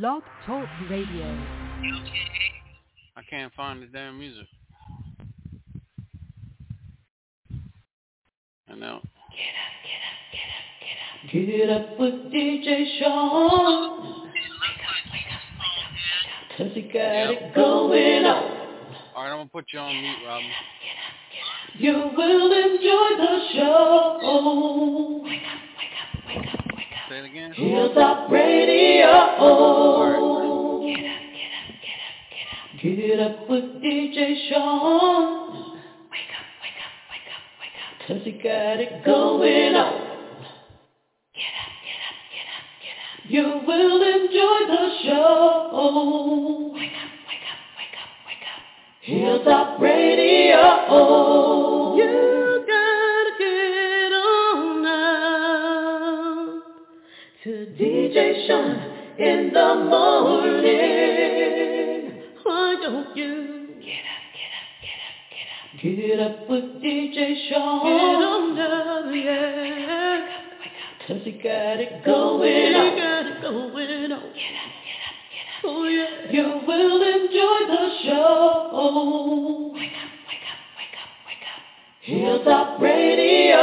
Blog Talk Radio. I can't find the damn music. I know. Get up get up, get up, get up. Get up with DJ Sean. Cause he got it going on. Alright, I'm gonna put you on mute, Robin. You will enjoy the show. Say it again. Hilltop Radio. Get up get up, get up, get up. Get up with DJ Sean. Wake up, wake up, wake up, wake up. Cause he got it going on. Get up, get up, get up, get up. You will enjoy the show. Wake up, wake up, wake up, wake up. Hilltop Radio. You to DJ Sean in the morning. Why don't you get up, get up, get up, get up? Get up with DJ Sean. Get on down, yeah. Cause he got it going on. He got it going on. Get up, get up, get up. Oh yeah. You will enjoy the show. Hilltop Radio.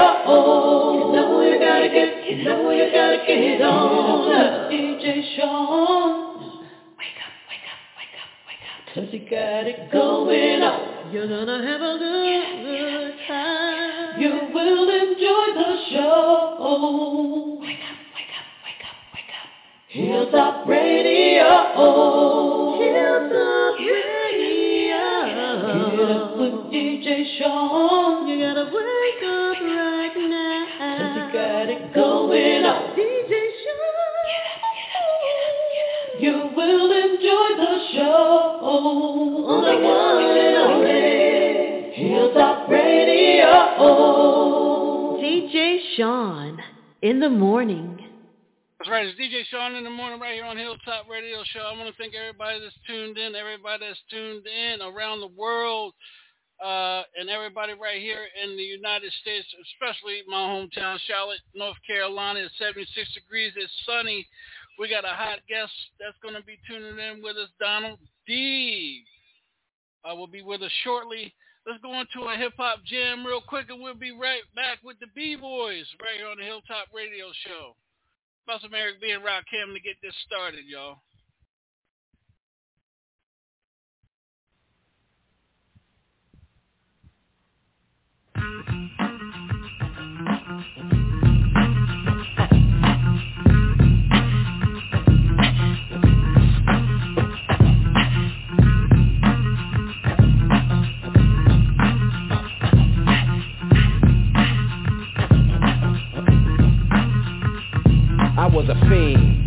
You know you gotta get, you know you gotta get on. DJ Sean. Wake up, wake up, wake up, wake up. Cause he got it going on. You're gonna have a good, good time. You will enjoy the show. Wake up, wake up, wake up, wake up. Hilltop Radio. Hilltop Radio. Get up with DJ Sean. You gotta wake up right now. Cause you got it going on. DJ Sean. You will enjoy the show. On the one and only Hilltop Radio. DJ Sean in the morning. That's right. It's DJ Sean in the morning right here on Hilltop Radio Show. I want to thank everybody that's tuned in, everybody that's tuned in around the world, uh, and everybody right here in the United States, especially my hometown, Charlotte, North Carolina. It's 76 degrees. It's sunny. We got a hot guest that's going to be tuning in with us, Donald D. Uh, will be with us shortly. Let's go into a hip-hop jam real quick, and we'll be right back with the B-Boys right here on the Hilltop Radio Show. About some Eric B. and Rakim to get this started, y'all. Was a fiend.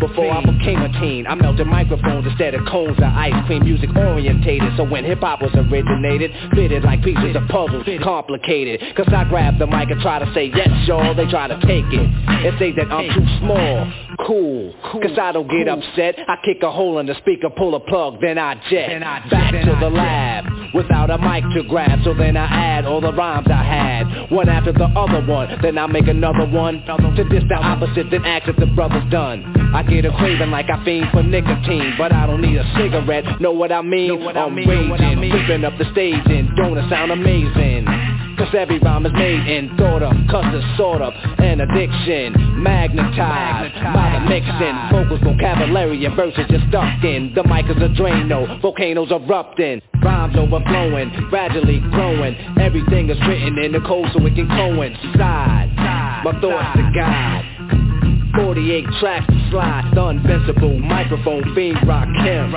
Before I became a teen, I melted microphones instead of cones of ice cream. Music orientated, so when hip hop was originated, fitted like pieces of puzzles, complicated. Cause I grab the mic and try to say yes, y'all. They try to take it and say that I'm too small. Cool, cause I don't get upset. I kick a hole in the speaker, pull a plug, then I jet back to the lab without a mic to grab. So then I add all the rhymes I had, one after the other one. Then I make another one to diss the opposite, then ask if the brother's done. I get a craving like I fiend for nicotine, but I don't need a cigarette. Know what I mean? I'm raging, flipping up the stage, and don't it sound amazing? Cause every rhyme is made and thought of Cause it's sort of an addiction Magnetized by the mixing Vocals, vocabulary and verses just stuck in The mic is a Drano, volcanoes erupting Rhymes overflowing, gradually growing. Everything is written in the code so it can coincide. My thoughts to guide 48 tracks to slide, the invincible microphone fiend rock him.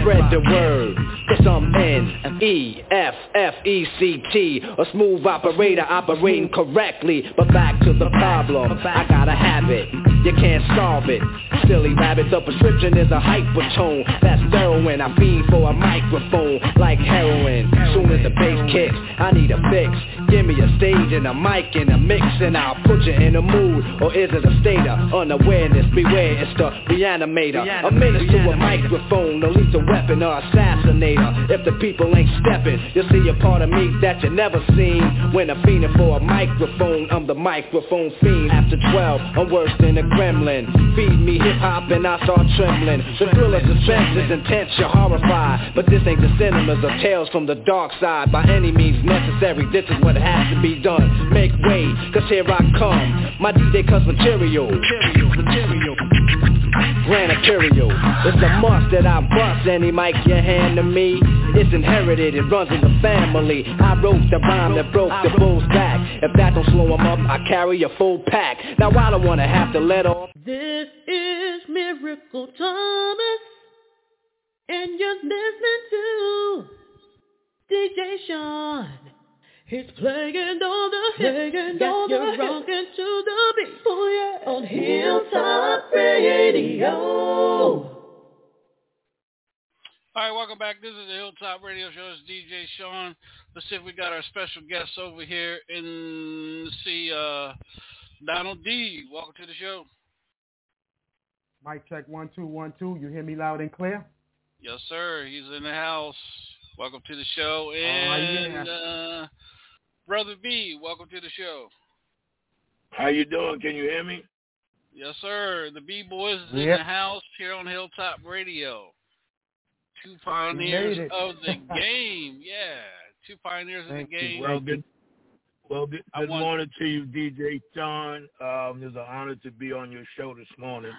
Spread the word, cause I'm N E F F E C T, a smooth operator operating correctly. But back to the problem, I gotta have it. You can't solve it. Silly rabbit, the prescription is a hypertone. That's heroin. I feed for a microphone like heroin. Soon as the bass kicks, I need a fix. Give me a stage and a mic and a mix, and I'll put you in a mood. Or is it a state of unawareness? Beware It's the reanimator, a menace to a microphone, a lethal weapon or assassinator. If the people ain't stepping, you'll see a part of me that you never seen. When I'm fiending for a microphone, I'm the microphone fiend. After 12, I'm worse than a gremlin. Feed me hip hop and I start trembling. The thrill of suspense is intense, you're horrified. But this ain't the cinemas of tales from the dark side. By any means necessary, this is what has to be done. Make way, cause here I come. My DJ cuts material. Material, material. Grand. It's a must that I bust any mic you hand to me. It's inherited, it runs in the family. I wrote the rhyme that broke the bull's back. If that don't slow him up, I carry a full pack. Now I don't wanna have to let off. This is Miracle Thomas, and you're listening to DJ Sean. He's playing all the hits, got you're rocking to the beat. Oh yeah, on Hilltop Radio. All right, welcome back. This is the Hilltop Radio Show. It's DJ Sean. Let's see if we got our special guests over here in let's see uh, Donald D. Welcome to the show. Mic check one two one two. You hear me loud and clear? Yes, sir. He's in the house. Welcome to the show. And yeah. uh, Brother B, welcome to the show. How you doing? Can you hear me? Yes, sir. The B Boys is in the house here on Hilltop Radio. Two pioneers of the game. Yeah. Two pioneers of Thank the you. game. Well, good. Well, good, I good want- morning to you, DJ Sean. Um, it's an honor to be on your show this morning.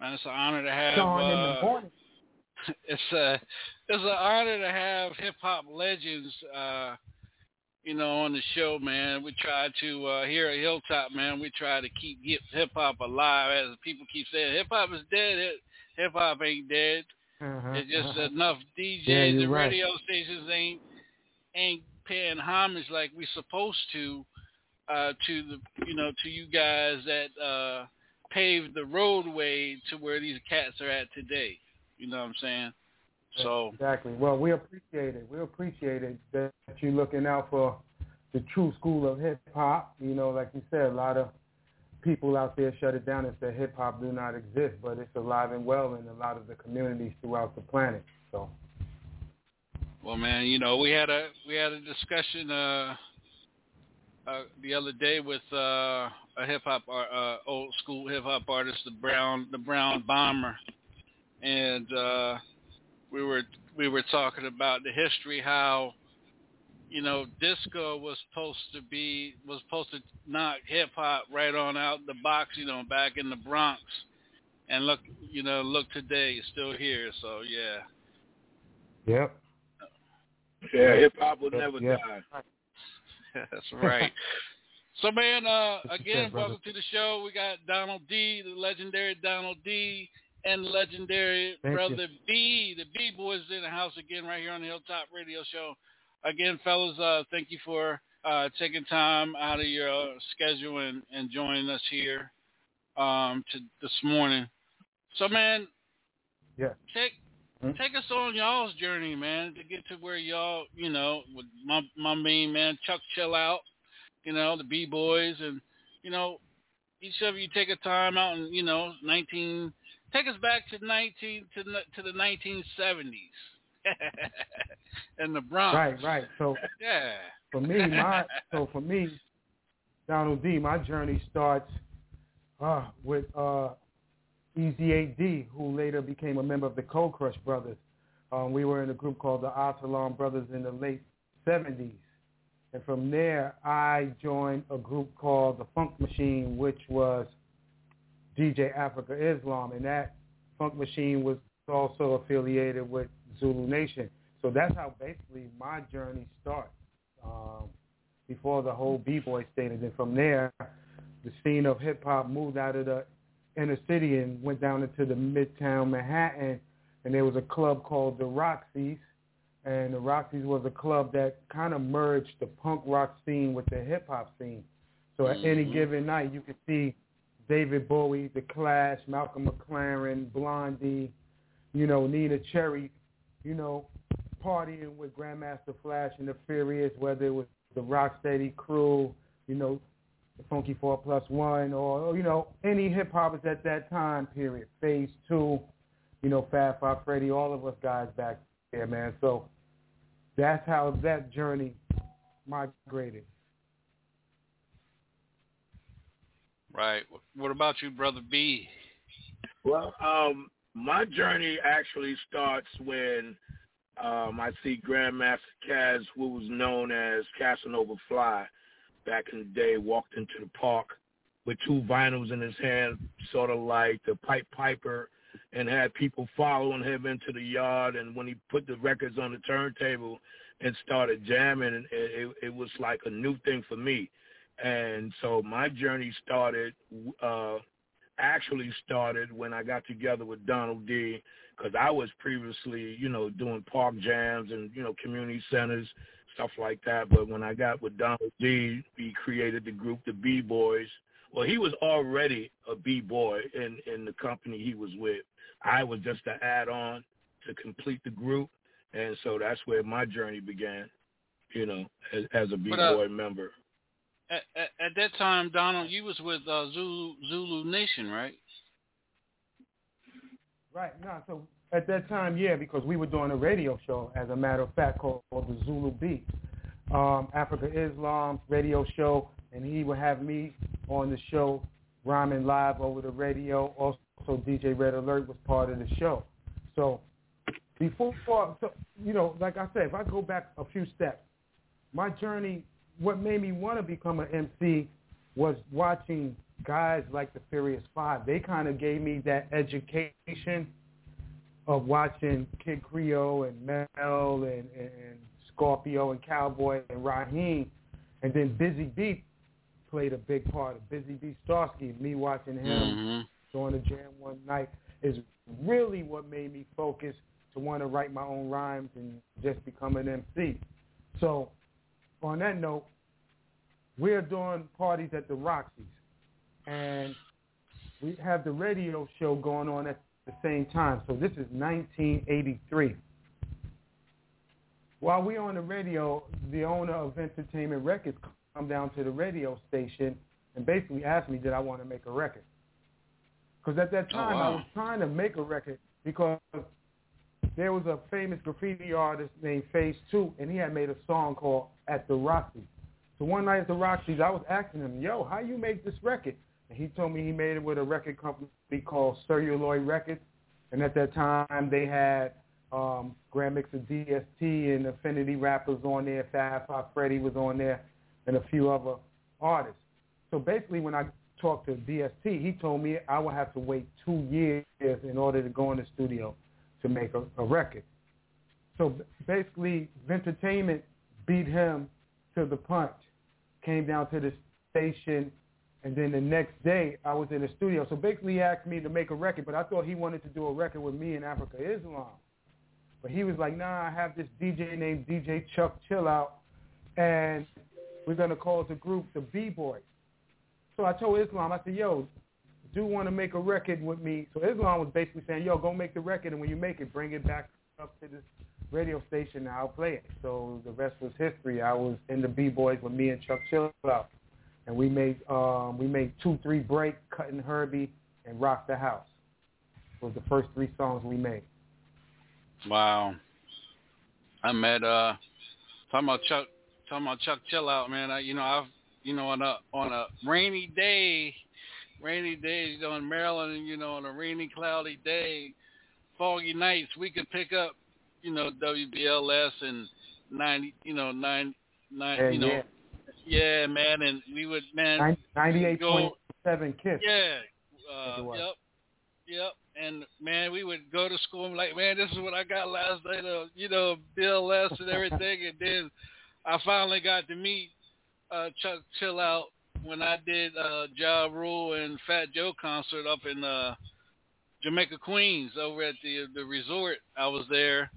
Man, it's an honor to have Sean in uh, the morning. it's a it's an honor to have hip hop legends uh you know on the show man. We try to uh here at hilltop man we try to keep hip hop alive. As people keep saying hip hop is dead. Hip hop ain't dead. Uh-huh, it's just uh-huh. enough DJs Yeah, and right. radio stations ain't ain't paying homage like we supposed to uh to the you know to you guys that uh paved the roadway to where these cats are at today. You know what I'm saying so Exactly. Well, we appreciate it. We appreciate it that you're looking out for the true school of hip hop. You know, like you said, a lot of people out there shut it down and say hip hop do not exist, but it's alive and well in a lot of the communities throughout the planet. So Well, man, you know, we had a we had a discussion uh, uh, the other day with uh, a hip hop uh, old school hip hop artist, the Brown the Brown Bomber, and uh, we were we were talking about the history how you know disco was supposed to be was supposed to knock hip hop right on out the box, you know, back in the Bronx, and look, you know, look today, it's still here. So yeah. Yep. Yeah, hip hop will never Yeah. die. That's right. so, man, uh, again, welcome to the show. We got Donald D, the legendary Donald D, and legendary Thank you. brother B. The B boys in the house again, right here on the Hilltop Radio Show. Again, fellas, uh, thank you for uh, taking time out of your uh, schedule and, and joining us here um, to this morning. So, man, Yeah. take Hmm? take us on y'all's journey, man, to get to where y'all, you know, with my my main man Chuck Chill Out, you know, the B boys, and you know, each of you take a time out and you know, nineteen, take us back to nineteen to the- to the nineteen seventies, in the Bronx. Right, right. So Yeah. for me, my so for me, Donald D, my journey starts uh, with uh, Easy A.D., who later became a member of the Cold Crush Brothers. Um, we were in a group called the Absalom Brothers in the late 70s. And from there, I joined a group called the Funk Machine, which was DJ Afrika Islam. And that Funk Machine was also affiliated with Zulu Nation. So that's how basically my journey starts um, before the whole B-boy state. And then from there, the scene of hip-hop moved out of the inner city and went down into the midtown Manhattan. And there was a club called the Roxy's. And the Roxy's was a club that kind of merged the punk rock scene with the hip-hop scene. So at any Mhm. given night, you could see David Bowie, The Clash, Malcolm McLaren, Blondie, you know, Neneh Cherry, you know, partying with Grandmaster Flash and the Furious, whether it was the Rocksteady crew, you know, the Funky Four Plus One, or you know any hip hoppers at that time period. Phase Two, you know Fab Five Freddy, all of us guys back there, man. So that's how that journey migrated. Right. What about you, brother B? Well, um, my journey actually starts when um, I see Grandmaster Caz, who was known as Casanova Fly, back in the day, walked into the park with two vinyls in his hand, sort of like the Pipe Piper, and had people following him into the yard. And when he put the records on the turntable and started jamming, it, it, it was like a new thing for me. And so my journey started, uh, actually started when I got together with Donald D because I was previously, you know, doing park jams and, you know, community centers, stuff like that. But when I got with Donald D, he created the group, the B-Boys. Well, he was already a B-Boy in, in the company he was with. I was just an add-on to complete the group. And so that's where my journey began, you know, as, as a B-Boy uh, member. At, at, at, that time, Donald, you was with uh, Zulu, Zulu Nation, right? Right. No, so at that time, yeah, because we were doing a radio show, as a matter of fact, called, called the Zulu Beat, um, Afrika Islam radio show, and he would have me on the show, rhyming live over the radio. Also, DJ Red Alert was part of the show. So before, so, you know, like I said, if I go back a few steps, my journey, what made me want to become an MC was watching guys like the Furious Five, they kind of gave me that education of watching Kid Creole and Mel and, and Scorpio and Cowboy and Raheem. And then Busy Bee played a big part of Busy Bee Starski. Me watching him mm-hmm. during the jam one night is really what made me focus to want to write my own rhymes and just become an MC. So on that note, we're doing parties at the Roxy's and we have the radio show going on at the same time. So this is 1983. While we're on the radio, the owner of Vintertainment Records come down to the radio station and basically asked me did I want to make a record. Because at that oh, time oh, wow. I was trying to make a record because there was a famous graffiti artist named Phase Two, and he had made a song called "At the Roxy." So one night at the Roxy's, I was asking him, "Yo, how you make this record?" And he told me he made it with a record company called Celluloid Records. And at that time, they had um, Grand Mixer DST and Affinity Rappers on there. Fab Five Freddy was on there, and a few other artists. So basically, when I talked to DST, he told me I would have to wait two years in order to go in the studio to make a, a record. So basically, Vintertainment beat him to the punch. Came down to the station and then the next day, I was in the studio. So basically, he asked me to make a record, but I thought he wanted to do a record with me in Afrika Islam. But he was like, nah, I have this DJ named DJ Chuck Chill Out, and we're going to call the group the B-Boys. So I told Islam, I said, yo, do want to make a record with me. So Islam was basically saying, yo, go make the record, and when you make it, bring it back up to this radio station, and I'll play it. So the rest was history. I was in the B-Boys with me and Chuck Chill Out and we made um, we made two three break, cutting Herbie, and rock the house. Was the first three songs we made. Wow. I met uh talking about Chuck talking about Chuck Chill Out, man. I, you know I've you know on a on a rainy day, rainy days you know, in Maryland, you know on a rainy cloudy day, foggy nights, we could pick up you know WBLS and ninety you know nine nine you know. Yeah yeah, man, and we would man ninety-eight point seven kiss. Yeah, uh, yep, yep. And man, we would go to school and like, man, this is what I got last night. Uh, you know, BLS and everything. and then I finally got to meet uh, Chuck Chill Out when I did uh, Ja Rule and Fat Joe concert up in uh, Jamaica Queens over at the the resort. I was there,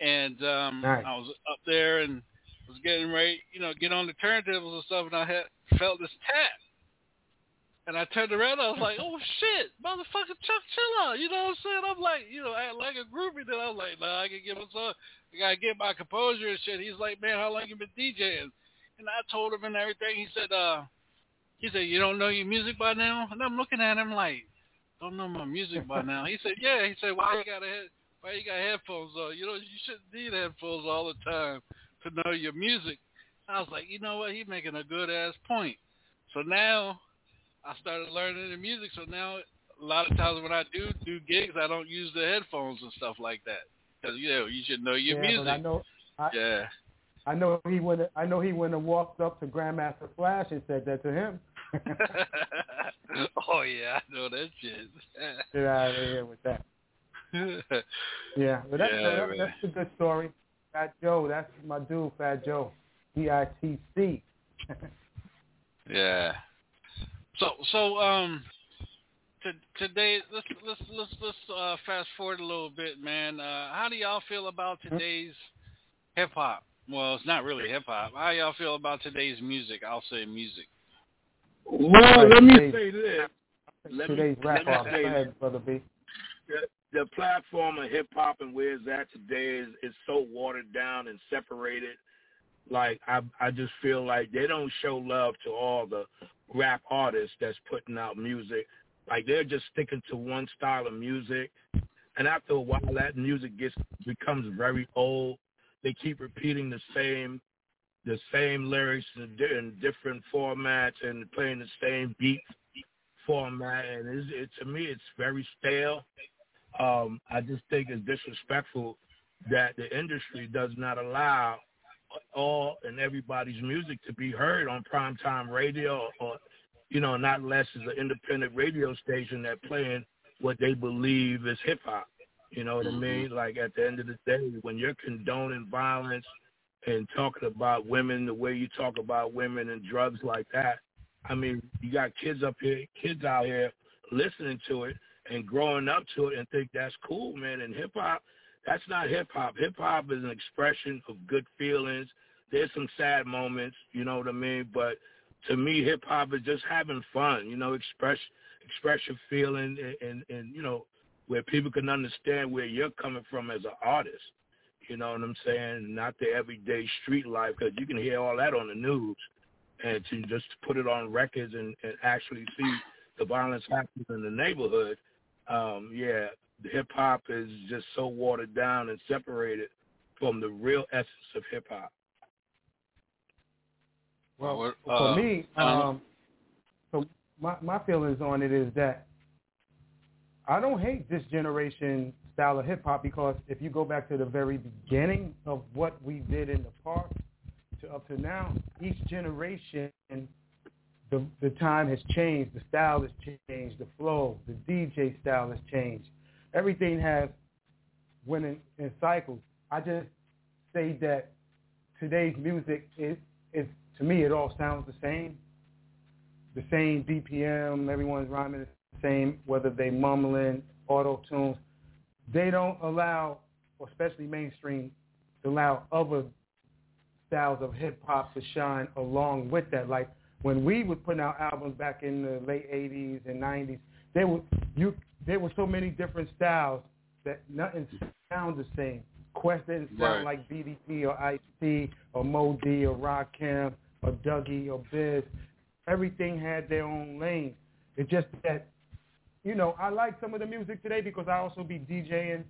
and um, nice. I was up there and was getting ready, you know, get on the turntables and stuff, and I had felt this tap. And I turned around, I was like, oh shit, motherfucker Chuck Chilla. You know what I'm saying? I'm like, you know, I like a groupie. Then I was like, nah, I can give some, I gotta get my composure and shit. He's like, man, how long you been DJing? And I told him and everything. He said, uh, he said, "You don't know your music by now?" And I'm looking at him like, "Don't know my music by now." He said, "Yeah." He said, "Why you got a head? Why you got headphones on? You know, you shouldn't need headphones all the time to know your music." I was like, you know what? He's making a good ass point. So now I started learning the music. So now a lot of times when I do do gigs, I don't use the headphones and stuff like that because you know you should know your yeah, music. But I know. I, yeah. I know he would. I know he wouldn't have walked up to Grandmaster Flash and said that to him. oh yeah, I know that shit. Get out of here with that. yeah, but that's, Yeah, that, that's a good story. Fat Joe, that's my dude, Fat Joe. B I T C. Yeah. So so um to, today let's let's let's let's uh, fast forward a little bit, man. Uh, how do y'all feel about today's hip hop? Well, it's not really hip hop. How y'all feel about today's music? I'll say music. Well, let me say this. Let me, rap let me say ahead, brother B. the, the platform of hip hop and where it's at today is, is so watered down and separated. Like I I just feel like they don't show love to all the rap artists that's putting out music. Like they're just sticking to one style of music. And after a while that music gets becomes very old. They keep repeating the same the same lyrics in, different formats and playing the same beat format and it's, it, to me it's very stale um, I just think it's disrespectful that the industry does not allow all and everybody's music to be heard on primetime radio or, you know, not less as an independent radio station that playing what they believe is hip hop. You know what I mean? Like at the end of the day, when you're condoning violence and talking about women the way you talk about women and drugs like that, I mean, you got kids up here, kids out here listening to it and growing up to it and think that's cool, man. And hip hop, that's not hip hop. Hip hop is an expression of good feelings. There's some sad moments, you know what I mean? But to me, hip hop is just having fun, you know, express express your feeling and, and, and you know, where people can understand where you're coming from as an artist. You know what I'm saying? Not the everyday street life, because you can hear all that on the news. And to just put it on records and, and actually see the violence happening in the neighborhood, um, yeah, the hip hop is just so watered down and separated from the real essence of hip hop. Well, What- for uh, me, um, um, so my my feelings on it is that I don't hate this generation style of hip hop because if you go back to the very beginning of what we did in the past to up to now, each generation the the time has changed, the style has changed, the flow, the DJ style has changed. Everything has went in, in cycles. I just say that today's music is is to me it all sounds the same. The same BPM, everyone's rhyming the same, whether they mumbling, auto tunes. They don't allow, especially mainstream, to allow other styles of hip hop to shine along with that. Like when we was putting out albums back in the late '80s and '90s, there were you there were so many different styles that nothing sounded the same. Quest didn't sound Right. like BDP or Ice-T or Moe Dee or Rakim or Dougie or Biz. Everything had their own lane. It's just that, you know, I like some of the music today because I also be DJing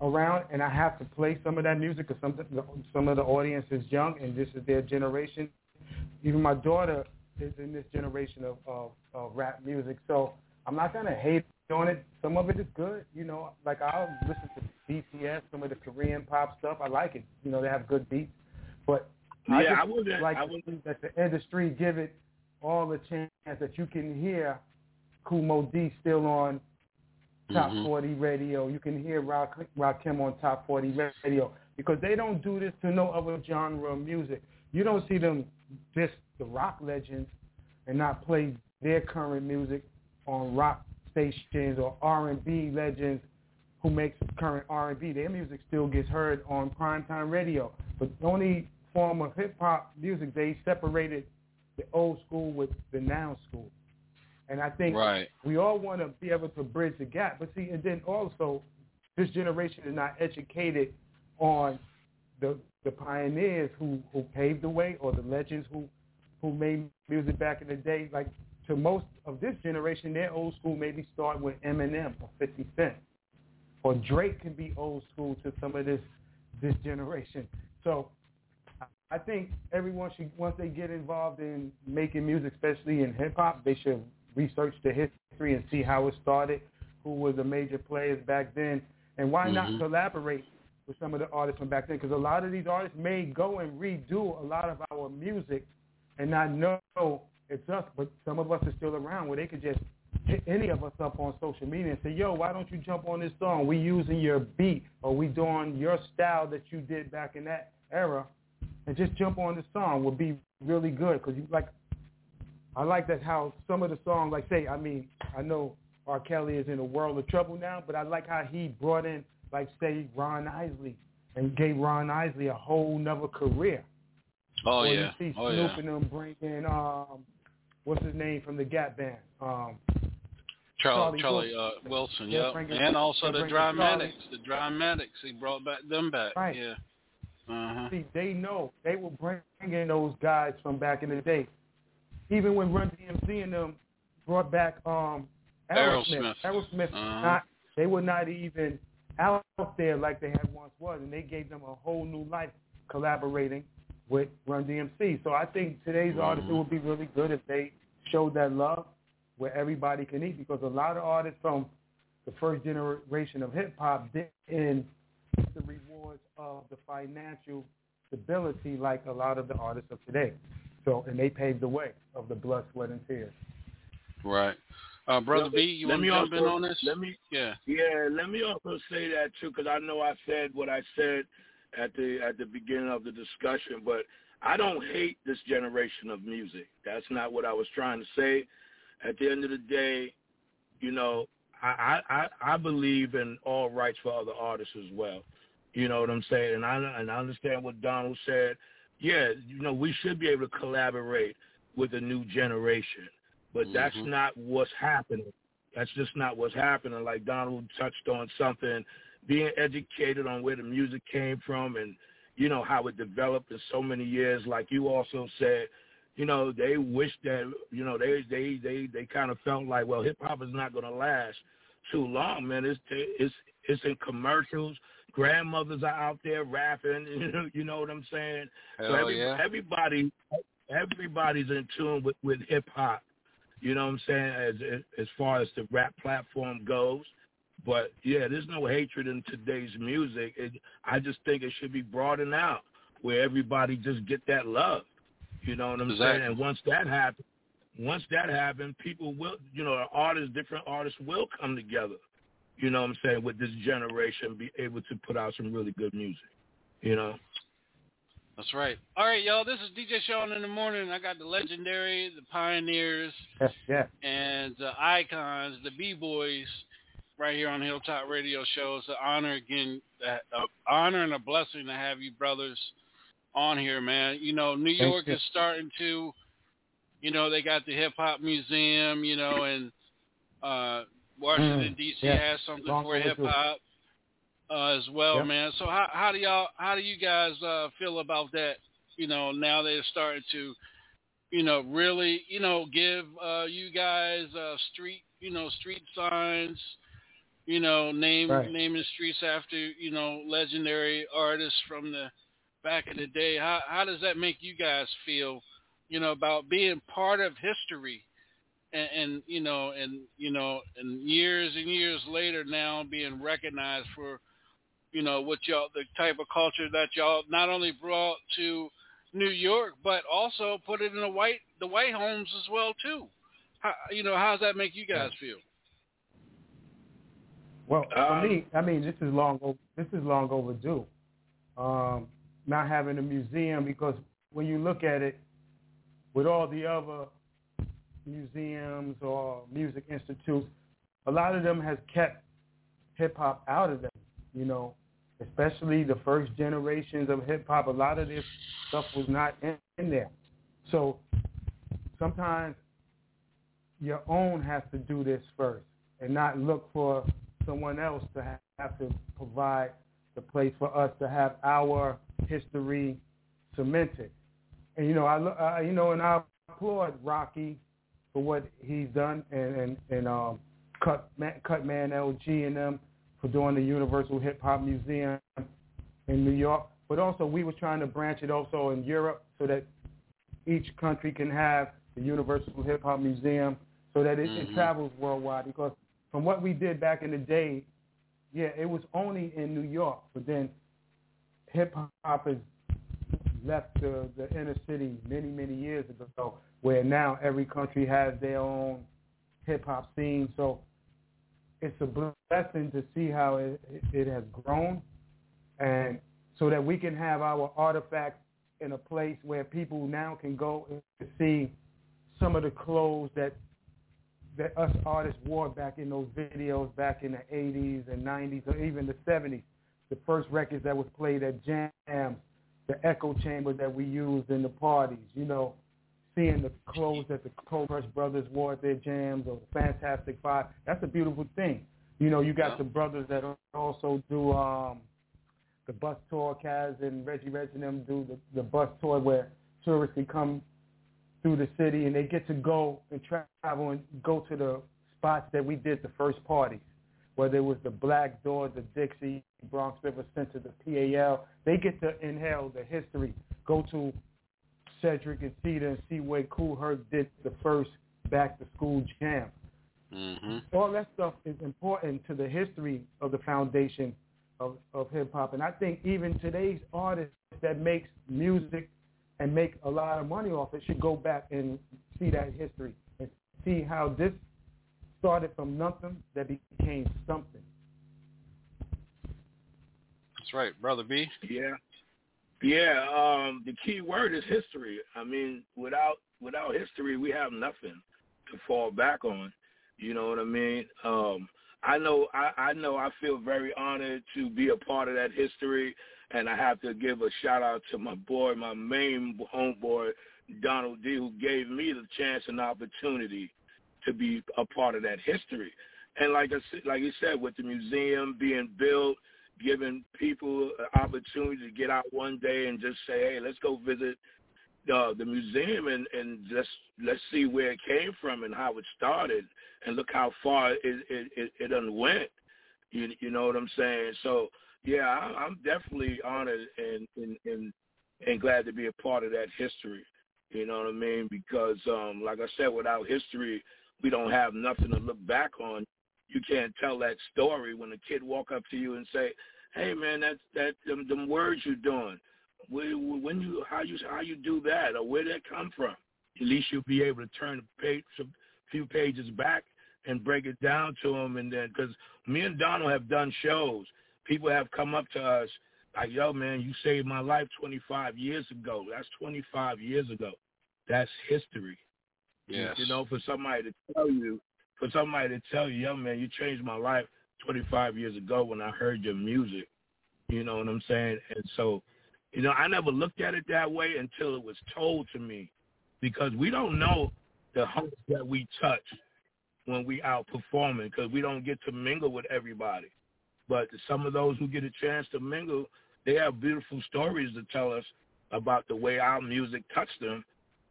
around and I have to play some of that music because some, some of the audience is young and this is their generation. Even my daughter is in this generation of, of, of rap music. So I'm not going to hate on it. Some of it is good. You know, like I'll listen to BTS, some of the Korean pop stuff. I like it. You know, they have good beats. But I Yeah, just I wouldn't- like I wouldn't- that the industry give it all the chance that you can hear Kumo D still on Top Mhm. 40 radio. You can hear Rock, Rakim on Top 40 radio because they don't do this to no other genre of music. You don't see them diss the rock legends and not play their current music on rock stations or R&B legends who makes current R&B. Their music still gets heard on primetime radio. But the only form of hip hop music they separated the old school with the now school. And I think Right. we all want to be able to bridge the gap. But see, and then also, this generation is not educated on the the pioneers who who paved the way or the legends who who made music back in the day, like to most of this generation, they're old school. Maybe start with Eminem or 50 Cent, or Drake can be old school to some of this this generation. So I think everyone should once they get involved in making music, especially in hip hop, they should research the history and see how it started, who were the major players back then, and why Mm-hmm. not collaborate with some of the artists from back then? Because a lot of these artists may go and redo a lot of our music and not know it's us, but some of us are still around where they could just hit any of us up on social media and say, yo, why don't you jump on this song? We using your beat or we doing your style that you did back in that era and just jump on the song would be really good because you like I like that how some of the songs like say I mean I know R. Kelly is in a world of trouble now, but I like how he brought in like say Ron Isley and gave Ron Isley a whole nother career. Oh or yeah. you see Oh Snoop yeah. and them bring in um what's his name from the Gap Band um Charlie, Charlie Charlie uh, Wilson, Yeah, yep. and also the bring in Charlie. Dramatics. The Dramatics. He brought back them back. Right. Yeah. Uh-huh. See, they know they will bring in those guys from back in the day. Even when Run DMC and them brought back um Aerosmith, Aerosmith. Uh-huh. not they were not even out there like they had once was, and they gave them a whole new life collaborating with Run DMC. So I think today's artists it would be really good if they showed that love where everybody can eat, because a lot of artists from the first generation of hip hop didn't get the rewards of the financial stability like a lot of the artists of today. So, and they paved the way of the blood, sweat, and tears. Right. Uh, Brother Let- B, you want me to jump in on this? Let me Yeah. Yeah, let me also say that too, because I know I said what I said at the at the beginning of the discussion, but I don't hate this generation of music. That's not what I was trying to say. At the end of the day, you know, I I, I I believe in all rights for other artists as well. You know what I'm saying? And I and I understand what Donald said. Yeah, you know, we should be able to collaborate with a new generation, but that's Mhm. not what's happening. That's just not what's happening. Like Donald touched on something, being educated on where the music came from and you know how it developed in so many years. Like you also said, you know they wish that you know they they they they kind of felt like well hip hop is not going to last too long, man. It's it's it's in commercials. Grandmothers are out there rapping. You know, you know what I'm saying. so Hell every, yeah. everybody everybody's in tune with with hip hop. You know what I'm saying? As as far as the rap platform goes. But yeah, there's no hatred in today's music. It, I just think it should be broadened out where everybody just get that love. You know what I'm Exactly. saying? And once that happens, once that happens, people will, you know, artists, different artists will come together. You know what I'm saying? With this generation, be able to put out some really good music. You know. That's right. All right, y'all. This is DJ Sean in the morning. I got the legendary, the pioneers, Yes, yeah. and the icons, the b-boys, right here on Hilltop Radio Show. It's an honor again, an honor and a blessing to have you brothers on here, man. You know, New Thank York you. is starting to, you know, they got the Hip Hop Museum, you know, and uh, Washington Mm, D.C. yeah. has something Long for hip hop uh, as well, Yep. man. So how how do y'all how do you guys uh, feel about that? You know, now they're starting to, you know, really, you know, give uh, you guys uh, street, you know, street signs, you know, name Right. naming streets after you know legendary artists from the back in the day. How how does that make you guys feel? You know, about being part of history and, and you know, and you know, and years and years later now being recognized for, you know, what y'all the type of culture that y'all not only brought to New York, but also put it in the white the white homes as well too. How, you know, how does that make you guys feel? Well, for Um, me, I mean, this is long. o- This is long overdue. Um, not having a museum because when you look at it, with all the other museums or music institutes, a lot of them has kept hip hop out of them. You know, especially the first generations of hip hop. A lot of this stuff was not in, in there. So sometimes your own has to do this first and not look for someone else to ha- have to provide the place for us to have our history cemented. And you know, I, uh, you know, in our applaud Rocky for what he's done and and, and um, Cut Man LG and them for doing the Universal Hip Hop Museum in New York. But also we were trying to branch it also in Europe so that each country can have the Universal Hip Hop Museum so that it, mm-hmm. it travels worldwide. Because from what we did back in the day, yeah, it was only in New York, but then hip hop has left the, the inner city many, many years ago, where now every country has their own hip hop scene. So it's a blessing to see how it, it has grown, and so that we can have our artifacts in a place where people now can go to see some of the clothes that that us artists wore back in those videos back in the 80s and 90s or even the 70s. The first records that was played at jams, the echo chamber that we used in the parties, you know, seeing the clothes that the Cold Crush brothers wore at their jams or Fantastic Five. That's a beautiful thing. You know, you got yeah. the brothers that also do um, the bus tour, Caz and Reggie Reggie and them do the, the bus tour where tourists can come through the city and they get to go and travel and go to the spots that we did the first parties, whether it was the Black Door, the Dixie, Bronx River Center, the PAL. They get to inhale the history, go to Sedgwick and Cedar and see where Kool Herc did the first back to school jam. Mm-hmm. All that stuff is important to the history of the foundation of, of hip hop. And I think even today's artists that makes music and make a lot of money off it should go back and see that history and see how this started from nothing that became something. That's right, brother B. Yeah, yeah. Um, the key word is history. I mean, without without history, we have nothing to fall back on. You know what I mean? Um, I know I, I know I feel very honored to be a part of that history and I have to give a shout out to my boy, my main homeboy, Donald D, who gave me the chance and opportunity to be a part of that history. And like I said, like you said, with the museum being built, giving people an opportunity to get out one day and just say, hey, let's go visit uh, the museum and and just let's see where it came from and how it started, and look how far it it it, it unwent. You you know what I'm saying? So yeah, I'm definitely honored and, and and and glad to be a part of that history. You know what I mean? Because um, like I said, without history, we don't have nothing to look back on. You can't tell that story when a kid walk up to you and say, "Hey, man, that's that them, them words you're doing. When you how you how you do that or where did that come from? At least you'll be able to turn the page a few pages back and break it down to them. And then because me and Donald have done shows people have come up to us like, yo, man, you saved my life 25 years ago. That's 25 years ago. That's history. Yes. You know, for somebody to tell you, for somebody to tell you, young man, you changed my life 25 years ago when I heard your music. You know what I'm saying? And so, you know, I never looked at it that way until it was told to me because we don't know the hearts that we touch when we out performing because we don't get to mingle with everybody. But some of those who get a chance to mingle, they have beautiful stories to tell us about the way our music touched them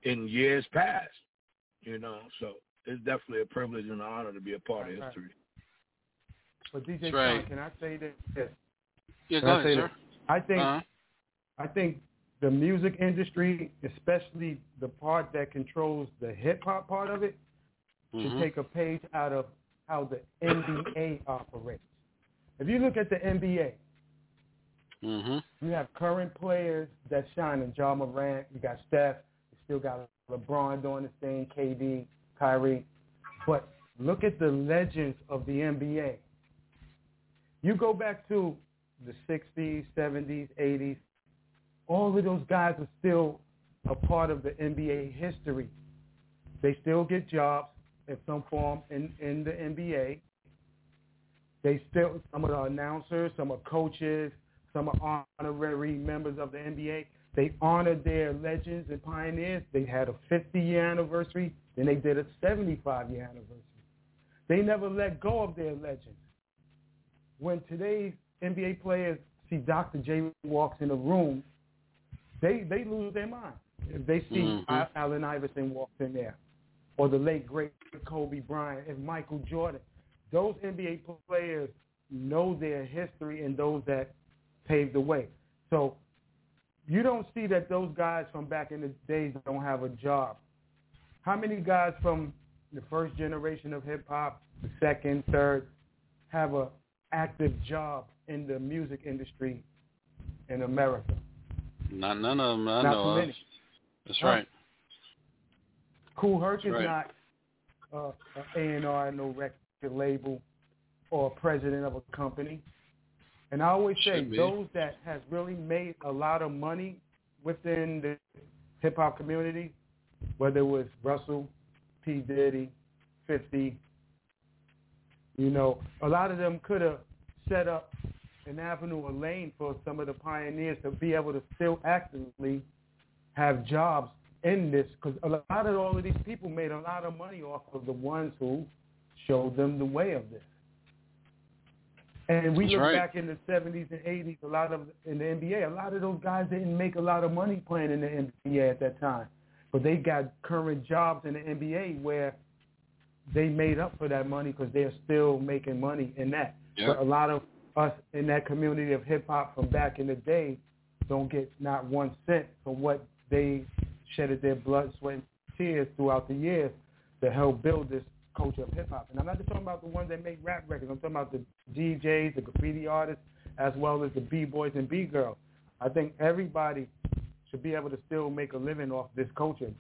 in years past. You know, so it's definitely a privilege and an honor to be a part of history. But DJ right. can I say this? Yes. Yeah, go ahead, sir. I think uh-huh. I think the music industry, especially the part that controls the hip hop part of it, mm-hmm. should take a page out of how the NBA operates. If you look at the NBA, mm-hmm. you have current players that shine in Ja Morant. You got Steph. You still got LeBron doing the thing, KD, Kyrie. But look at the legends of the NBA. You go back to the 60s, 70s, 80s. All of those guys are still a part of the NBA history. They still get jobs in some form in, in the NBA. They still some of the announcers, some are coaches, some are honorary members of the NBA. They honored their legends and pioneers. They had a 50-year anniversary, then they did a 75-year anniversary. They never let go of their legend. When today's NBA players see Dr. J walks in the room, they they lose their mind. if they see Mhm. Allen Iverson walks in there, or the late great Kobe Bryant, and Michael Jordan, those NBA players know their history and those that paved the way. So you don't see that those guys from back in the days don't have a job. How many guys from the first generation of hip hop, the second, third, have a active job in the music industry in America? Not none of them I Not know too of. many. That's right. Kool Herc is Right. not uh, an A&R, no record label, or president of a company. And I always say be. those that has really made a lot of money within the hip hop community, whether it was Russell, P Diddy, Fifty, you know, a lot of them could have set up an avenue or lane for some of the pioneers to be able to still actively have jobs in this because a lot of all of these people made a lot of money off of the ones who showed them the way of this. And we That's look right. back in the 70s and 80s, a lot of in the NBA, a lot of those guys didn't make a lot of money playing in the NBA at that time, but they got current jobs in the NBA where they made up for that money because they're still making money in that. Yeah. But a lot of us in that community of hip hop from back in the day don't get not one cent from what they shedded their blood, sweat, and tears throughout the years to help build this culture of hip hop. And I'm not just talking about the ones that make rap records. I'm talking about the DJs, the graffiti artists, as well as the B boys and B girls. I think everybody should be able to still make a living off this culture,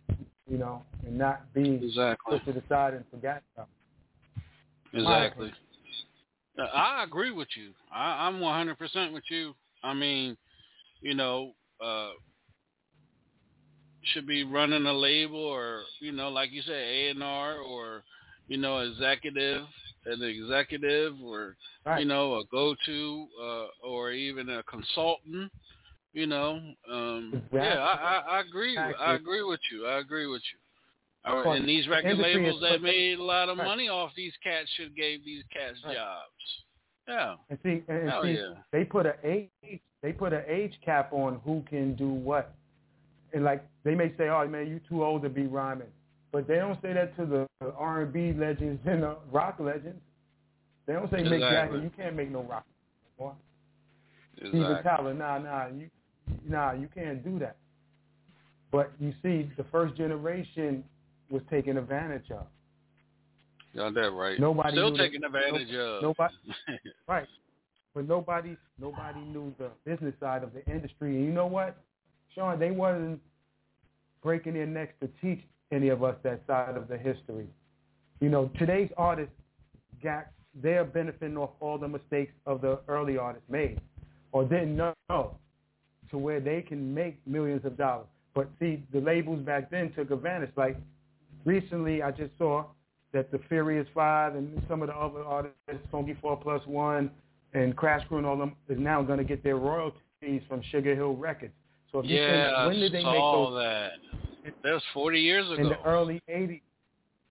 you know, and not be Exactly. put to the side and forgotten about. Exactly. Uh, I agree with you. I, I'm 100% with you. I mean, you know, uh, should be running a label or, you know, like you said, A&R or, you know, executive, an executive or, Right. you know, a go-to uh, or even a consultant. You know, um, Exactly. yeah, I, I, I agree. I agree with you. I agree with you. Uh, Well, and these record labels that made a lot of Right. money off these cats should gave these cats Right. jobs. Yeah. And see, and, Hell see, yeah. they put a age, they put an age cap on who can do what. And like they may say, "Oh man, you too old to be rhyming," but they don't say that to the R and B legends and the rock legends. They don't say Mick Exactly. Jagger, you can't make no rock. Boy. Steven Tyler, nah, nah, you, nah, you can't do that. But you see, the first generation was taken advantage of. Got that right. Nobody Still taking advantage of. Nobody, right? But nobody, nobody knew the business side of the industry. And you know what, Shaun? They wasn't breaking their necks to teach any of us that side of the history. You know, today's artists got they're benefiting off all the mistakes of the early artists made, or didn't know, to where they can make millions of dollars. But see, the labels back then took advantage. Like recently, I just saw that the Furious Five and some of the other artists, Funky Four Plus One and Crash Crew and all them, is now going to get their royalties from Sugar Hill Records. So if you yeah, think, when did they saw make those that. That was 40 years ago. in the early '80s?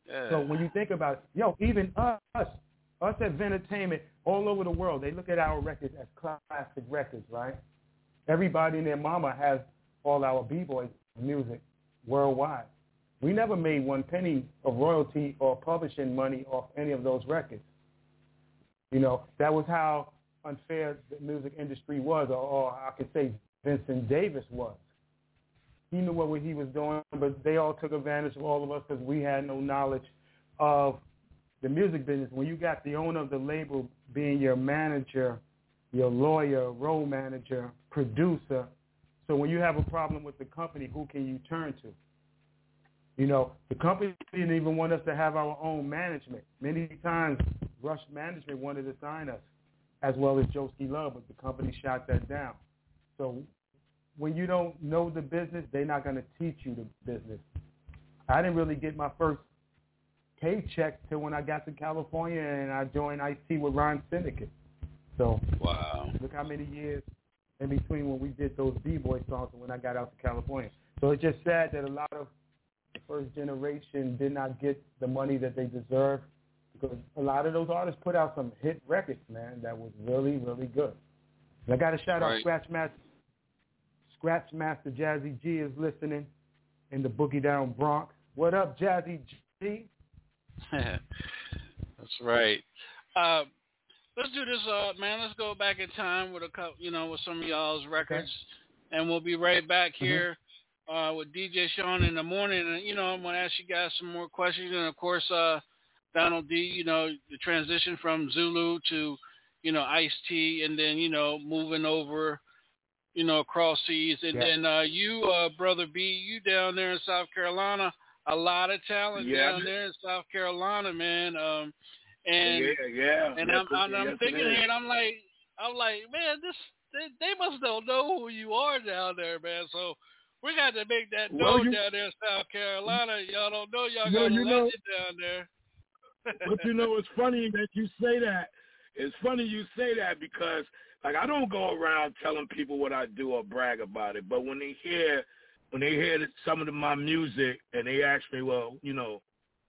yeah. So when you think about it, yo, even us, us at Vintertainment all over the world, they look at our records as classic records, right? Everybody and their mama has all our b-boy music worldwide. We never made one penny of royalty or publishing money off any of those records. You know, that was how unfair the music industry was, or, or I could say Vincent Davis was. He knew what he was doing, but they all took advantage of all of us because we had no knowledge of the music business. When you got the owner of the label being your manager, your lawyer, role manager, producer, so when you have a problem with the company, who can you turn to? You know, the company didn't even want us to have our own management. Many times, Rush Management wanted to sign us, as well as Joski Love, but the company shot that down. So when you don't know the business, they're not going to teach you the business. I didn't really get my first paycheck till when I got to California and I joined Ice T with Rhyme Syndicate. So wow. look how many years in between when we did those B-boy songs and when I got out to California. So it's just sad that a lot of the first generation did not get the money that they deserve because a lot of those artists put out some hit records, man, that was really, really good. And I got to shout out Scratch Master. Scratch Master Jazzy G is listening. in the Boogie Down Bronx. What up, Jazzy G? That's right. Uh, let's do this, uh, man. Let's go back in time with a couple, you know, with some of y'all's records, okay. and we'll be right back mm-hmm. here mm-hmm. uh, with DJ Shaun in the morning. And you know, I'm gonna ask you guys some more questions, and of course, uh, Donald D. You know, the transition from Zulu to, you know, Ice T, and then you know, moving over you know, across seas. And yeah. then uh, you, uh, brother B, you down there in South Carolina, a lot of talent yeah. down there in South Carolina, man. Um, and yeah, yeah. And yes, I'm, I'm, yes, thinking here, and I'm like, I'm like, man, this they, they must don't know who you are down there, man. So we got to make that well, known down there in South Carolina. Y'all don't know y'all got a legend know, down there. but you know, it's funny that you say that. It's funny you say that because like I don't go around telling people what I do or brag about it, but when they hear when they hear some of the, my music and they ask me, well, you know,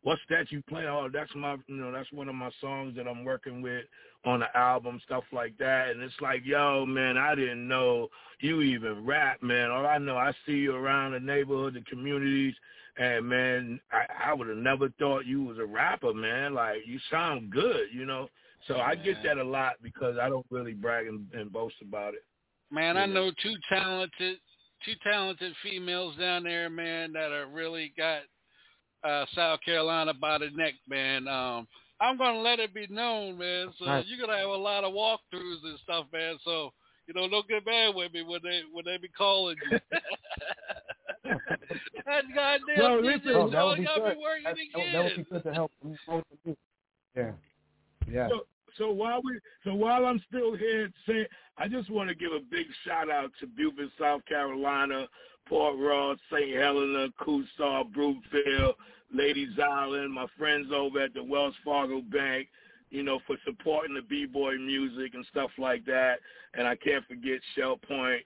what's that you play? Oh, that's my, you know, that's one of my songs that I'm working with on the album, stuff like that. And it's like, yo, man, I didn't know you even rap, man. All I know, I see you around the neighborhood, the communities, and man, I, I would have never thought you was a rapper, man. Like you sound good, you know. So I get that a lot because I don't really brag and, and boast about it. Man, I know two talented, two talented females down there, man, that are really got uh South Carolina by the neck, man. Um I'm gonna let it be known, man. So nice. you're gonna have a lot of walkthroughs and stuff, man. So you know, don't get mad with me when they when they be calling you. that goddamn well, listen, oh, that would be good. Be working that, again. that would be good to help both of you. Yeah. Yeah. So, so while we, so while I'm still here, say, I just want to give a big shout out to Beaufort, South Carolina, Port Royal, St. Helena, Coosaw, Brookville, Lady's Island, my friends over at the Wells Fargo Bank, you know, for supporting the b-boy music and stuff like that. And I can't forget Shell Point,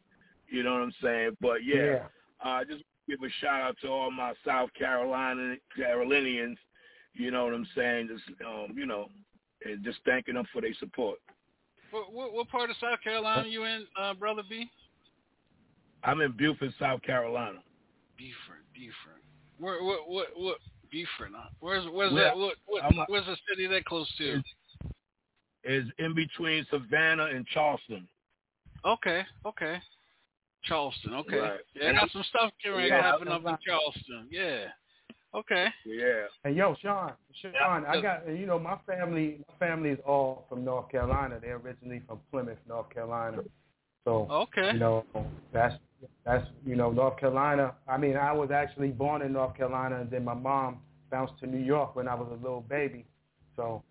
you know what I'm saying? But yeah, yeah. Uh, just give a shout out to all my South Carolina Carolinians, you know what I'm saying? Just um, you know, and just thanking them for their support. What, what, what part of South Carolina you in, uh, brother B? I'm in Beaufort, South Carolina. Beaufort, Beaufort. Where, what, what, what? Beaufort. Huh? Where's, where's that? What, what, a, where's the city that close to? Is in between Savannah and Charleston. Okay, okay. Charleston, okay. Right. Yeah, got some stuff getting yeah, happen up in Charleston. Yeah. Okay. Yeah. And yo, Shaun, Shaun, I got you know my family. My family is all from North Carolina. They're originally from Plymouth, North Carolina. So okay, you know that's that's you know North Carolina. I mean, I was actually born in North Carolina, and then my mom bounced to New York when I was a little baby. So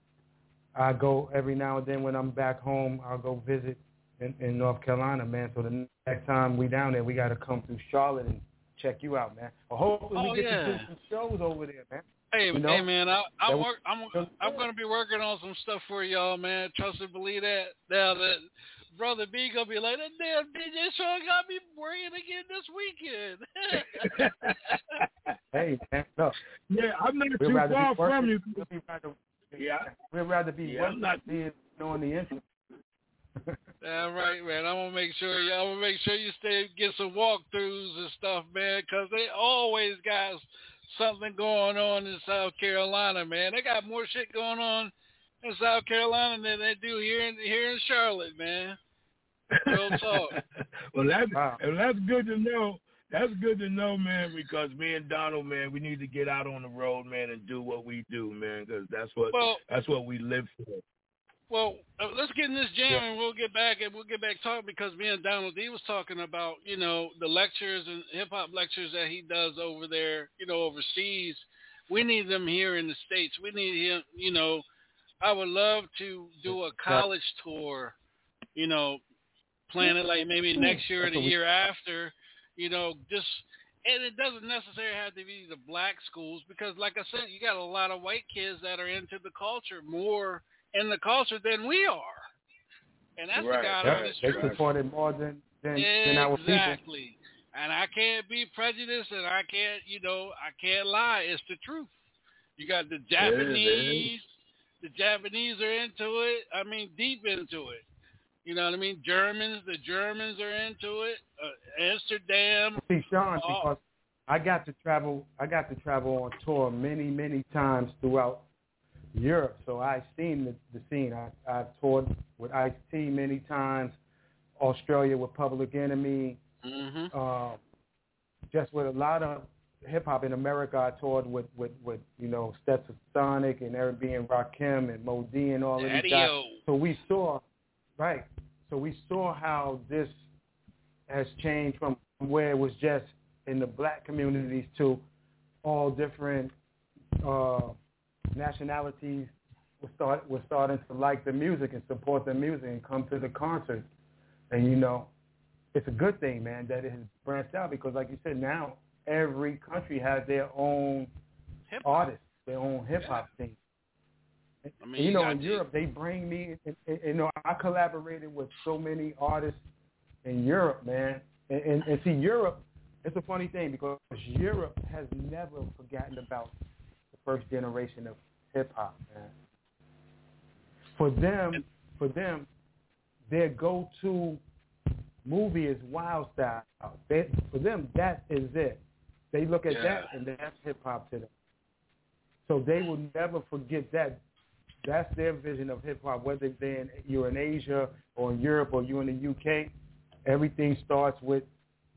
I go every now and then when I'm back home. I'll go visit in, in North Carolina, man. So the next time we down there, we got to come through Charlotte and check you out, man. Well, hopefully oh, we get yeah. to do some shows over there, man. Hey, you know? hey, man, I, I'm work, I'm I'm gonna be working on some stuff for y'all, man. Trust and believe that. Now that brother B gonna be like, that damn DJ Shaun got me working again this weekend. hey, man, no. Yeah, I'm not we'd too far from you. We'd rather, yeah, we'd rather be yeah, working not being doing the intro. All right, man. I'm gonna make sure. I'm gonna make sure you stay get some walkthroughs and stuff, man, because they always got something going on in South Carolina, man. They got more shit going on in South Carolina than they do here in here in Charlotte, man. Real talk. well, that's wow. that's good to know. That's good to know, man, because me and Donald, man, we need to get out on the road, man, and do what we do, man, because that's what well, that's what we live for. Well, uh, let's get in this jam yeah. and we'll get back and we'll get back talking because me and Donald D was talking about you know the lectures and hip hop lectures that he does over there, you know, overseas. We need them here in the states. We need him. You know, I would love to do a college tour. You know, plan it like maybe next year or the year after. You know, just and it doesn't necessarily have to be the black schools because, like I said, you got a lot of white kids that are into the culture more in the culture than we are. And that's right. the God yep. honest they truth. They support it more than, than, exactly. than our people. Exactly. And I can't be prejudiced and I can't, you know, I can't lie. It's the truth. You got the Japanese. The Japanese are into it. I mean, deep into it. You know what I mean? Germans, the Germans are into it. Uh, Amsterdam. See, Shaun, because I got to travel. I got to travel on tour many, many times throughout Europe. So I've seen the, the scene. I, I've toured with Ice T many times. Australia with Public Enemy. Mm-hmm. Uh, just with a lot of hip hop in America, I toured with with with you know Stetsasonic and Eric B and Rakim and Dee and all of these guys. So we saw, right? So we saw how this has changed from where it was just in the black communities to all different uh, nationalities were start were starting to like the music and support the music and come to the concerts. And you know, it's a good thing, man, that it has branched out because, like you said, now every country has their own Hip artists, their own hip hop scene. I mean, you you know, in Europe, they bring me. And, and, you know, I collaborated with so many artists in Europe, man. And, and, and see, Europe, it's a funny thing because Europe has never forgotten about first generation of hip hop, man. For them, for them, their go-to movie is Wild Style. They, for them, that is it. They look at Yeah. that and that's hip hop to them. So they will never forget that. That's their vision of hip hop. Whether they're in, you're in Asia or in Europe or you're in the UK, everything starts with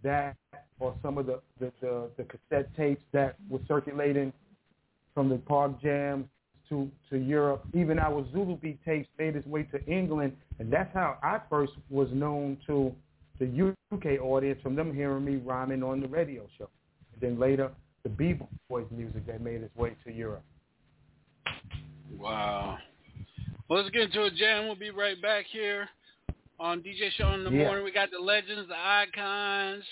that or some of the the, the, the cassette tapes that were circulating from the park jams to to Europe. Even our Zulu beat tapes made its way to England, and that's how I first was known to the UK audience from them hearing me rhyming on the radio show. And then later, the B-boys music that made its way to Europe. Wow. Well, let's get into a jam. We'll be right back here on DJ Shaun in the Yeah. morning. We got the legends, the icons,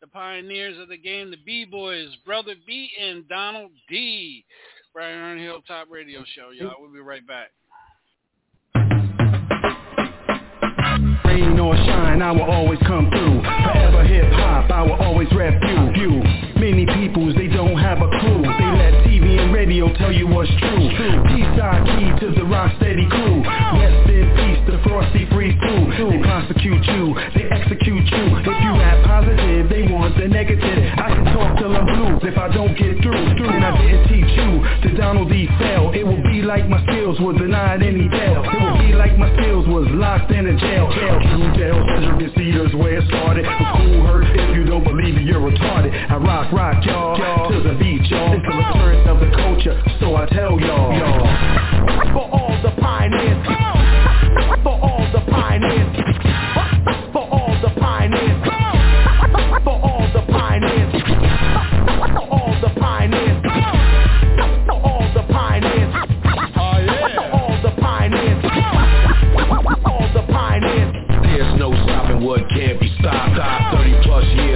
the pioneers of the game, the B-Boys, Brother B and Donald D. Right on Hilltop Radio Show, y'all. We'll be right back. Rain or shine, I will always come through. Forever hip hop, I will always rap you. Many peoples, they don't have a clue. They let TV and radio tell you what's true. Eastside key to the rock steady crew. Rest in peace to Frosty Freeze. They prosecute you, they execute you. If you rap positive, they want the negative. I can talk till I'm blue if I don't get through. And I didn't teach you to Donald D. Fell. It will be like my skills were denied any bail. It will be like my skills was locked in a jail. True jail, treasury cedars where it started. The Kool Herc if you don't believe it, you're retarded. I rock, rock, y'all, to the beat, y'all. It's the return of the culture, so I tell y'all. y'all. For all the pioneers.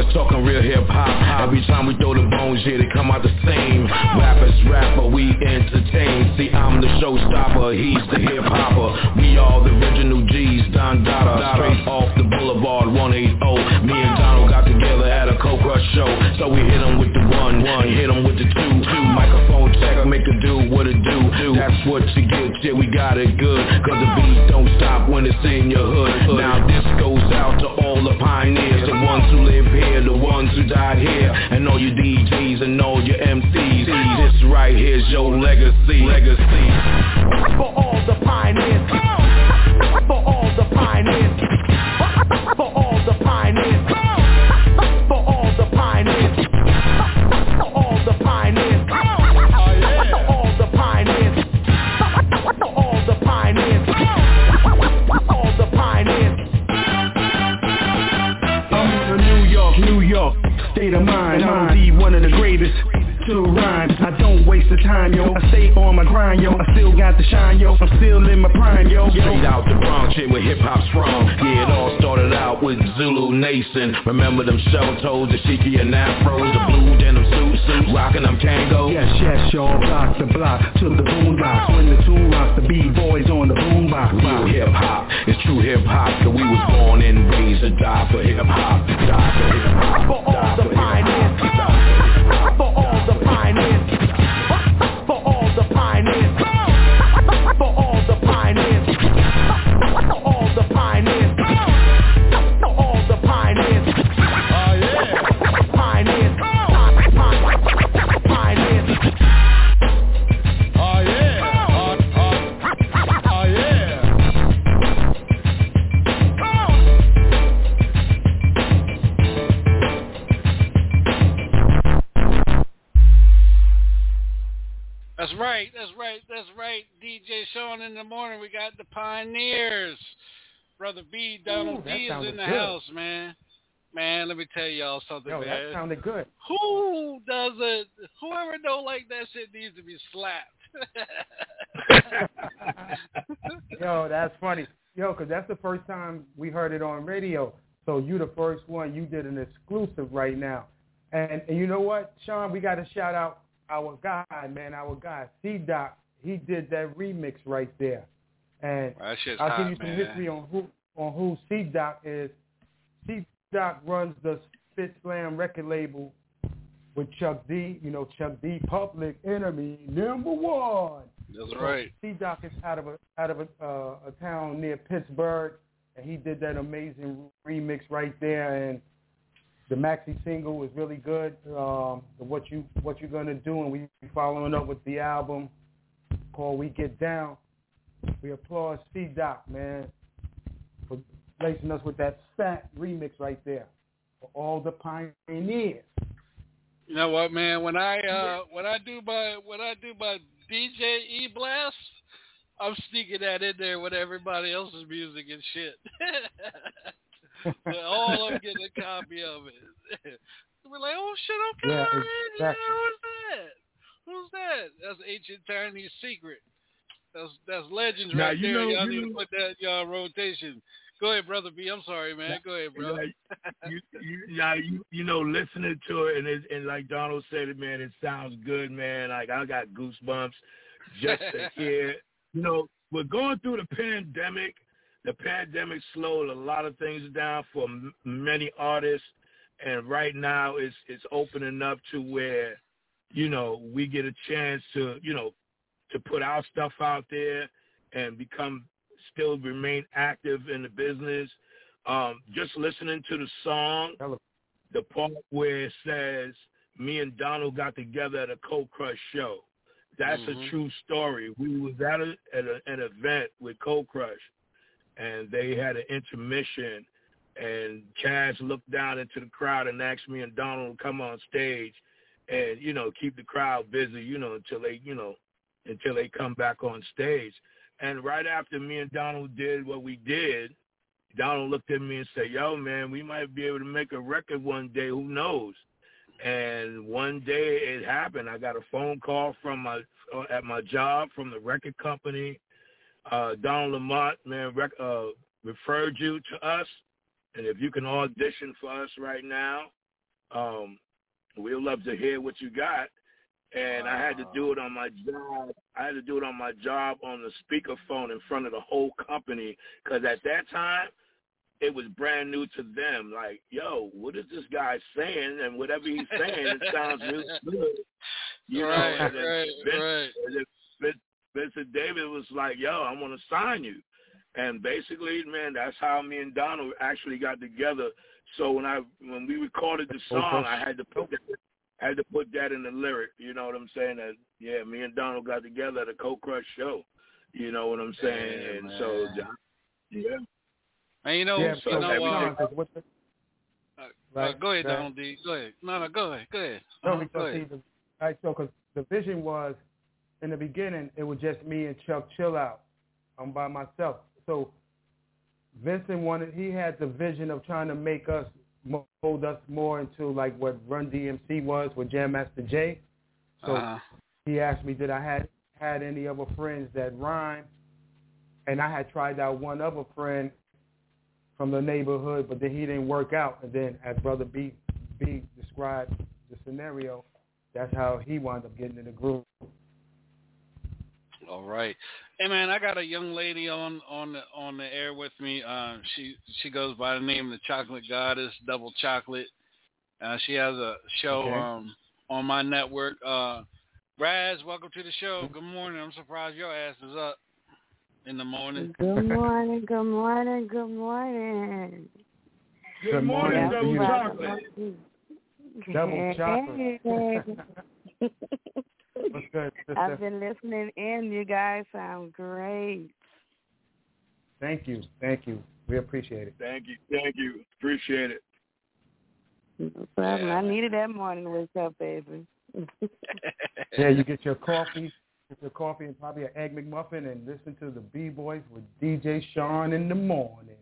Years talking real hip hop. Every time we throw the bones, yeah, they come out the same. Rappers rap, but we entertain. See, I'm the showstopper, he's the hip hopper. We all the original G's, Don Dada. Straight off the boulevard, 180. Me and show. So we hit him with the one, one, hit him with the two, two. Microphone check, make a do what it do. do. That's what you get, yeah, we got it good. Cause the beat don't stop when it's in your hood. Now this goes out to all the pioneers, the ones who live here, the ones who died here, and all your DJs and all your MCs. This right here's your legacy. Legacy. For all the pioneers. For all state of mind. I'm the To rhyme, I don't waste the time, yo. I stay on my grind, yo. I still got the shine, yo. I'm still in my prime, yo. Straight out the Bronx, shit where hip hop's from. Yeah, it all started out with Zulu Nation. Remember them shell toes, the shiki and afros, the blue denim suits, rocking them Kangol. Yes, yes, y'all block the block to the boombox. When the tune rocks, the B-boys on the boombox. Real hip hop, it's true hip hop. Cause we was born and raised to die for hip hop. Die for hip hop. For all right. That's right. DJ Shaun in the morning. We got the Pioneers. Brother B, Donald Ooh, D is in the good. house, man. Man, let me tell y'all something, Yo, man. that sounded good. Who does it? Whoever don't like that shit needs to be slapped. Yo, that's funny. Yo, because that's the first time we heard it on radio. So you the first one. You did an exclusive right now. And, and you know what, Shaun? We got to shout out our guy, man, our guy, C Doc. He did that remix right there. And shit's I'll hot, give you some man. history on who on who C Doc is. C Doc runs the Spit Slam record label with Chuck D. You know Chuck D. Public Enemy number one. That's So right. C Doc is out of a out of a, uh, a town near Pittsburgh, and he did that amazing remix right there. And the maxi single was really good. Um, what you what you're gonna do, and we be following up with the album called We Get Down. We applaud C Doc, man, for lacing us with that fat remix right there for all the pioneers. You know what, man? When I uh when I do my when I do my DJ E blast, I'm sneaking that in there with everybody else's music and shit. But all them getting a copy of it. We're like, oh shit, okay, Yeah, right, yeah, exactly. who's that? Who's that? That's Ancient Tyranny's secret. That's that's legends Now, right there. know- y'all you need to put that y'all rotation. Go ahead, brother B. I'm sorry, man. Go ahead, bro. You, you, now you, you know, listening to it and it, and like Donald said, it man, it sounds good, man. Like I got goosebumps just to hear. You know, we're going through the pandemic. The pandemic slowed a lot of things down for m- many artists, and right now it's it's opening up to where, you know, we get a chance to, you know, to put our stuff out there and become still remain active in the business. Um, just listening to the song, the part where it says, "Me and Donald got together at a Cold Crush show." That's Mhm. a true story. We was at, a, at a, an event with Cold Crush, and they had an intermission, and Caz looked down into the crowd and asked me and Donald to come on stage, and you know keep the crowd busy, you know until they you know until they come back on stage. And right after me and Donald did what we did, Donald looked at me and said, "Yo, man, we might be able to make a record one day. Who knows?" And one day it happened. I got a phone call from my uh, at my job from the record company. Uh, Donald Lamont, man, rec- uh, referred you to us, and if you can audition for us right now, um, we'd love to hear what you got. And I had to do it on my job. I had to do it on my job on the speakerphone in front of the whole company because at that time it was brand new to them. Like, yo, what is this guy saying? And whatever he's saying, it sounds really good. You right, know, and then right, Vince, right. and then Vince, Vincent Davis was like, yo, I want to sign you. And basically, man, that's how me and Donald actually got together. So when I when we recorded the song, I had to put that I had to put that in the lyric. You know what I'm saying? That yeah, me and Donald got together at a Cold Crush show. You know what I'm saying? Yeah, and so yeah, And you know, yeah, you so know, everything- uh, Shaun, 'cause what the, uh, go ahead, right. Donald D. Go ahead. No, no, go ahead. Go ahead. No, Uh, because go see, ahead. the, all right, so because the vision was in the beginning, it was just me and Chuck Chill Out. I'm by myself. So Vincent wanted, he had the vision of trying to make us mold us more into like what Run DMC was with Jam Master Jay. So Uh-huh. he asked me did I had had any other friends that rhyme, and I had tried out one other friend from the neighborhood, but then he didn't work out. And then as Brother B B described the scenario, that's how he wound up getting in the group. All right. Hey man, I got a young lady on on the on the air with me. Uh, she she goes by the name of the Chocolate Goddess, Double Chocolate. Uh, she has a show Okay. um on my network. Uh, Raz, welcome to the show. Good morning. I'm surprised your ass is up in the morning. Good morning, good morning, good morning. Good morning, Yeah, Double Chocolate. Double chocolate. Hey. What's good, I've been listening in. You guys sound great. Thank you, thank you. We appreciate it. Thank you, thank you, appreciate it. No problem. Yeah. I needed that morning wake up, baby. Yeah, you get your coffee get your coffee and probably an egg McMuffin and listen to the B Boys with DJ Shaun in the morning.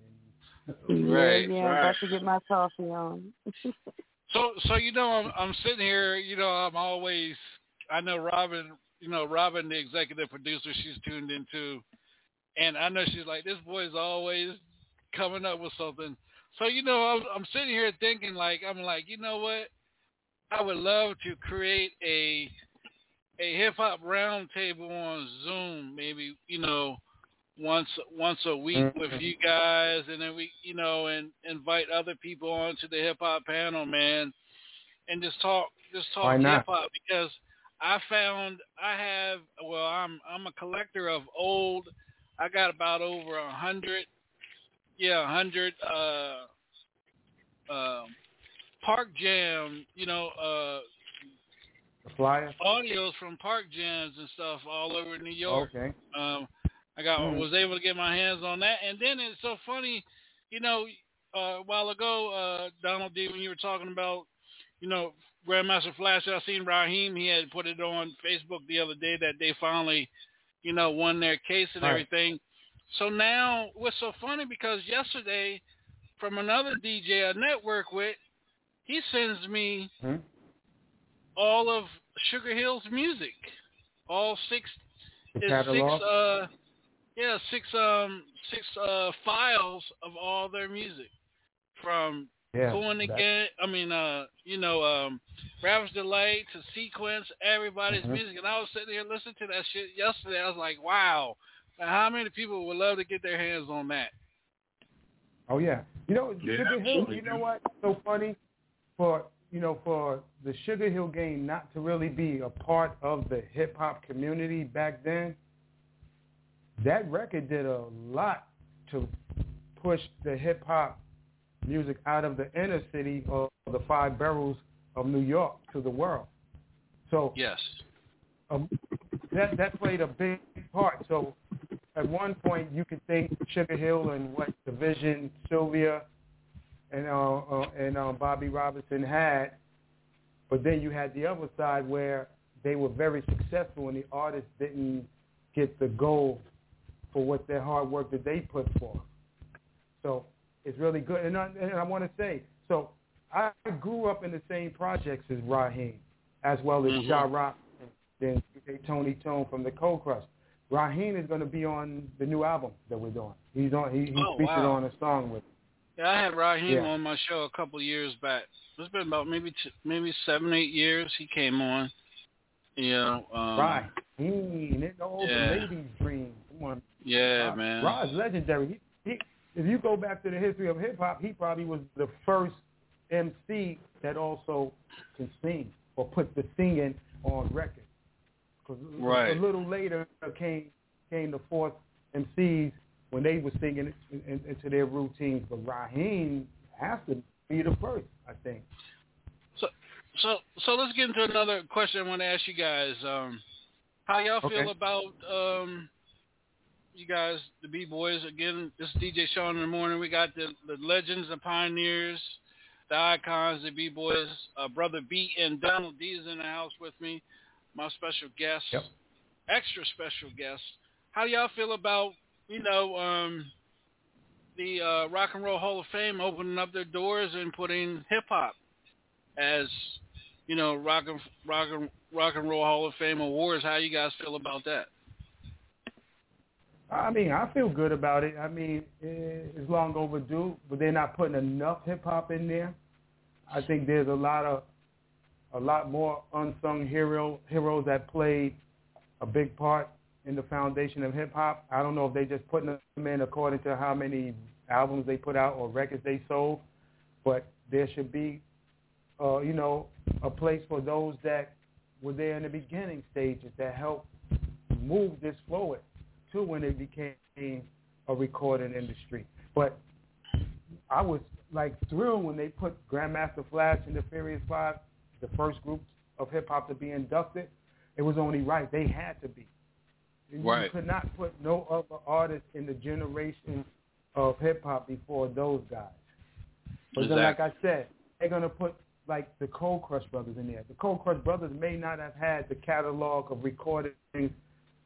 Right, yeah, yeah, right. about to get my coffee on. So, so you know, I'm, I'm sitting here. You know, I'm always. I know Robin. You know, Robin, the executive producer, she's tuned into, and I know she's like, this boy's always coming up with something. So, you know, I'm, I'm sitting here thinking, like, I'm like, you know what? I would love to create a a hip hop roundtable on Zoom, maybe you know, once once a week with you guys, and then we, you know, and invite other people onto the hip hop panel, man, and just talk just talk hip hop because I found I have well, I'm I'm a collector of old. I got about over a hundred, yeah, a hundred. uh um Park Jam, you know, uh The flyer. audios from Park Jams and stuff all over New York. Okay. Um, I got Mm. was able to get my hands on that, and then it's so funny, you know, uh, a while ago, uh, Donald D, when you were talking about, you know, Grandmaster Flash, I seen Rahiem. He had put it on Facebook the other day that they finally, you know, won their case and Right. everything. So now, what's so funny because yesterday, from another DJ I network with, he sends me Hmm? all of Sugar Hill's music, all six catalog. six uh yeah six um six uh files of all their music from yeah. Cool that- again I mean uh you know um Rapper's Delight to Sequence everybody's Mhm. music and I was sitting here listening to that shit yesterday I was like wow now, how many people would love to get their hands on that Oh yeah. You know, Yeah, Sugar Hill. You know dude. what? So funny for you know for the Sugar Hill game not to really be a part of the hip hop community back then. That record did a lot to push the hip hop music out of the inner city of the five boroughs of New York to the world. So yes um, that that played a big part. So at one point you could think Sugar Hill and what Division, Sylvia, and uh, uh, and um, Bobby Robinson had, but then you had the other side where they were very successful and the artists didn't get the gold for what their hard work that they put forth. So it's really good. And I, and I want to say, so I grew up in the same projects as Rahiem, as well as Mhm. Sha Rock and then Tony Tone from the Cold Crush. Rahiem is going to be on the new album that we're doing. He's on. He, he's Oh, featured wow. on a song with. yeah I had Rahiem Yeah. on my show a couple of years back it's been about maybe t- maybe seven eight years he came on you know um, Rahiem, it all yeah. the ladies' dream. Come on, yeah Rod- man Rod's legendary. He, he, if you go back to the history of hip hop, he probably was the first MC that also can sing or put the singing on record. Because Right. a little later came came the Force MCs when they were singing in, in, into their routines. But Rahiem has to be the first, I think. So, so so let's get into another question I want to ask you guys. Um, how y'all feel about um, you guys, the B boys? Again, this is DJ Shaun in the morning. We got the, the legends, the pioneers, the icons, the B boys. Uh, Brother B and Donald D is in the house with me. My special guest, Yep. extra special guest. How y'all feel about you know um, the uh, Rock and Roll Hall of Fame opening up their doors and putting hip hop as you know rock and rock and rock and roll Hall of Fame awards. How you guys feel about that? I mean, I feel good about it. I mean, eh, it's long overdue, but they're not putting enough hip hop in there. I think there's a lot of a lot more unsung hero heroes that played a big part in the foundation of hip hop. I don't know if they just putting them in according to how many albums they put out or records they sold, but there should be, uh, you know, a place for those that were there in the beginning stages that helped move this forward to when it became a recording industry. But I was like thrilled when they put Grandmaster Flash and the Furious Five, the first group of hip hop to be inducted. It was only right; they had to be. You Right. could not put no other artist in the generation of hip hop before those guys. But then, like I said, they're gonna put like the Cold Crush Brothers in there. The Cold Crush Brothers may not have had the catalog of recordings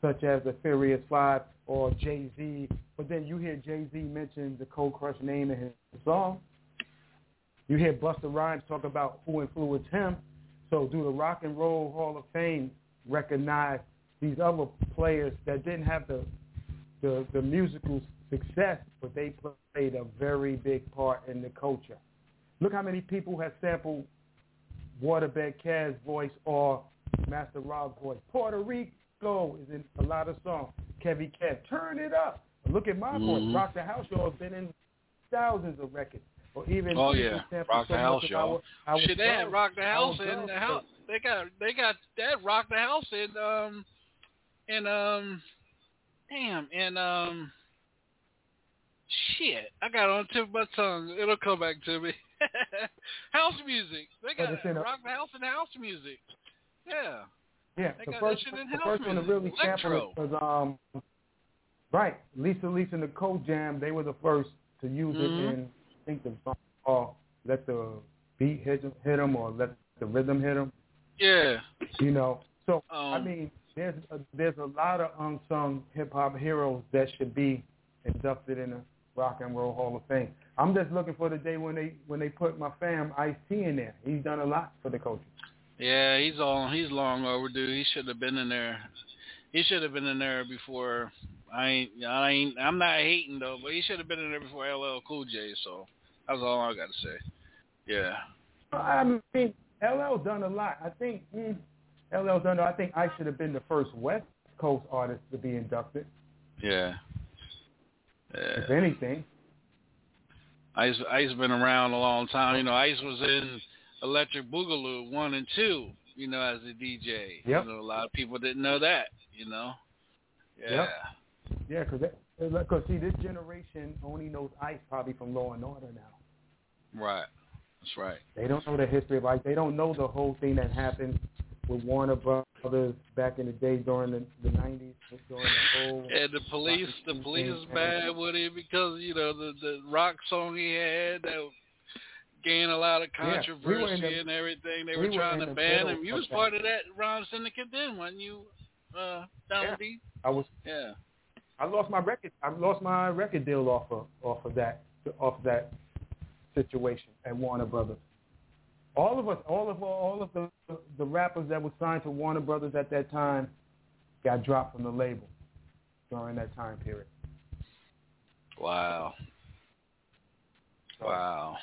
such as the Furious Five or Jay-Z. But then you hear Jay-Z mention the Cold Crush name in his song. You hear Busta Rhymes talk about who influenced him. So do the Rock and Roll Hall of Fame recognize these other players that didn't have the the, the musical success, but they played a very big part in the culture. Look how many people have sampled Waterbed Caz voice or Master Rob voice. Puerto Rico is in a lot of songs. Kevy Kev, turn it up. Look at my mm-hmm. voice. Rock the House Show has been in thousands of records. Or even oh yeah, Rock the House Show. Shit, they had Rock the House in the house. They got they got that Rock the House in um in um damn in um shit. I got on tip of my tongue. It'll come back to me. house music. They got rock the house and house music. Yeah. Yeah, the first, the first one to really sample it was um, right. Lisa Lisa and the Cult Jam. They were the first to use mm-hmm. it in I think the song called "Let the Beat Hit Him" hit them or "Let the Rhythm Hit Him." Yeah. You know, so um, I mean, there's a, there's a lot of unsung hip hop heroes that should be inducted in the Rock and Roll Hall of Fame. I'm just looking for the day when they when they put my fam Ice T in there. He's done a lot for the culture. Yeah, he's all he's long overdue. He should have been in there. He should have been in there before. I ain't. I ain't. I'm not hating though, but he should have been in there before LL Cool J. So that's all I got to say. Yeah. I mean, LL done a lot. I think mm, LL done. I think I should have been the first West Coast artist to be inducted. Yeah. yeah. If anything. Ice Ice been around a long time. You know, Ice was in Electric Boogaloo one and two, you know, as a DJ. Yep. You know, a lot of people didn't know that, you know. Yeah. Yep. Yeah, because cause see, this generation only knows Ice probably from Law and Order now. Right. That's right. They don't know the history of Ice. They don't know the whole thing that happened with Warner Brothers back in the day during the the nineties, during the whole. And the police, the police is bad with it because you know the the rock song he had that gained a lot of controversy yeah, we the, and everything. They we were trying were to ban him. You was part of that Rhyme Syndicate then, wasn't you? Uh, down yeah, D? I was. Yeah. I lost my record. I lost my record deal off of off of that off of that situation at Warner Brothers. All of us, all of all of the the rappers that were signed to Warner Brothers at that time got dropped from the label during that time period. Wow. Wow.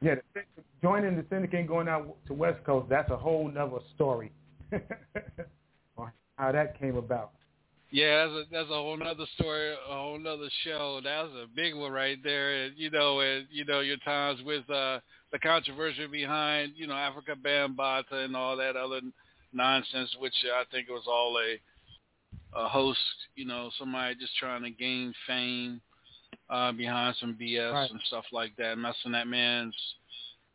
Yeah, joining the syndicate and going out to West Coast, that's a whole nother story how that came about. Yeah, that's a, that's a whole nother story, a whole nother show. That was a big one right there. And, you know, and, you know, your times with uh, the controversy behind, you know, Afrika Bambaataa and all that other nonsense, which I think was all a, a host, you know, somebody just trying to gain fame uh, behind some BS right. and stuff like that, messing that man's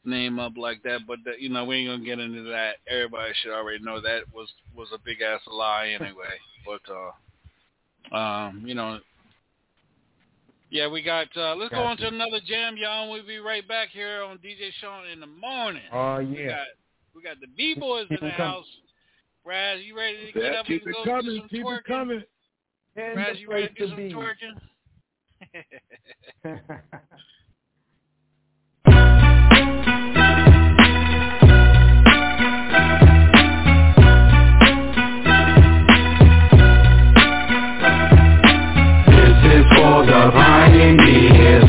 name up like that. But that, you know, we ain't gonna get into that. Everybody should already know that was was a big ass lie anyway. but uh, um, you know, yeah, we got. Uh, let's go on to another jam, y'all. We'll be right back here on DJ Shaun in the morning. Oh yeah. We got, we got the B boys in the house. Brad, you ready to get yeah, up keep and it go coming, do some keep twerking? it coming. Brad, you ready to do some be. twerking? For the pioneers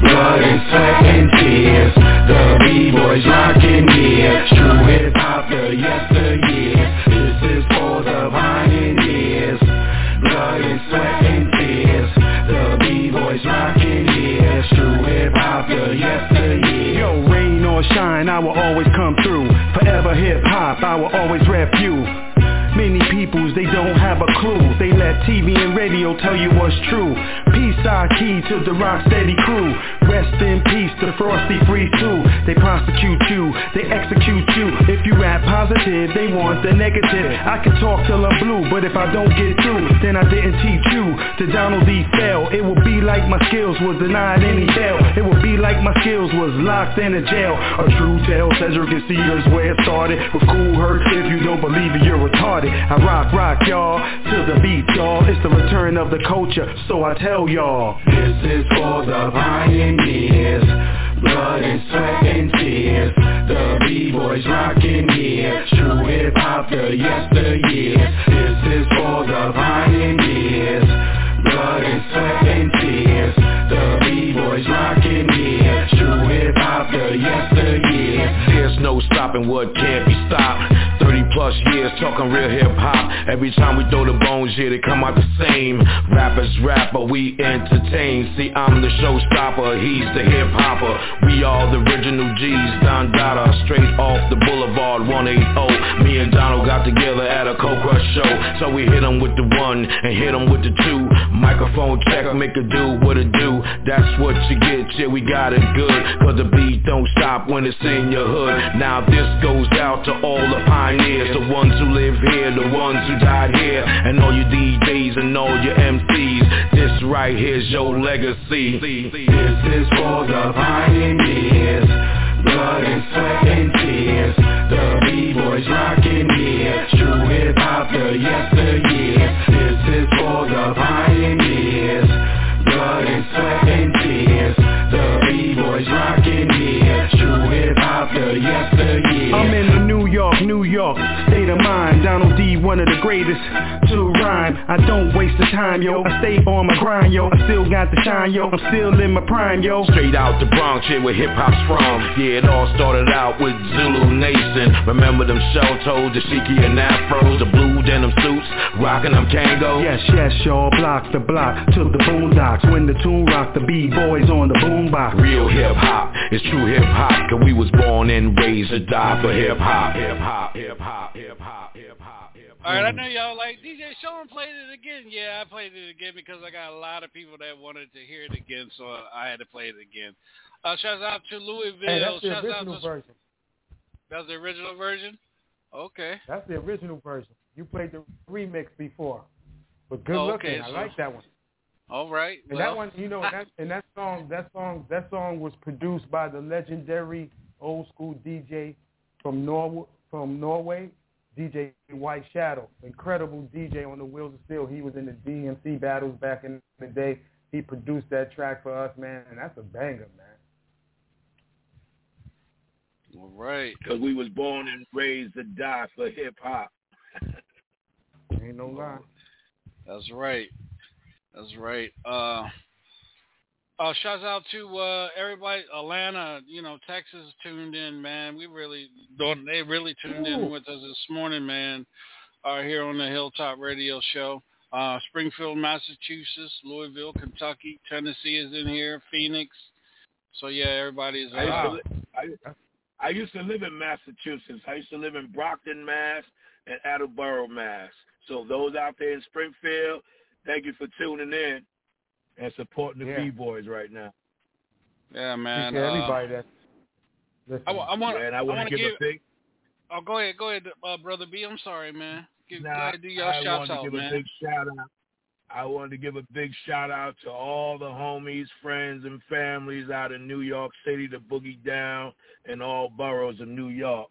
Blood and sweat and tears. The B-boys rocking here. True hip-hop, the yesteryear shine, I will always come through. Forever hip-hop, I will always rap you Many peoples, they don't have a clue They let TV and radio tell you what's true Peace our key to the rock steady crew Rest in peace, to the frosty free too They prosecute you, they execute you. If you rap positive, they want the negative. I can talk till I'm blue, but if I don't get through, then I didn't teach you. To Donald D. Fell, it will be like my skills was denied any bail. It would be like my skills was locked in a jail. A true tale, Sedgwick and Cedar's where it started. With Kool Herc, if you don't believe it, you're retarded. I rock, rock, y'all, to the beat, y'all. It's the return of the culture, so I tell y'all. This is for the pioneers. Blood and sweat and tears. The B-boys rockin' here. True hip-hop, the yesteryears. This is for the pioneers. Blood and sweat and tears. The B-boys rockin' here. True hip-hop, the yesteryears. There's no stopping what can't be stopped 30 plus years talking real hip hop Every time we throw the bones, yeah, they come out the same. Rappers rap, but we entertain. See, I'm the showstopper, he's the hip hopper We all the original G's, Don Dada Straight off the boulevard, 180 Me and Donald got together at a Cold Crush show. So we hit him with the one and hit him with the two Microphone check, make a do what it do. That's what you get, yeah, we got it good. Cause the beat don't stop when it's in your hood. Now this goes out to all the pioneers The ones who live here, the ones who died here And all your DJs and all your MCs This right here's your legacy. This is for the pioneers. Blood and sweat and tears. The B-boys rockin' True hip-hop, the yesteryears This is for the pioneers. Blood and sweat and tears. The B-boys rockin' here True hip-hop, the yesteryears I'm in the New York, New York state of mind. Donald D, one of the greatest to rhyme. I don't waste the time, yo. I stay on my grind, yo. I still got the shine, yo. I'm still in my prime, yo. Straight out the Bronx, here where hip hop's from. Yeah, it all started out with Zulu Nation. Remember them shell toes, the shiki and afros, the blue denim suits, rocking them Kangos. Yes, yes, y'all block the block to the boondocks. When the tune rock, the b-boys on the boombox. Real hip hop, it's true hip hop, cause we was born and raised to die for hip-hop Hip-hop, hip hop. Hip hop, hip hop, hip hop, hip hop. All right, I know y'all like DJ Shaun played it again. Yeah, I played it again because I got a lot of people that wanted to hear it again, so I had to play it again. Uh, shouts out to Louisville. Hey, that's the shouts original out to version. that's the original version. Okay. That's the original version. You played the remix before, but good Oh, looking. okay, I so- like that one. All right. And well, that one, you know, that and that song, that song, that song was produced by the legendary old school DJ from Norway, from Norway, DJ White Shadow. Incredible DJ on the Wheels of Steel. He was in the DMC battles back in the day. He produced that track for us, man, and that's a banger, man. all right. Because we was born and raised to die for hip hop. Ain't no lie. That's right. That's right. Uh, uh, shouts out to uh, everybody, Atlanta, you know, Texas tuned in, man. We really don't. They really tuned in with us this morning, man. Uh, here on the Hilltop Radio Show. Uh, Springfield, Massachusetts, Louisville, Kentucky, Tennessee is in here, Phoenix. So yeah, everybody's. I used, to li- I, I used to live in Massachusetts. I used to live in Brockton, Mass, and Attleboro, Mass. So those out there in Springfield, thank you for tuning in and supporting the Yeah. B-boys right now. yeah, man. Appreciate Uh, everybody that. Listen, I, I want. and I I want want to to give give. a big Oh, go ahead, go ahead, uh, brother B. I'm sorry, man. Give, go Nah, ahead, do your I shouts wanted to out, give man. a big shout out. I wanted to give a big shout out to all the homies, friends, and families out in New York City, the Boogie Down, and all boroughs of New York.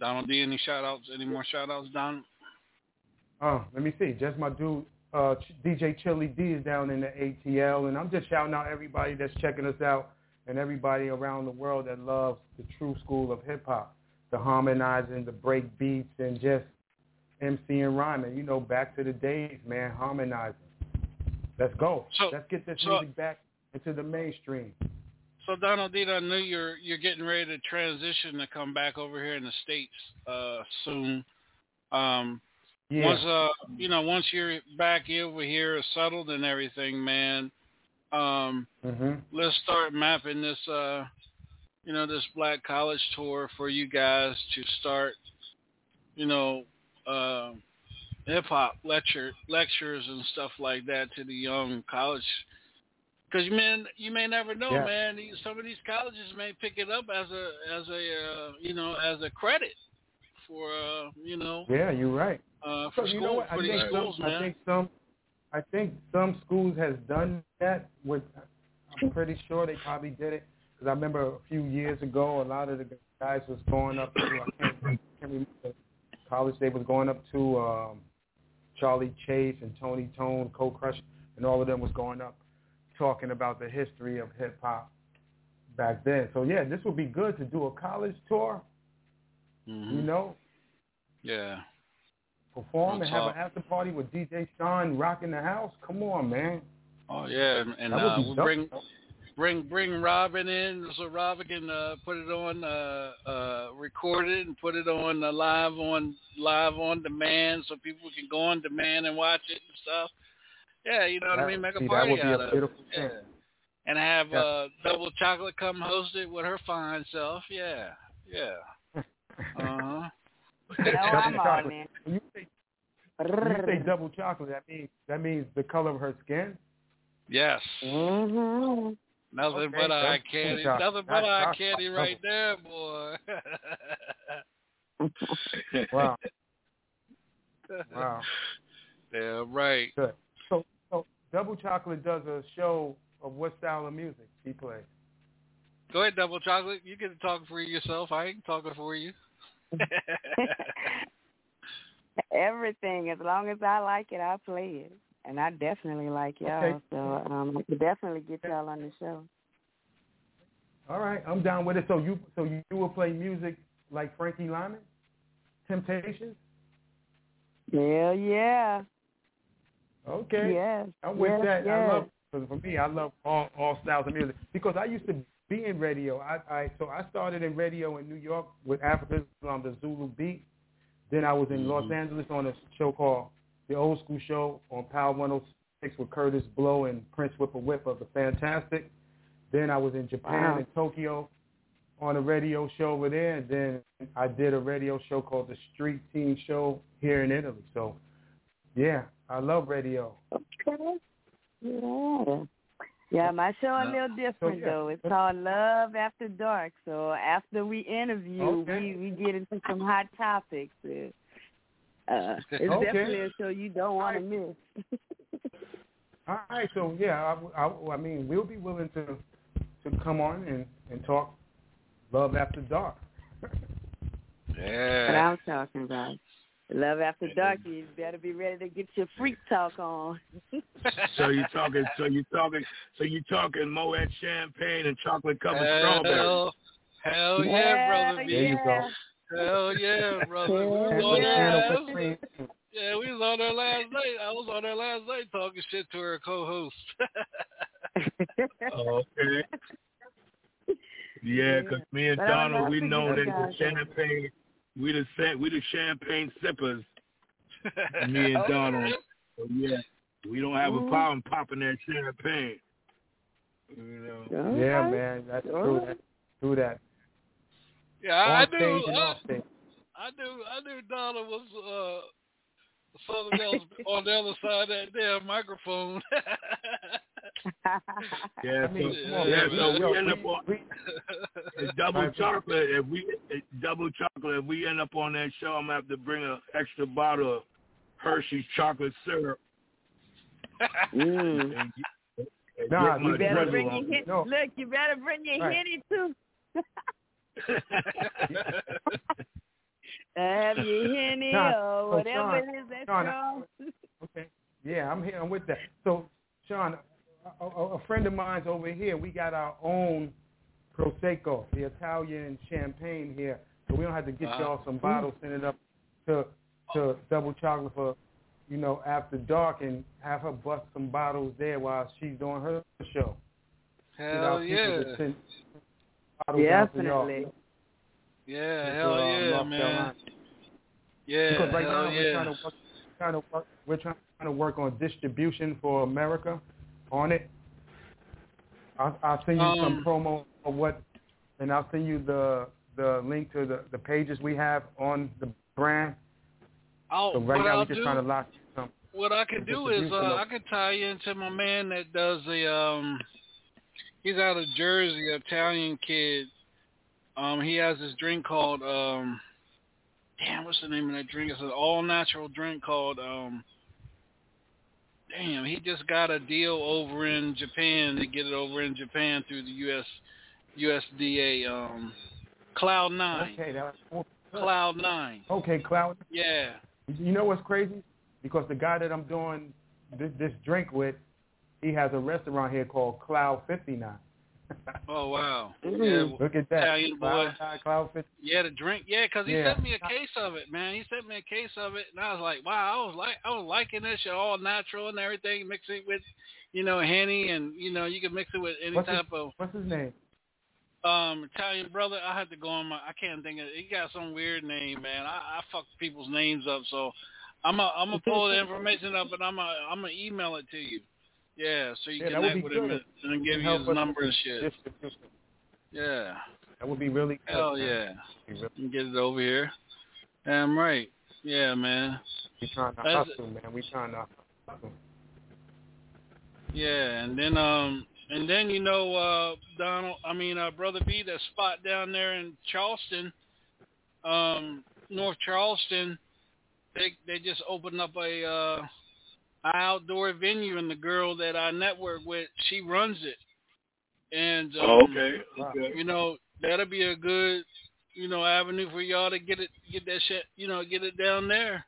Donald D. Any shout outs? Any more shout outs, Donald? Oh, let me see. Just my dude, uh, DJ Chili D is down in the ATL, and I'm just shouting out everybody that's checking us out and everybody around the world that loves the true school of hip hop, the harmonizing, the break beats, and just MC and rhyming. You know, back to the days, man, harmonizing. Let's go. So- Let's get this so- music back into the mainstream. So Donald D, I know you're you're getting ready to transition to come back over here in the states uh, soon. Um, Yeah. Once uh, you know, once you're back over here, settled and everything, man. Um, hmm let's start mapping this, uh, you know, this Black College tour for you guys to start, you know, uh, hip hop lecture lectures and stuff like that to the young college Because you may you may never know, Yeah. man. Some of these colleges may pick it up as a as a uh, you know as a credit for uh, you know Yeah, you're right. uh, So for you know what? I for these think schools, some, man. I think some, I think some schools has done that. With, I'm pretty sure they probably did it because I remember a few years ago, a lot of the guys was going up to I can't, I can't remember college they was going up to. Um, Charlie Chase and Tony Tone, Cold Crush, and all of them was going up talking about the history of hip hop back then. So yeah, this would be good to do a college tour. Mhm. You know, Yeah. perform and have an after party with DJ Shaun rocking the house. Come on, man. Oh yeah, and, That uh, we'll bring bring bring Robin in so Robin can uh, put it on uh, uh, record it and put it on uh, live on live on demand so people can go on demand and watch it and stuff. Yeah, you know what I mean. Make a see, that party out a of it. Yeah. And have Yeah. uh, double chocolate come host it with her fine self. Yeah, yeah. Uh huh. No, Double I'm all chocolate. in. When you say, when you say double chocolate, that means that means the color of her skin. Yes. Mm-hmm. Nothing Okay, but eye that's candy. chocolate. Nothing but That's eye chocolate. candy right there, boy. Wow, wow, Damn right. good. So, so double chocolate does a show of what style of music he plays. Go ahead, Double Chocolate. You can talk for yourself. I ain't talking for you. Everything, as long as I like it, I play it, and I definitely like y'all. Okay. So um, I could definitely get y'all on the show. All right, I'm down with it. So you, so you will play music like Frankie Lymon, Temptations. Hell yeah. Okay. Yes. I'm with yes, that. Yes. I love because for me, I love all all styles of music because I used to be in radio. I, I so I started in radio in New York with Afrika on the Zulu beat. Then I was in Los mm-hmm. Angeles on a show called the Old School Show on Power 106 with Kurtis Blow and Prince Whipper Whip of the Fantastic. Then I was in Japan Wow. and Tokyo on a radio show over there. And then I did a radio show called the Street Team Show here in Italy. So yeah, I love radio. Okay. Yeah. Yeah, my show a little different yeah. though. It's called Love After Dark. So after we interview, Okay. we we get into some hot topics. Uh, uh, it's Okay. definitely a show you don't want to miss. All right, so yeah, I, I, I mean, we'll be willing to to come on and and talk love after dark. yeah. What I'm talking about. Love After Dark, you better be ready to get your freak talk on. So you talking? So you talking? So you talking Moet champagne and chocolate covered strawberries? Hell, hell yeah, brother. There you go. Hell yeah, brother. We Hell was yeah. there Piano last, Supreme. yeah, we was on there last night. I was on there last night talking shit to her co-host. Oh, okay. Yeah, 'cause me and But Donald, we know that the champagne, we the sa- we the champagne sippers. Me and Donald. So yeah, we don't have a Mhm. problem popping that champagne. You know. Yeah, man, that's All true. right. That's true. That yeah, I, I knew. I, off. I knew. I knew Donna was uh, something on the other side of that damn microphone. Yeah, so, come yeah, so we end up on it's double chocolate. If we it's double chocolate, if we end up on that show, I'm gonna have to bring an extra bottle of Hershey's chocolate syrup. Mm. And and Nah, you better bring your it. hit. No. Look, you better bring your Right. hitty too. Have your henny Nah, or so whatever Shaun- it is that Shaun, strong. Okay. Yeah, I'm here. I'm with that. So, Shaun, a, a, a friend of mine's over here. We got our own prosecco, the Italian champagne here. So we don't have to get Wow. y'all some bottles, send it up to to double chocolate for, you know, after dark, and have her bust some bottles there while she's doing her show. Get hell yeah. bottles out to y'all. Definitely. Yeah, hell uh, yeah, North man. Carolina. Yeah, Because right hell now we're yeah. trying to work, trying to work, we're trying to work on distribution for America on it. I'll, I'll send you Um, some promo of what, and I'll send you the the link to the, the pages we have on the brand. I'll, So right now I'll we're just do, trying to lock some. what I can do is uh, of- I can tie you into my man that does the um he's out of Jersey, Italian kid. Um, he has this drink called um, damn, what's the name of that drink? It's an all natural drink called um. Damn, he just got a deal over in Japan to get it over in Japan through the US USDA um Cloud Nine. Okay, that was Cloud Nine. Okay, Cloud. Yeah. You know what's crazy? Because the guy that I'm doing this, this drink with, he has a restaurant here called Cloud 59. Oh wow! Yeah, Look at that. Italian boy. Cloud, Nine, Cloud 50. Yeah, the drink. Yeah, 'cause he Yeah. sent me a case of it, man. He sent me a case of it, and I was like, wow, I was like, I was liking this shit, all natural and everything. Mix it with, you know, henny, and you know, you can mix it with any What's his- type of What's his name? um Italian brother. I had to go on my. I can't think of. He got some weird name, man. I, I fuck people's names up, so I'm a, I'm gonna pull the information up, and I'm a, I'm gonna email it to you. Yeah, so you Yeah, connect with him good. and and give you his number and shit. Yeah. That would be really good. Hell yeah. Really- And get it over here. Damn right. Yeah, man. We trying to That's- hustle, man. We trying to hustle. Yeah, and then um and then you know uh Donald I mean uh brother B that spot down there in Charleston, um North Charleston, they they just opened up a uh outdoor venue and the girl that I network with, she runs it. And um, Oh, okay. Okay. you know, that'll be a good, you know, avenue for y'all to get it get that shit, you know, get it down there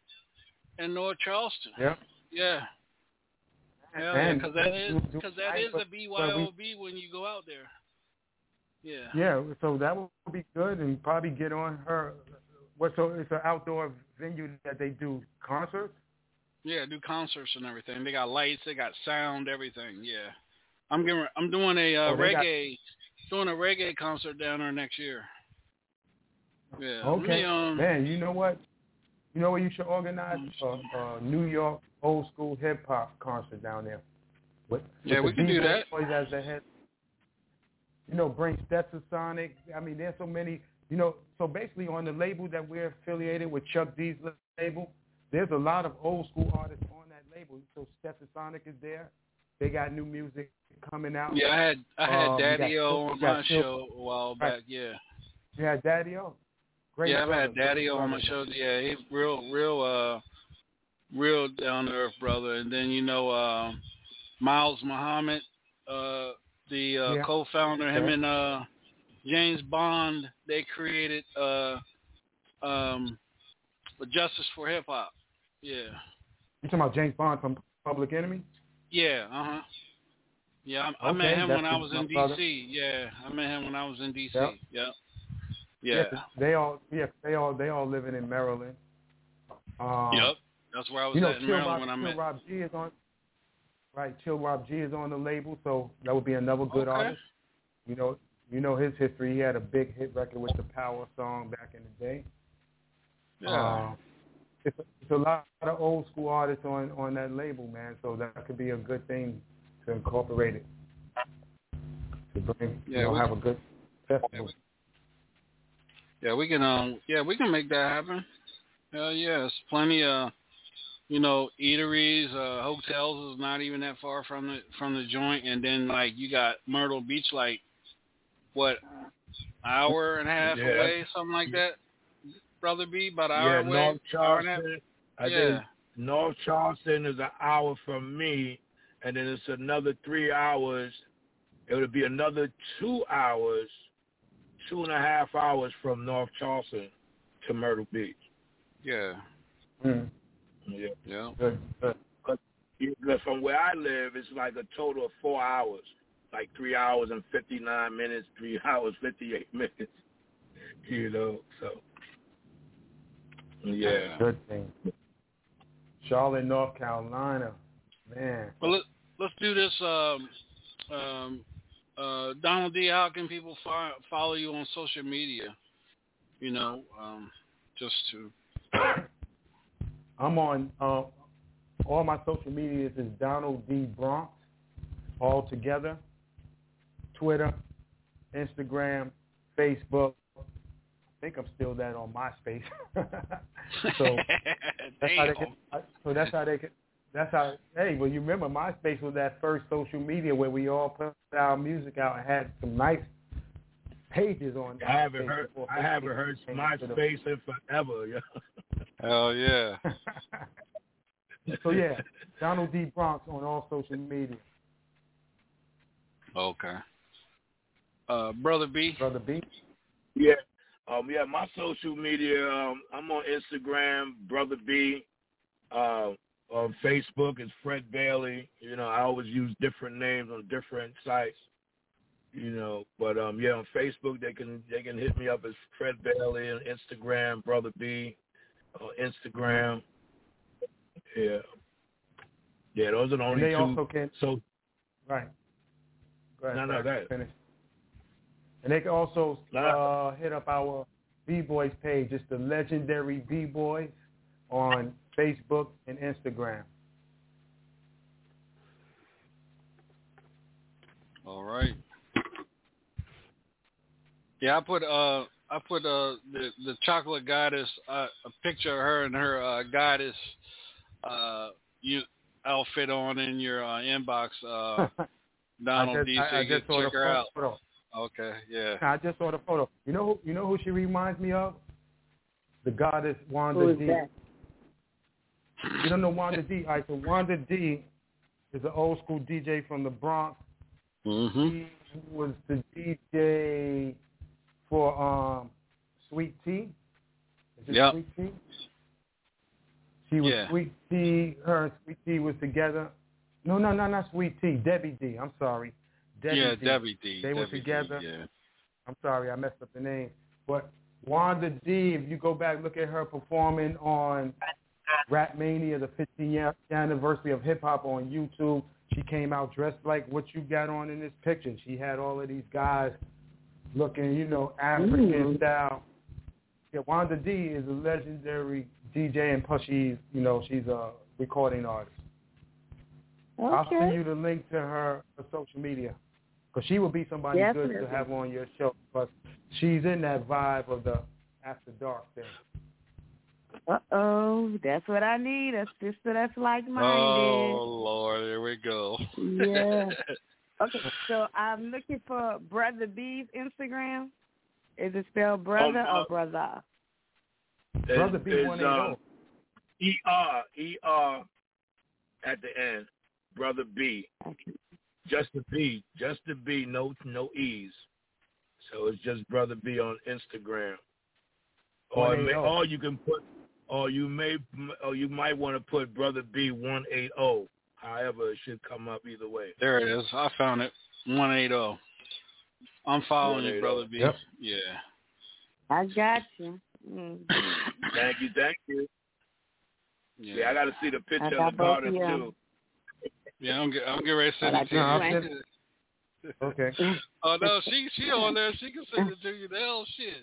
in North Charleston. Yeah. Yeah. Hell And- because that is do- do- because that is I- is a BYOB when you go out there. Yeah. Yeah, so that would be good, and probably get on her. What? So it's an outdoor venue that they do concerts. Yeah, do concerts and everything. They got lights, they got sound, everything. Yeah. I'm giving I'm doing a uh, Oh, they got- reggae doing a reggae concert down there next year. Yeah. Okay, me, um, man. You know what? You know what? You should organize a, a New York old school hip hop concert down there. With, Yeah, with we can do that. As the head. You know, bring Stetsasonic. I mean, there's so many. You know, so basically on the label that we're affiliated with, Chuck D's label, there's a lot of old school artists on that label. So Sonic is there. They got new music coming out. Yeah, I had I had Um, Daddy O on my show a while Right. back. Yeah. You had Daddy O. Great yeah, I've had Daddy O on my show. Yeah, he's real, real, uh, real down to earth brother. And then you know, uh, Miles Muhammad, uh, the uh, Yeah. co-founder, him Okay. and uh, James Bond, they created uh, um, Justice for Hip Hop. Yeah, You talking about James Bond from Public Enemy? yeah, uh huh. Yeah, I, I met him when I was in brother. D.C. Yeah, I met him when I was in D.C. Yep. Yeah, yeah. 'cause They all, yeah, they all, they all living in Maryland. Um, Yep. That's where I was You know, at in Chill Maryland Rob, when I Chill met. Rob G is on. Right, Chill Rob G is on the label, so that would be another good Okay. artist. You know, you know his history. He had a big hit record with the Power song back in the day. Yeah. Um, it's, a, it's a lot of old school artists on on that label, man. So that could be a good thing to incorporate it. To bring, Yeah, you know, we- have a good festival. Yeah, we can um yeah, we can make that happen. Hell yeah, there's plenty of you know, eateries, uh hotels is not even that far from the from the joint and then like you got Myrtle Beach like what hour and a half Yeah. away, something like that. Brother B, about an yeah, hour away. North hour and a half. Charleston. I Yeah. think North Charleston is an hour from me, and then it's another three hours. It would be another two hours, two and a half hours from North Charleston to Myrtle Beach. Yeah. Mm, Yeah. Yeah. good, good. From where I live, it's like a total of four hours, like three hours and 59 minutes, three hours, 58 minutes, you know, so. Yeah. Good thing. Charlotte, North Carolina, man. Well let let's do this um um uh Donald D, how can people fi- follow you on social media? You know, um just to I'm on uh, all my social medias is Donald D Bronx, all together. Twitter, Instagram, Facebook. I think I'm still that on MySpace. so that's how they Damn. can. So that's how they can. That's how. Hey, well, you remember MySpace was that first social media where we all put our music out and had some nice pages on. I haven't heard. I haven't heard MySpace in forever. Yeah. Hell yeah. so yeah, Donald D Bronx on all social media. Okay. Uh, brother B. Brother B. Yeah. Um. Yeah. My social media. Um. I'm on Instagram. Brother B. Uh. On Facebook, it's Fred Bailey. You know, I always use different names on different sites. You know, but um, yeah, on Facebook they can they can hit me up as Fred Bailey and Instagram, Brother B, on Instagram. Yeah, yeah, those are the only and they two. also can so right. Go ahead, no, no, go ahead. Finish. And they can also uh, hit up our B-Boys page. It's the legendary B-Boys on Facebook and Instagram. All right. Yeah, I put uh I put uh the the chocolate goddess uh, a picture of her and her uh goddess uh you outfit on in your uh, inbox uh Donald I just, so I, I just check her out. Photo. Okay, yeah. I just saw the photo. You know who you know who she reminds me of? The goddess Wanda Who is D. that? You don't know Wanda D. All right, so Wanda D is an old school DJ from the Bronx. Mm-hmm. He was the DJ for um Sweet Tee. Is it Yep. Sweet Tee? She was Yeah. Sweet Tee. Her and Sweet Tee was together. No, no, no, not Sweet Tee. Debbie D. I'm sorry. Debbie yeah, D. Debbie D. They were Debbie D, together. yeah. I'm sorry, I messed up the name. But Wanda D, if you go back, look at her performing on Rap Mania, the 15th anniversary of hip hop on YouTube. She came out dressed like what you got on in this picture. She had all of these guys looking, you know, African Mm. style. Yeah, Wanda D is a legendary DJ, and plus she's, you know, she's a recording artist. Okay. I'll send you the link to her, her social media. Because she would be somebody good to have on your show. But she's in that vibe of the after dark thing. Uh oh, that's what I need. A sister that's like minded. Oh Lord, here we go. Yeah. Okay, so I'm looking for Brother B's Instagram. Is it spelled brother Um, uh, or brother? It's- Brother B it's, one eight uh, zero. E R E R at the end. Brother B. Just the B. Just the B. No no E's. So it's just Brother B on Instagram. Or, it may, or you can put, or you may, or you might want to put Brother B one eight zero. However, it should come up either way. There it is. I found it. One eight zero. I'm following you, brother B. Yep. Yeah. I got you. Mm. Thank you, thank you. Yeah. Yeah, I got to see the picture of the both garden too. Yeah, I'm get, I'm getting ready to send it to you. you. Okay. Oh no, she she on there. She can send it to you. The hell shit.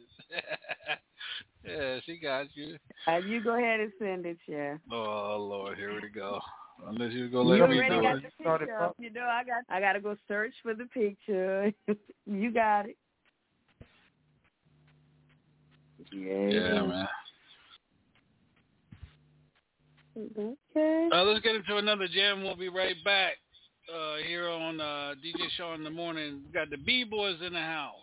yeah, she got you. Uh, you go ahead and send it, yeah. Oh Lord, here we go. Unless you go You let me already do got it. the Started picture. You know, I got I got to go search for the picture. you got it. Yeah. Yeah, man. Okay. Uh, let's get into another jam. We'll be right back uh, here on uh, DJ Shaun in the morning. We got the B boys in the house.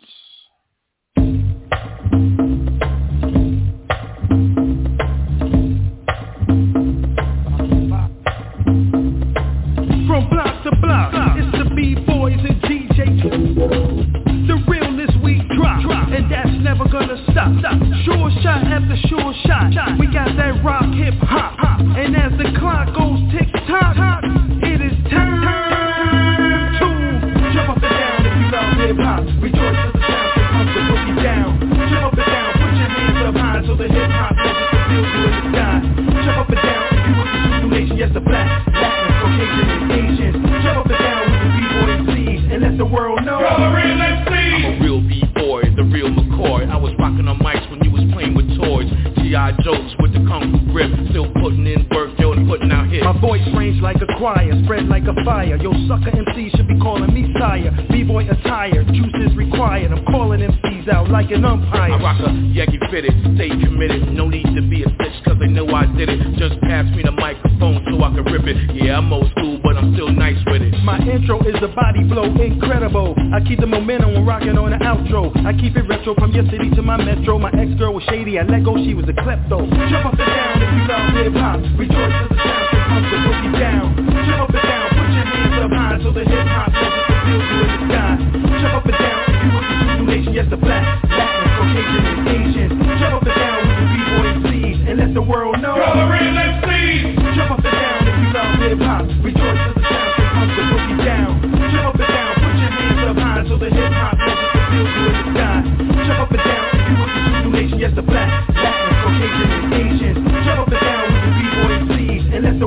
From block to block, never gonna stop. Sure shot after sure shot, we got that rock hip hop. And as the clock goes tick tock, it is time to jump up and down if you love hip hop. Rejoice to the sound that to put you down. Jump up and down, put your hands up high so the hip hop can feel you in the. Jump up and down if you with the nation, yes the black, Latin, Caucasian, and Asians. Jump up and down with the B-boy and let the world know. I'm a real Rocking on mics when you was playing with toys. G.I. Joes with the kung fu grip. Still putting in work, yo, and putting out hits. My voice range like a choir, spread like a fire. Yo, sucker MC should be calling me sire. B-boy attire, Juice is required, I'm calling MCs out like an umpire. I rock a Yagi fitted, stay committed, no need to be a snitch cause they know I did it. Just pass me the microphone so I can rip it. Yeah, I'm old school, but I'm still nice with it. My intro is a body blow, incredible. I keep the momentum when rocking on the outro. I keep it retro from your city to my metro. My ex-girl was shady, I let go, she was a klepto. Jump up and down if you love hip-hop. Rejoice as the sound Jump up and down, put your hands up high the you in the sky. Jump up and down you yes the black, Latin, Caucasian, and. Jump up and down with b-boy and let the world know. Jump up and down if you love hip-hop. Rejoice as the down. Jump up and down, put your hands up high the you in the sky. Jump up and down you yes the black,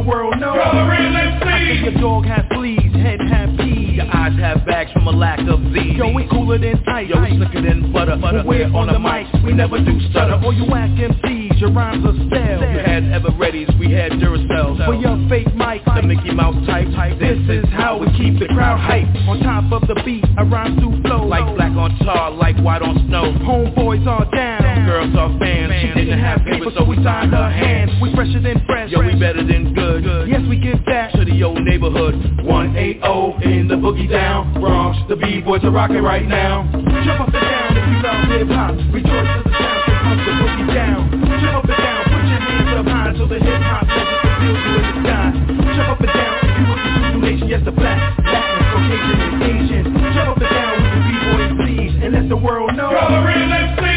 world know. I MCs. your dog has fleas, head have peas. Your eyes have bags from a lack of Z. Yo, we cooler than ice. Yo, we slicker than butter. But we're on the mic, we never do stutter. Or you ask MCs, your rhymes are stale. You had Evereadys, we had Duracells. For your fake mic, the Mickey Mouse type. this is how we keep the crowd hype. On top of the beat, I rhyme through flow. Like black on tar, like white on snow. Homeboys are down. Girls are fans. She didn't have paper, so we signed her hands. We fresher than fresh. Yo, we better than good. Yes, we give that. To the old neighborhood. 180 in the boogie down. Bronx, the B-boys are rocking right now. Jump up and down if you love hip hop. Rejoice as the sound that comes the boogie down. Jump up and down, put your hands up high so the hip hop legends can feel you in the sky. Jump up and down if you with the Zulu nation, yes the black, Latin, Caucasian, and Asian. Jump up and down with the b-boy MCs and let the world know. Brother real MCs. This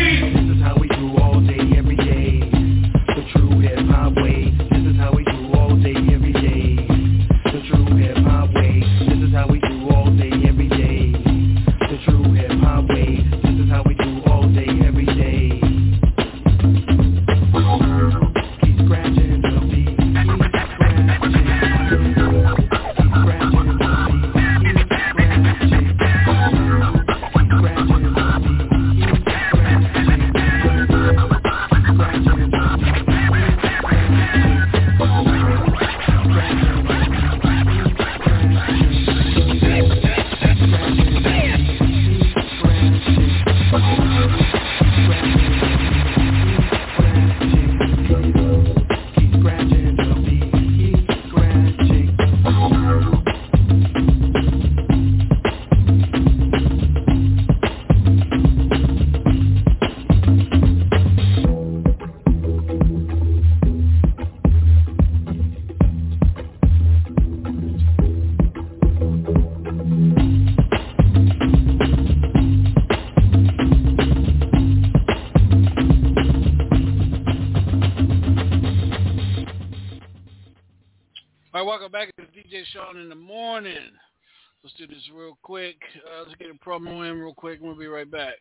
quick. Uh, let's get a promo in real quick, and we'll be right back.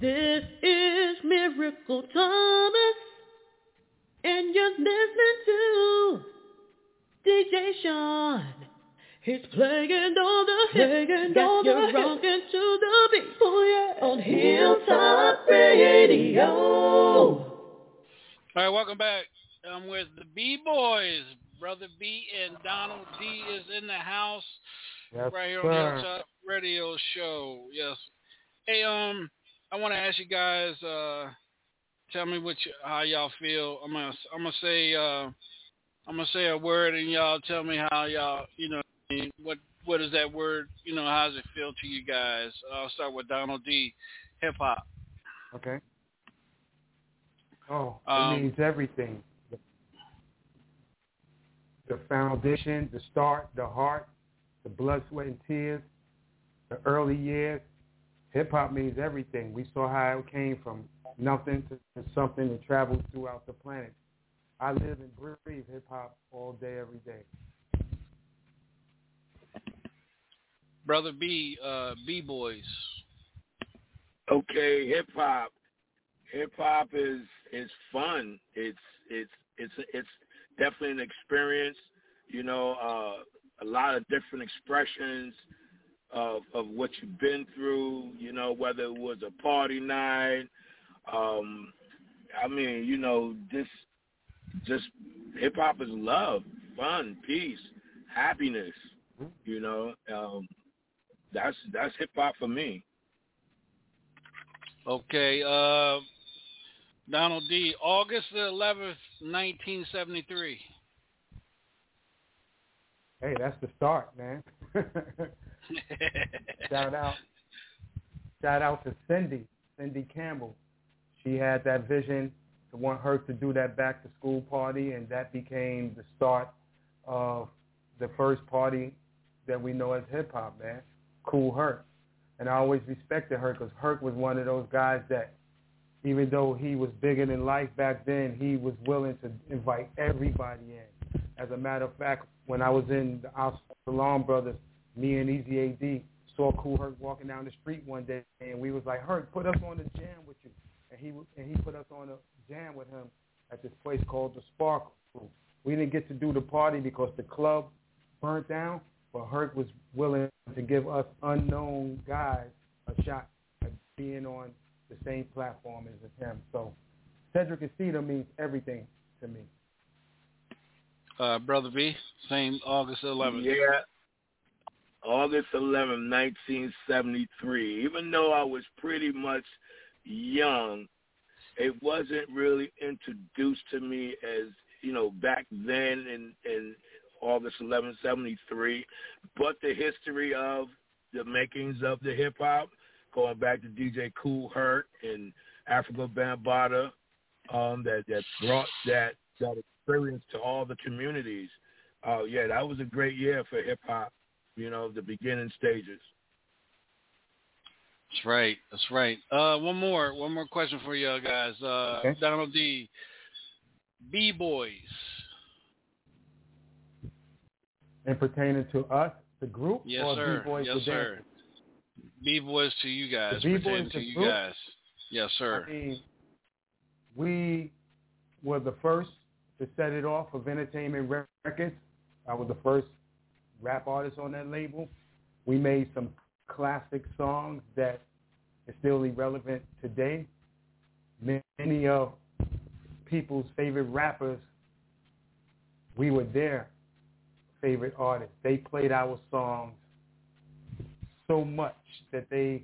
This is Miracle Thomas, and you're listening to DJ Shaun. He's playing all the hits that you're rocking to the beat. Oh yeah, on Hilltop Radio. All right, welcome back. I'm with the B Boys. Brother B and Donald D is in the house Yes, right here sir. on the Hilltop Radio Show. Yes. Hey, um, I want to ask you guys. Uh, tell me what you, how y'all feel. I'm gonna I'm gonna say uh, I'm gonna say a word and y'all tell me how y'all you know what what is that word? You know, how does it feel to you guys? I'll start with Donald D. Hip hop. Okay. Oh, it Um, means everything. The, the foundation, the start, the heart, the blood, sweat, and tears, the early years. Hip hop means everything. We saw how it came from nothing to, to something and traveled throughout the planet. I live and breathe hip hop all day, every day. Brother B, uh, B boys. Okay, hip hop. Hip hop is is fun. It's it's it's it's definitely an experience. You know, uh, a lot of different expressions of of what you've been through. You know, whether it was a party night. Um, I mean, you know, just just hip hop is love, fun, peace, happiness. You know, um, that's that's hip hop for me. Okay, uh, Donald D. August the eleventh, nineteen seventy three. Hey, that's the start, man. shout out, shout out to Cindy, Cindy Campbell. She had that vision to want her to do that back to school party, and that became the start of the first party that we know as hip hop, man. Kool Herc. And I always respected Herc because Herc was one of those guys that, even though he was bigger than life back then, he was willing to invite everybody in. As a matter of fact, when I was in the Al Salon Brothers, me and Easy AD saw Kool Herc walking down the street one day, and we was like, Herc, put us on the jam with you. And he and he put us on a jam with him at this place called the Sparkle. We didn't get to do the party because the club burnt down, but Herc was willing to give us unknown guys a shot at being on the same platform as him. So Sedgwick and Cedar means everything to me. Uh, Brother B, same August 11th. Yeah. August 11, 1973. Even though I was pretty much young, it wasn't really introduced to me as, you know, back then in, in August 11, 73, but the history of the makings of the hip hop, going back to DJ Kool Herc and Afrika Bambaataa, um, that, that brought that, that experience to all the communities. Uh, yeah, that was a great year for hip hop, you know, the beginning stages. That's right. That's right. Uh, one more, one more question for you guys. Uh, okay. Donald D. B boys. And pertaining to us, the group, yes, or sir. B-boys yes, sir. B boys to you guys. The B-boys pertaining to you guys. Yes, sir. I mean, we were the first to set it off Vintertainment Records. I was the first rap artist on that label. We made some classic songs that are still relevant today. Many of people's favorite rappers, we were their favorite artists. They played our songs so much that they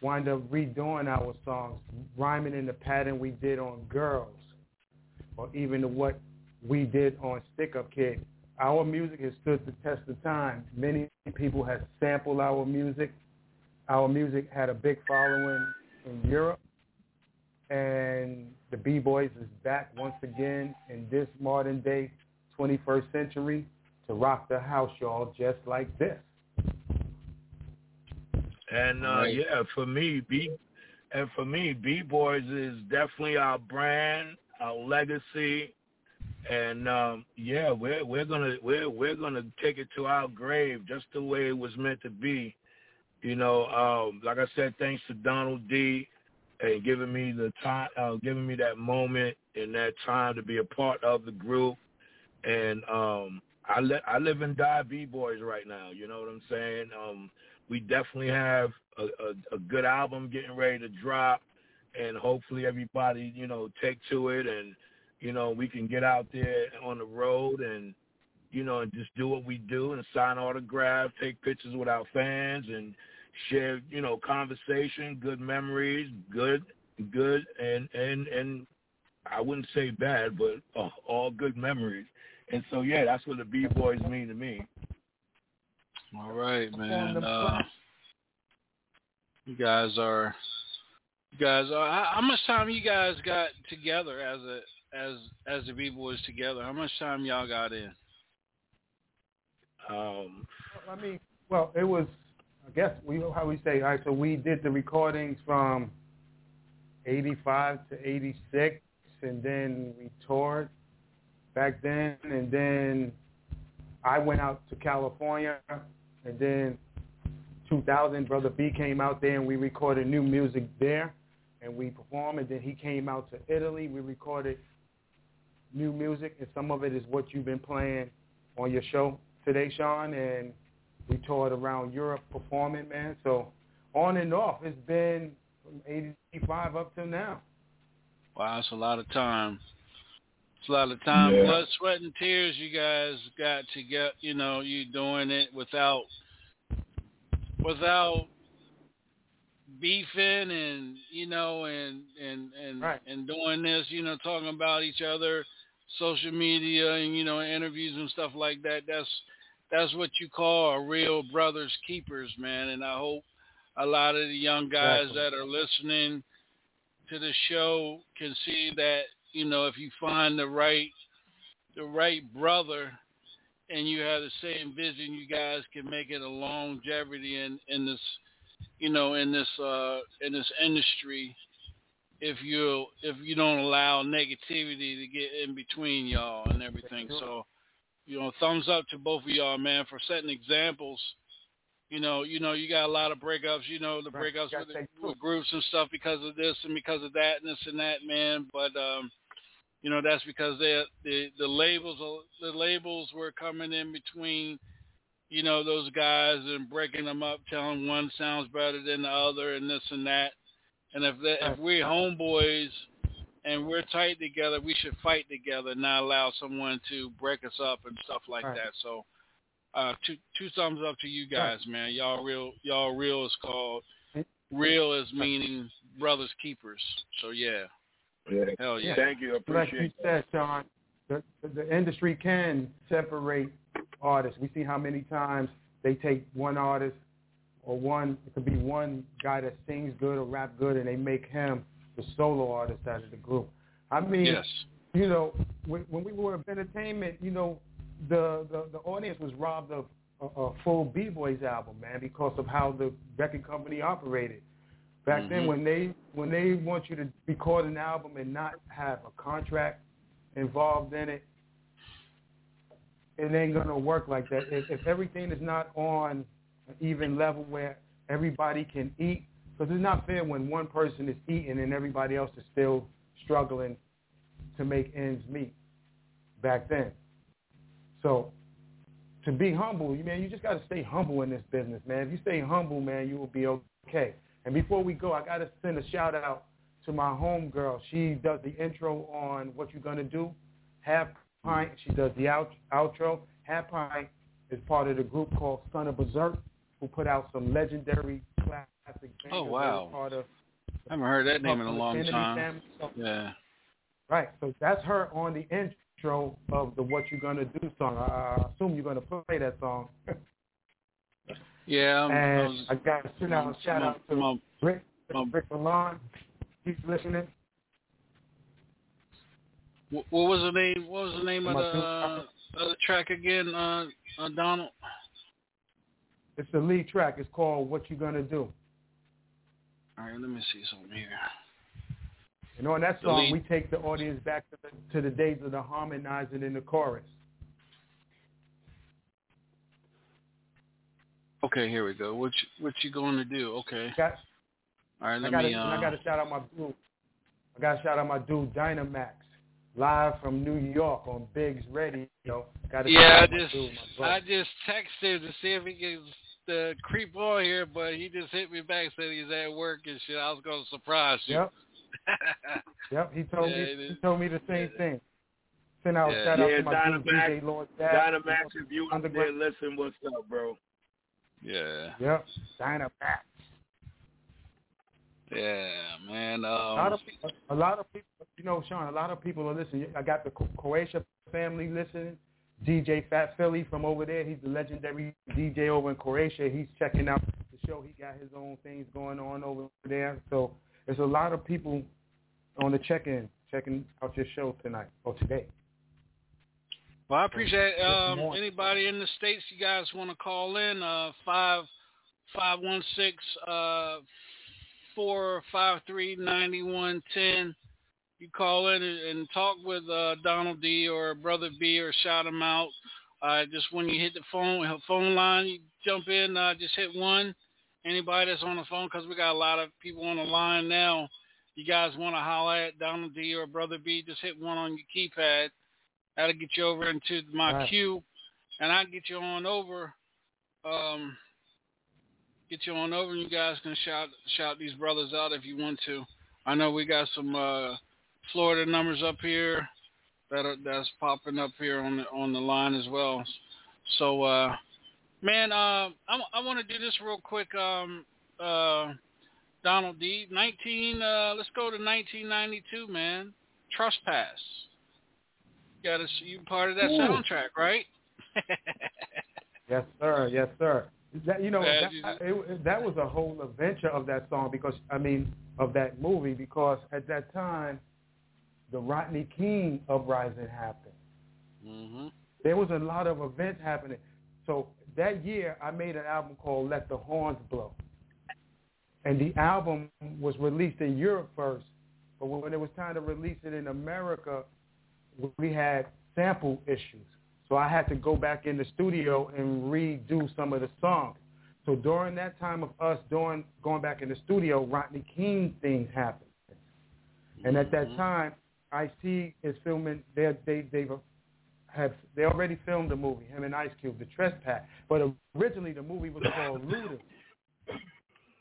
wind up redoing our songs, rhyming in the pattern we did on Girls, or even what we did on Stick Up Kid. Our music has stood the test of time. Many people have sampled our music. Our music had a big following in Europe. And the B-Boys is back once again in this modern day 21st century to rock the house, y'all, just like this. And uh, Right. yeah, for me, B and for me, B Boys is definitely our brand, our legacy, and um, yeah, we're we're gonna we're we're gonna take it to our grave just the way it was meant to be. You know, um, like I said, thanks to Donald D. and giving me the time, uh, giving me that moment and that time to be a part of the group. And um, I li- I live and die B boys right now. You know what I'm saying? Um, we definitely have a, a, a good album getting ready to drop, and hopefully everybody you know take to it, and you know we can get out there on the road and you know and just do what we do and sign autographs, take pictures with our fans, and share you know conversation, good memories, good good and and and I wouldn't say bad, but uh, all good memories. And so yeah, that's what the B boys mean to me. All right, man. Uh, you guys are, you guys are. How, how much time you guys got together as a as as the B boys together? How much time y'all got in? Um, I mean, well, it was, I guess, we how we say, all right, so we did the recordings from 85 to 86, and then we toured back then, and then I went out to California, and then 2000, Brother B came out there, and we recorded new music there, and we performed, and then he came out to Italy, we recorded new music, and some of it is what you've been playing on your show today, Shaun, and we toured around Europe performing, man. So on and off, it's been from 85 up till now. Wow, it's a lot of time. It's a lot of time, Yeah. blood, sweat, and tears. You guys got to get. You know, you doing it without without beefing and you know and and and right. and doing this, you know, talking about each other, social media and you know interviews and stuff like that. That's that's what you call a real brothers keepers, man. And I hope a lot of the young guys exactly. that are listening to the show can see that you know if you find the right the right brother and you have the same vision, you guys can make it a longevity in in this you know in this uh in this industry if you if you don't allow negativity to get in between y'all and everything. So, you know, thumbs up to both of y'all, man, for setting examples. You know, you know, you got a lot of breakups. You know, the breakups with, the, with groups and stuff because of this and because of that and this and that, man. But um, you know, that's because they the the labels the labels were coming in between. You know those guys and breaking them up, telling one sounds better than the other, and this and that. And if that, if we're homeboys and we're tight together, we should fight together, not allow someone to break us up and stuff like Right. that. So, uh, two two thumbs up to you guys, man. Y'all real, y'all real is called real is meaning brothers keepers. So yeah, Yeah. hell yeah. Thank you. like you Appreciate that. said, Shaun, the, the, the industry can separate artists. We see how many times they take one artist or one, it could be one guy that sings good or rap good, and they make him the solo artist out of the group. I mean, Yes. you know, when, when we were in Vintertainment, you know, the, the, the audience was robbed of a, a full B-Boys album, man, because of how the record company operated. Back then, Mhm. when they when they want you to record an album and not have a contract involved in it, it ain't gonna work like that. If, if everything is not on an even level where everybody can eat, because it's not fair when one person is eating and everybody else is still struggling to make ends meet. Back then, so to be humble, you man, you just got to stay humble in this business, man. If you stay humble, man, you will be okay. And before we go, I got to send a shout out to my homegirl. She does the intro on what you're gonna do. Half Pint, she does the out, outro. Half Pint is part of the group called Son of Berserk, who put out some legendary classic. Oh, wow. Part of I haven't heard that name in a long time. So- Yeah. Right. So that's her on the intro of the What you're Gonna Do song. I, I assume you're gonna play that song. Yeah. And I got to send out a shout out to my, Rick um, Rick Milan. He's listening. What what was the name? What was the name of the uh, of the track again, uh, uh, Donald? It's the lead track. It's called What You Gonna Do. All right, let me see something here. And on that song, we take the audience back to the, to the days of the harmonizing in the chorus. Okay, here we go. What you, what you going to do? Okay. Got, All right, I let got me. Uh, I got to shout out my dude. I got to shout out my dude Dynamax, live from New York on Biggs Radio. Got to yeah, I shout out my just dude, my brother. I just texted him to see if he can uh, creep on here, but he just hit me back said he's at work and shit. I was going to surprise you. Yep, yep. He told Yeah, me he told me the same thing. Send out Yeah. shout out Yeah, to my dude Dynamax- DJ Lord Dad. Dynamax, if you out there, listen, what's up, bro? Yeah, Yep, Dynamax. yeah, man. a lot Um, of people, a lot of people, you know, Shaun. A lot of people are listening. I got the Croatia family listening. DJ Fat Philly from over there. He's the legendary DJ over in Croatia. He's checking out the show. He got his own things going on over there. So there's a lot of people on the check-in checking out your show tonight or today. Well, I appreciate um, anybody in the states. You guys want to call in? Uh, five five one six uh four five three ninety one ten. You call in and, and talk with uh, Donald D or Brother B or shout him out. Uh, just when you hit the phone phone line, you jump in. Uh, just hit one. Anybody that's on the phone, because we got a lot of people on the line now. You guys want to holler at Donald D or Brother B? Just hit one on your keypad. That'll get you over into my Right. queue, and I'll get you on over. Um, get you on over, and you guys can shout shout these brothers out if you want to. I know we got some uh, Florida numbers up here that are that's popping up here on the on the line as well. So uh, Man, um, I, I want to do this real quick. Um, uh, Donald D. 19. Uh, let's go to 1992, man. Trespass. Got to you part of that Ooh. soundtrack, right? yes, sir. Yes, sir. That you know that, it, that was a whole adventure of that song because I mean of that movie because at that time the Rodney King uprising happened. Mm-hmm. There was a lot of events happening. So that year I made an album called Let the Horns Blow. And the album was released in Europe first. But when it was time to release it in America, we had sample issues. So I had to go back in the studio and redo some of the songs. So during that time of us doing going back in the studio, Rodney King things happened. And at that mm-hmm. time, Ice-T is filming. They they they've have they already filmed the movie, him and Ice Cube, The Trespass. But originally the movie was called Looter.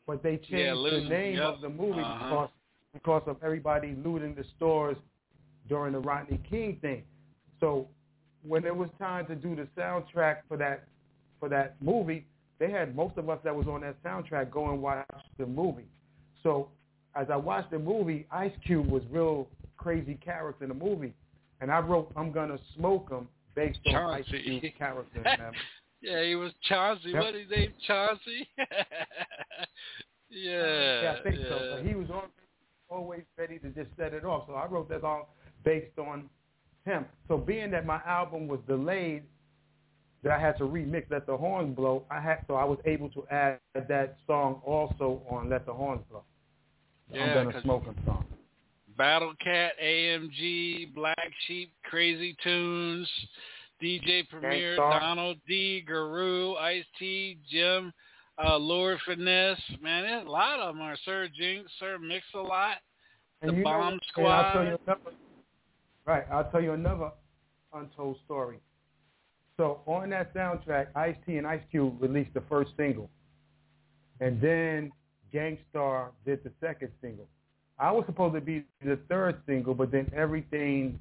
But they changed yeah, the name yep. of the movie uh-huh. because because of everybody looting the stores during the Rodney King thing. So when it was time to do the soundtrack for that for that movie, they had most of us that was on that soundtrack go and watch the movie. So as I watched the movie, Ice Cube was real crazy character in the movie, and I wrote "I'm Gonna Smoke Him" based on. Ice Cube's character. Yeah, he was Chauncey. Yep. What his name? Chauncey. yeah. Yeah, I think yeah. so. But he was always ready to just set it off. So I wrote that all based on him. So being that my album was delayed, that I had to remix Let the Horns Blow, I had so I was able to add that song also on Let the Horns Blow. Yeah, I'm gonna smoke him song. Battle Cat, AMG, Black Sheep, Crazy Tunes, DJ Premier, Donald D, Guru, Ice T, Jim, uh, Lord Finesse. Man, a lot of them are Sir Jinx, Sir Mix a Lot, and the Bomb know, Squad. I'll tell you another, right, I'll tell you another untold story. So on that soundtrack, Ice T and Ice Cube released the first single, and then Gang Starr did the second single. I was supposed to be the third single, but then everything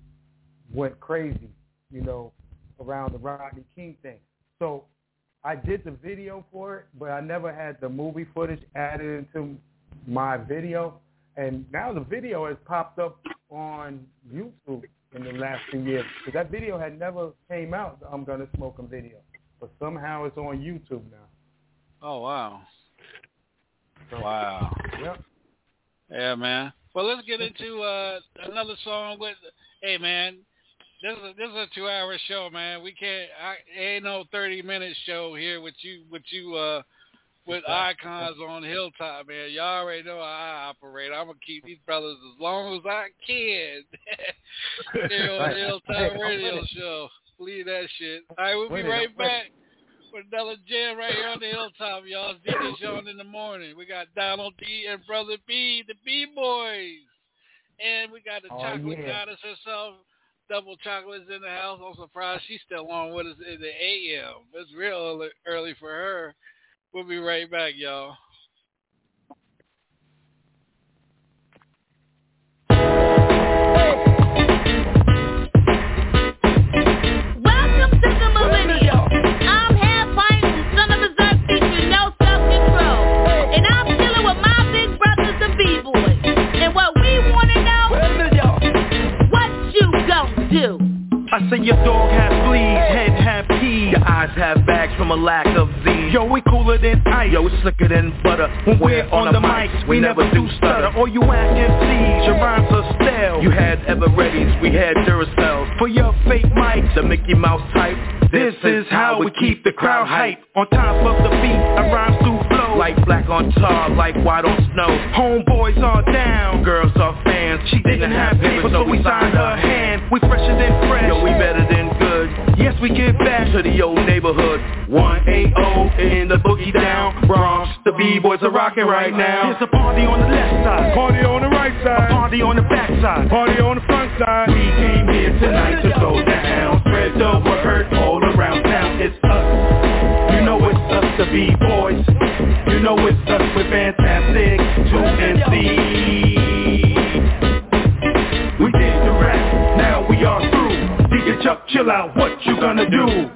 went crazy, you know, around the Rodney King thing. So I did the video for it, but I never had the movie footage added into my video. And now the video has popped up on YouTube in the last few years. Because that video had never came out, the I'm Gonna Smoke 'em video. But somehow it's on YouTube now. Oh, wow. Wow. Yep. Yeah, man. Well, let's get into uh, another song with. Hey, man, this is a, this is a two hour show, man. We can't. I ain't no thirty minute show here with you with you uh with icons on Hilltop, man. Y'all already know how I operate. I'm gonna keep these brothers as long as I can. here on the Hilltop Radio Show. Leave that shit. All right, we'll be right back with another jam right here on the hilltop, y'all. It's DJ Shaun in the morning. We got Donald D and Brother B, the B boys. And we got the oh, chocolate yeah. goddess herself. Double chocolates in the house. I'm surprised she's still on with us in the AM. It's real early for her. We'll be right back, y'all. Welcome to the millennium. I'm half pint son of a Zerk featuring no self-control. And I'm chilling with my big brothers, the B-boys. And what we want to know, what you gon' do? I say your dog has fleas, head have peas Your eyes have bags from a lack of these. Yo, we cooler than ice. Yo, we slicker than butter When we're on, the mics, we never do stutter. All you act MCs, your rhymes are stale. You had Evereadys, we had Duracells For your fake mics, the Mickey Mouse type. This is how we keep the crowd hype. On top of the beat, I to flow Like black on tar, like white on snow. Homeboys are down, girls are fans. She didn't have paper, so we signed her hand. We fresher than fresh, yo, we better than good. Yes, we get back to the old neighborhood. 180 in the boogie down. Bronx, the B-boys are rocking right now. There's a party on the left side. Party on the right A side. party on the back side. Party on the front side. we came here tonight to throw down. Spread the word all around town. It's us the B-boys You know it's us, we're fantastic. Two MCs. We did the rap, now we are through. DJ Chuck Chillout, what you gonna do?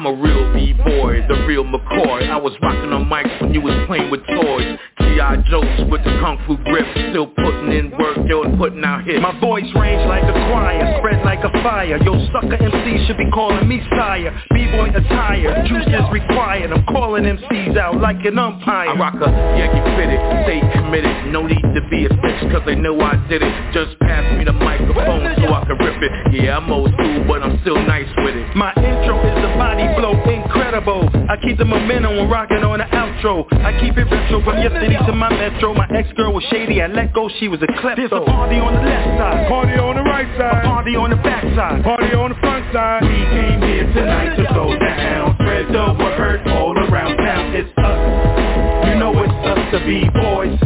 I'm a real B-boy, the real McCoy. I was rocking on mics when you was playing with toys. G.I. Joes with the kung fu grip. Still putting in work, yo, and putting out hits. My voice range like a choir, spread like a fire. Yo, sucker MC should be calling me sire. B-boy attire, juice is required. I'm calling MCs out like an umpire. I rock a Yankee fitted, stay committed. No need to be a bitch, cause they know I did it. Just pass me the microphone so I can rip it. Yeah, I'm old school, but I'm still nice with it. My intro is a body blow, incredible. I keep the momentum when rocking on the outro. I keep it retro from your city to my metro. My ex-girl was shady, I let go, she was a klepto. There's a party on the left side, Party on the right a side. party on the back side. Party on the front side. We came here tonight to go down. Spread the word all around town. It's us. You know it's us, the B-boys.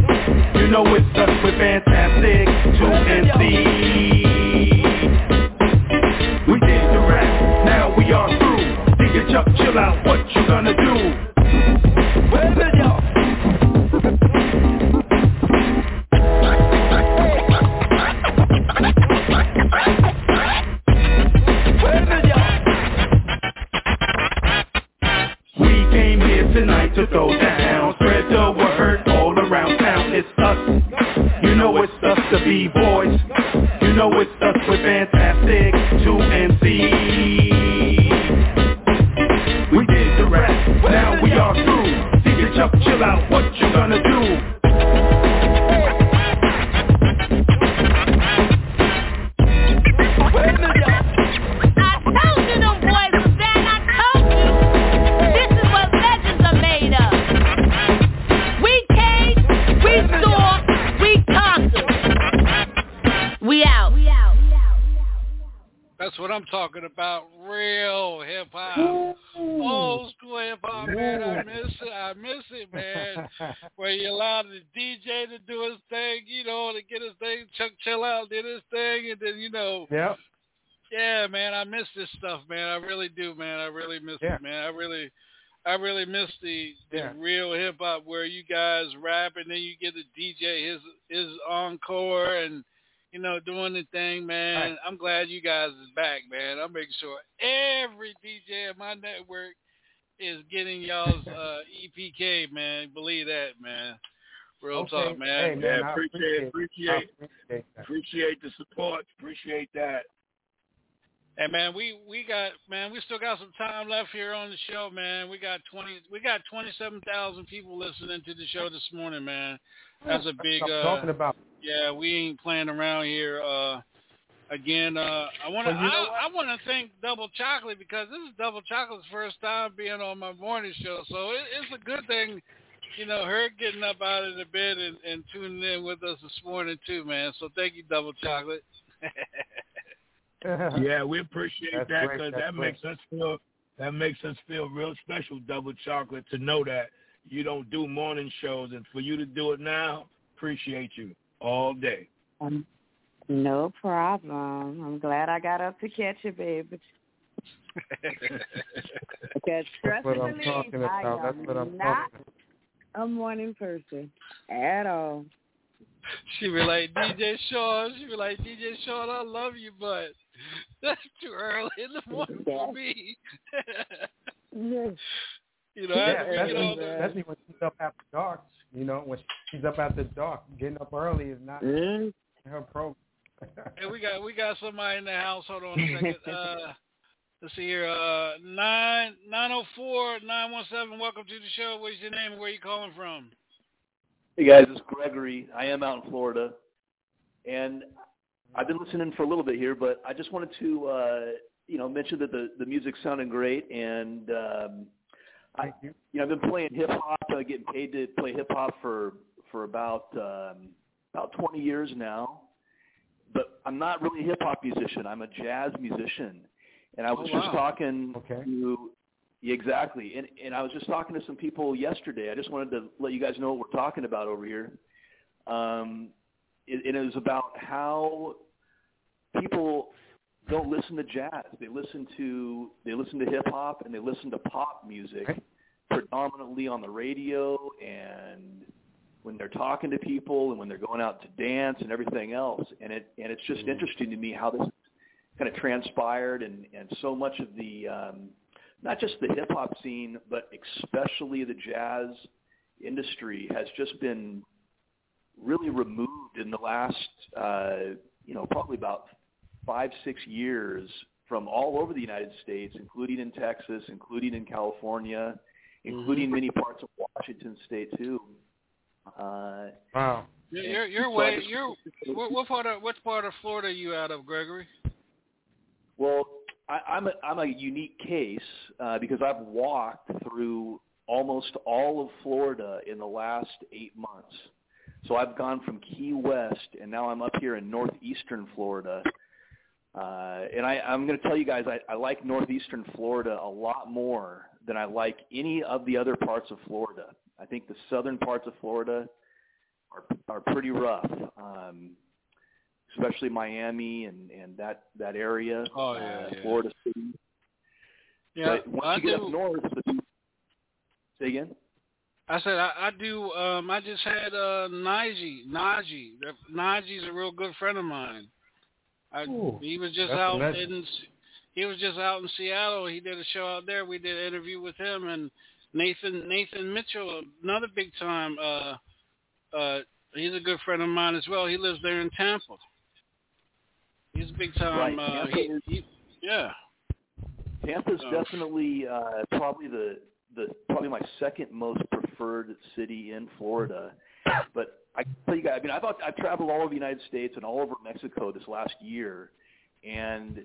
You know it's us, we're fantastic. Two MCs. Chuck, chill out, what you gonna do? We came here tonight to go down. Spread the word all around town. It's us. You know it's us, the B-boys. You know it's us, we're fantastic. Two MCs. We now we are through. DJ Chuck, chill out, what you gonna do? That's what I'm talking about. Real hip hop. Old school hip hop, man. I miss it. I miss it, man. Where you allow the DJ to do his thing, you know, to get his thing, Chuck Chillout, did his thing, and then, you know, Yep. yeah, man, I miss this stuff, man. I really do, man. I really miss Yeah. it, man. I really, I really miss the, the Yeah. real hip hop where you guys rap and then you get the DJ his his encore and you know doing the thing, man. Right. I'm glad you guys is back, man. I'm making sure every DJ in my network is getting y'all's uh, EPK, man. Believe that, man. Real Okay. talk, Hey, man. man, Yeah, appreciate- appreciate, appreciate- appreciate the support. Appreciate that. And man, we we got man, we still got some time left here on the show, man. We got twenty, we got twenty seven thousand people listening to the show this morning, man. That's a big. I'm uh talking about. Yeah, we ain't playing around here. Uh Again, uh, I want to Well, I, I want to thank Double Chocolate because this is Double Chocolate's first time being on my morning show, so it, it's a good thing, you know, her getting up out of the bed and, and tuning in with us this morning too, man. So thank you, Double Chocolate. yeah, we appreciate That's that because that great. makes us feel that makes us feel real special, Double Chocolate, to know that you don't do morning shows, and for you to do it now, appreciate you all day. Um, no problem. I'm glad I got up to catch you, baby. Because trust That's what I'm talking I about. That's what I'm not talking a morning person at all. She be like, DJ Shaun, she be like, DJ Shaun, I love you, but that's too early in the morning for me. Yes. you know, Yeah, after we get especially, on the, especially when she's up after dark. You know, when she's up after dark, getting up early is not Mm. her program. Hey, we got we got somebody in the house. Hold on a second. Uh, let's see here. Uh, nine nine zero four nine one seven. Welcome to the show. What's your name? and Where you calling from? Hey guys, it's Gregory. I am out in Florida, and I've been listening for a little bit here, but I just wanted to, uh, you know, mention that the the music sounded great, and um, I, you. you know, I've been playing hip hop, uh, getting paid to play hip hop for for about um, about 20 years now. But I'm not really a hip hop musician. I'm a jazz musician, and I was Oh, just talking Okay. to yeah, exactly. And and I was just talking to some people yesterday. I just wanted to let you guys know what we're talking about over here. Um, it, and it was about how people don't listen to jazz. They listen to they listen to hip hop and they listen to pop music predominantly on the radio and when they're talking to people and when they're going out to dance and everything else. And it and it's just interesting to me how this kind of transpired and and so much of the um, not just the hip hop scene, but especially the jazz industry has just been really removed in the last, uh, you know, probably about five, six years from all over the United States, including in Texas, including in California, including many parts of Washington State too. Uh, Wow. You're you're, you're So way just- you're what, what part of what part of Florida are you out of, Gregory? Well, I, I'm a I'm a unique case uh, because I've walked through almost all of Florida in the last eight months. So I've gone from Key West, and now I'm up here in northeastern Florida. Uh, and I, I'm going to tell you guys, I, I like northeastern Florida a lot more than I like any of the other parts of Florida. I think the southern parts of Florida are are pretty rough. Um, especially Miami and and that that area, Oh, yeah, uh, yeah. Florida City. Yeah, but once I you get do. up north, the, say again. I said I, I do. Um, I just had uh, Najee. Najee. Najee's a real good friend of mine. I, Ooh, he was just out legend. in. He was just out in Seattle. He did a show out there. We did an interview with him and Nathan Nathan Mitchell, another big time. Uh, uh, he's a good friend of mine as well. He lives there in Tampa. He's a big time. Right, Uh, Tampa he, is- he, yeah. Tampa's Oh. definitely uh, probably the the probably my second most preferred city in Florida. But I tell you guys, I mean, I've I've traveled all over the United States and all over Mexico this last year, and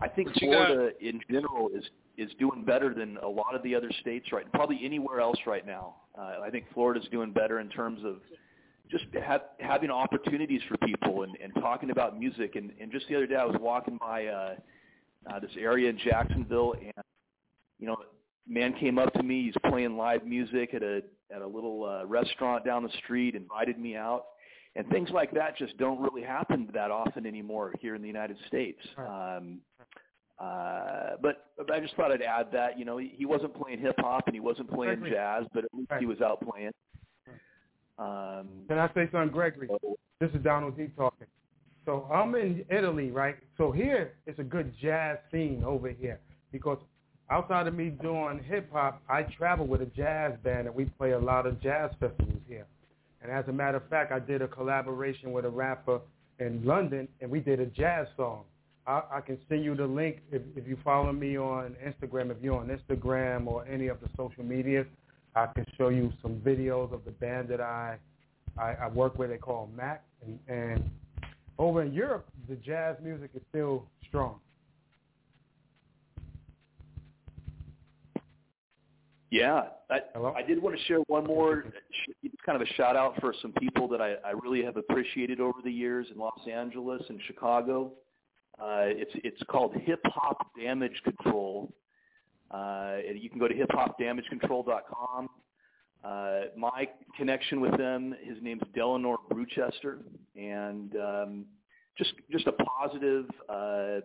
I think got? Florida in general is is doing better than a lot of the other states right, probably anywhere else right now. Uh, I think Florida's doing better in terms of just ha- having opportunities for people and, and talking about music. And, and just the other day, I was walking by uh, uh, this area in Jacksonville, and you know, man came up to me. He's playing live music at a at a little uh, restaurant down the street. Invited me out, and things like that just don't really happen that often anymore here in the United States. Um, uh, but, but I just thought I'd add that. You know, he, he wasn't playing hip hop and he wasn't playing Gregory. jazz, but at least he was out playing. Um, Can I say something, Gregory? This is Donald D talking. So I'm in Italy, right? So here it's a good jazz scene over here because outside of me doing hip hop, I travel with a jazz band and we play a lot of jazz festivals here. And as a matter of fact, I did a collaboration with a rapper in London and we did a jazz song. I, I can send you the link if, if you follow me on Instagram. If you're on Instagram or any of the social medias, I can show you some videos of the band that I I, I work with. They call Mac, and, and over in Europe, the jazz music is still strong. Yeah, I, I did want to share one more, kind of a shout out for some people that I, I really have appreciated over the years in Los Angeles and Chicago. Uh, it's it's called Hip Hop Damage Control. Uh, you can go to hiphopdamagecontrol.com. Uh, my connection with them, his name's Delanor Bruchester, and um, just just a positive, uh,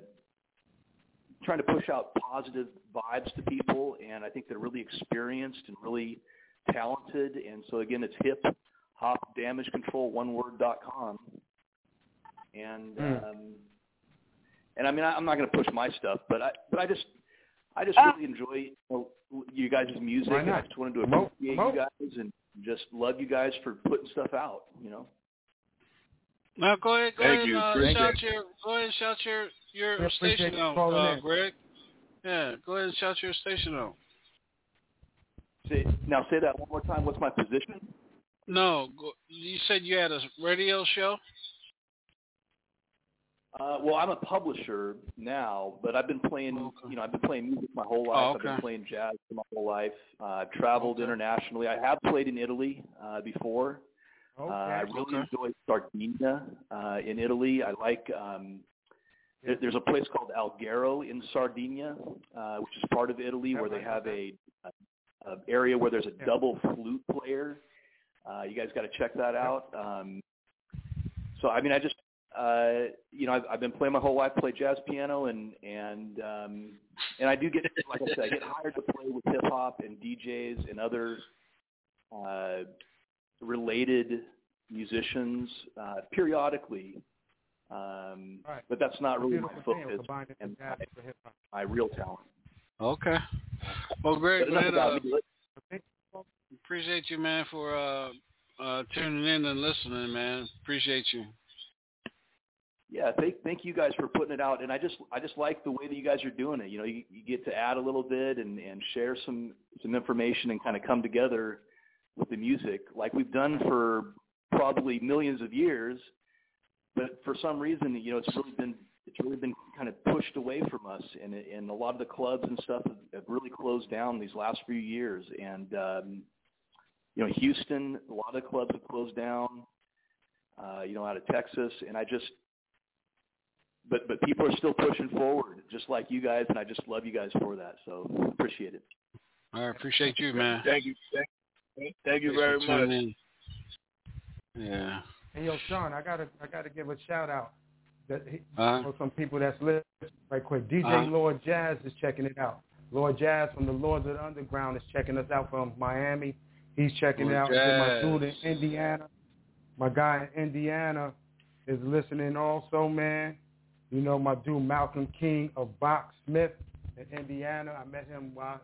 trying to push out positive vibes to people, and I think they're really experienced and really talented. And so again, it's hip hop damage control one word dot com, and Mm. um, and I mean I, I'm not going to push my stuff, but I but I just I just Ah. really enjoy you, know, you guys' music. Why and I not? just wanted to Promote- appreciate promote. you guys and just love you guys for putting stuff out. You know. Now go ahead, go Thank ahead, you. uh, Appreciate shout it. your go ahead shout your your We station you out, calling uh. Greg. Yeah, go ahead and shout your station out. Say, now say that one more time. What's my position? No, go, you said you had a radio show. Uh, well, I'm a publisher now, but I've been playing. You know, I've been playing music my whole life. Oh, I've been playing jazz for my whole life. Uh, I've traveled internationally. I have played in Italy uh, before. Uh, I really Okay. enjoy Sardinia uh, in Italy. I like. Um, there- there's a place called Alghero in Sardinia, uh, which is part of Italy, where they have a, a, a area where there's a double flute player. Uh, you guys got to check that out. Um, so I mean, I just uh, you know I've, I've been playing my whole life, play jazz piano, and and um, and I do get like I said, I get hired to play with hip hop and DJs and other uh, related musicians uh, periodically. Um, Right. But that's not really my focus and jazz my, with hip hop. my real talent. Okay. Well, great, But man, about uh, appreciate you, man, for uh, uh, tuning in and listening, man. Appreciate you. Yeah, thank thank you guys for putting it out, and I just I just like the way that you guys are doing it. You know, you, you get to add a little bit and and share some some information and kind of come together with the music like we've done for probably millions of years. But for some reason, you know, it's really been it's really been kind of pushed away from us, and and a lot of the clubs and stuff have, have really closed down these last few years. And um, you know, Houston, a lot of clubs have closed down. Uh, you know, out of Texas, and I just but but people are still pushing forward, just like you guys, and I just love you guys for that. So appreciate it. I appreciate you, man. Thank you. Thank, thank you very much. Yeah. Hey, yo, Shaun, I gotta I gotta give a shout out. That he, Uh-huh. for some people that's listening right quick. DJ Uh-huh. Lord Jazz is checking it out. Lord Jazz from the Lords of the Underground is checking us out from Miami. He's checking it out. Lord Then my dude in Indiana, my guy in Indiana is listening also, man. You know my dude Malcolm King of Box Smith in Indiana. I met him while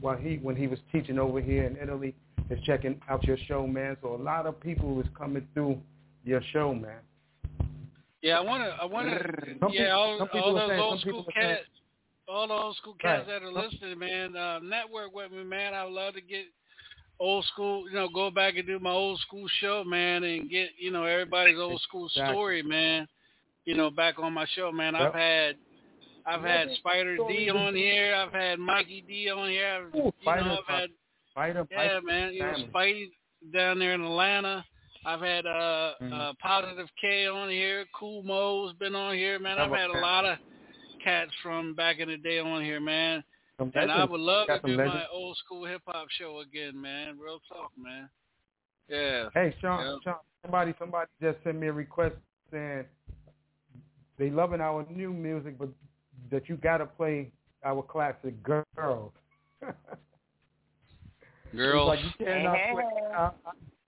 while he when he was teaching over here in Italy. Is checking out your show, man. So a lot of people is coming through your show, man. Yeah, I wanna, I wanna, yeah, all, all those saying- old school people saying- cats, all the old school cats Right. that are listening, man, uh, network with me, man. I would love to get old school, you know, go back and do my old school show, man, and get, you know, everybody's old school Exactly. story, man. You know, back on my show, man. I've had, I've had Spider D on here. I've had Mikey D on here. I've, Ooh, you Spider, know, I've had Spider, yeah, Spider man. You know, family. Spidey down there in Atlanta. I've had uh, Mhm. uh Positive K on here. Kool Moe's been on here, man. I've had a lot of cats from back in the day on here, man. Some And I would love to Got do my old school hip hop show again, man. Real talk, man. Yeah. Hey, Shaun, Yeah. Shaun, somebody, somebody just sent me a request saying they loving our new music, but that you got to play our classic girls. Girls. Like you cannot play our,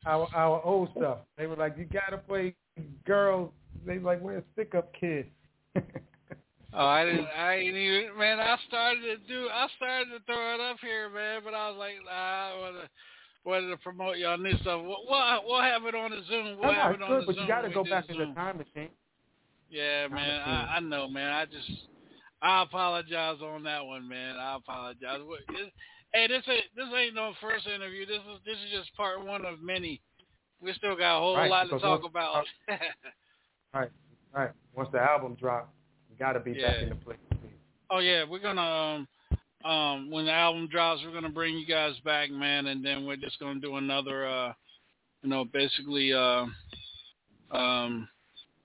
our our old stuff. They were like, you got to play girls. They like, we're a stick up kid. Oh, I didn't. I ain't even. Man, I started to do. I started to throw it up here, man. But I was like, nah, I wanna wanted to promote y'all new stuff. We'll, we'll, we'll have it on the Zoom. We'll oh, That's have not it on good, the but Zoom. But you got to go back the in the time machine. Yeah, Time man. machine. I, I know, man. I just, I apologize on that one, man. I apologize. What- this- Hey, this ain't this ain't no first interview. This is this is just part one of many. We still got a whole Right, lot to talk about. Right, right. Once the album drops, you got to be back in the place. oh yeah, we're gonna um um when the album drops, we're gonna bring you guys back, man, and then we're just gonna do another uh you know basically uh um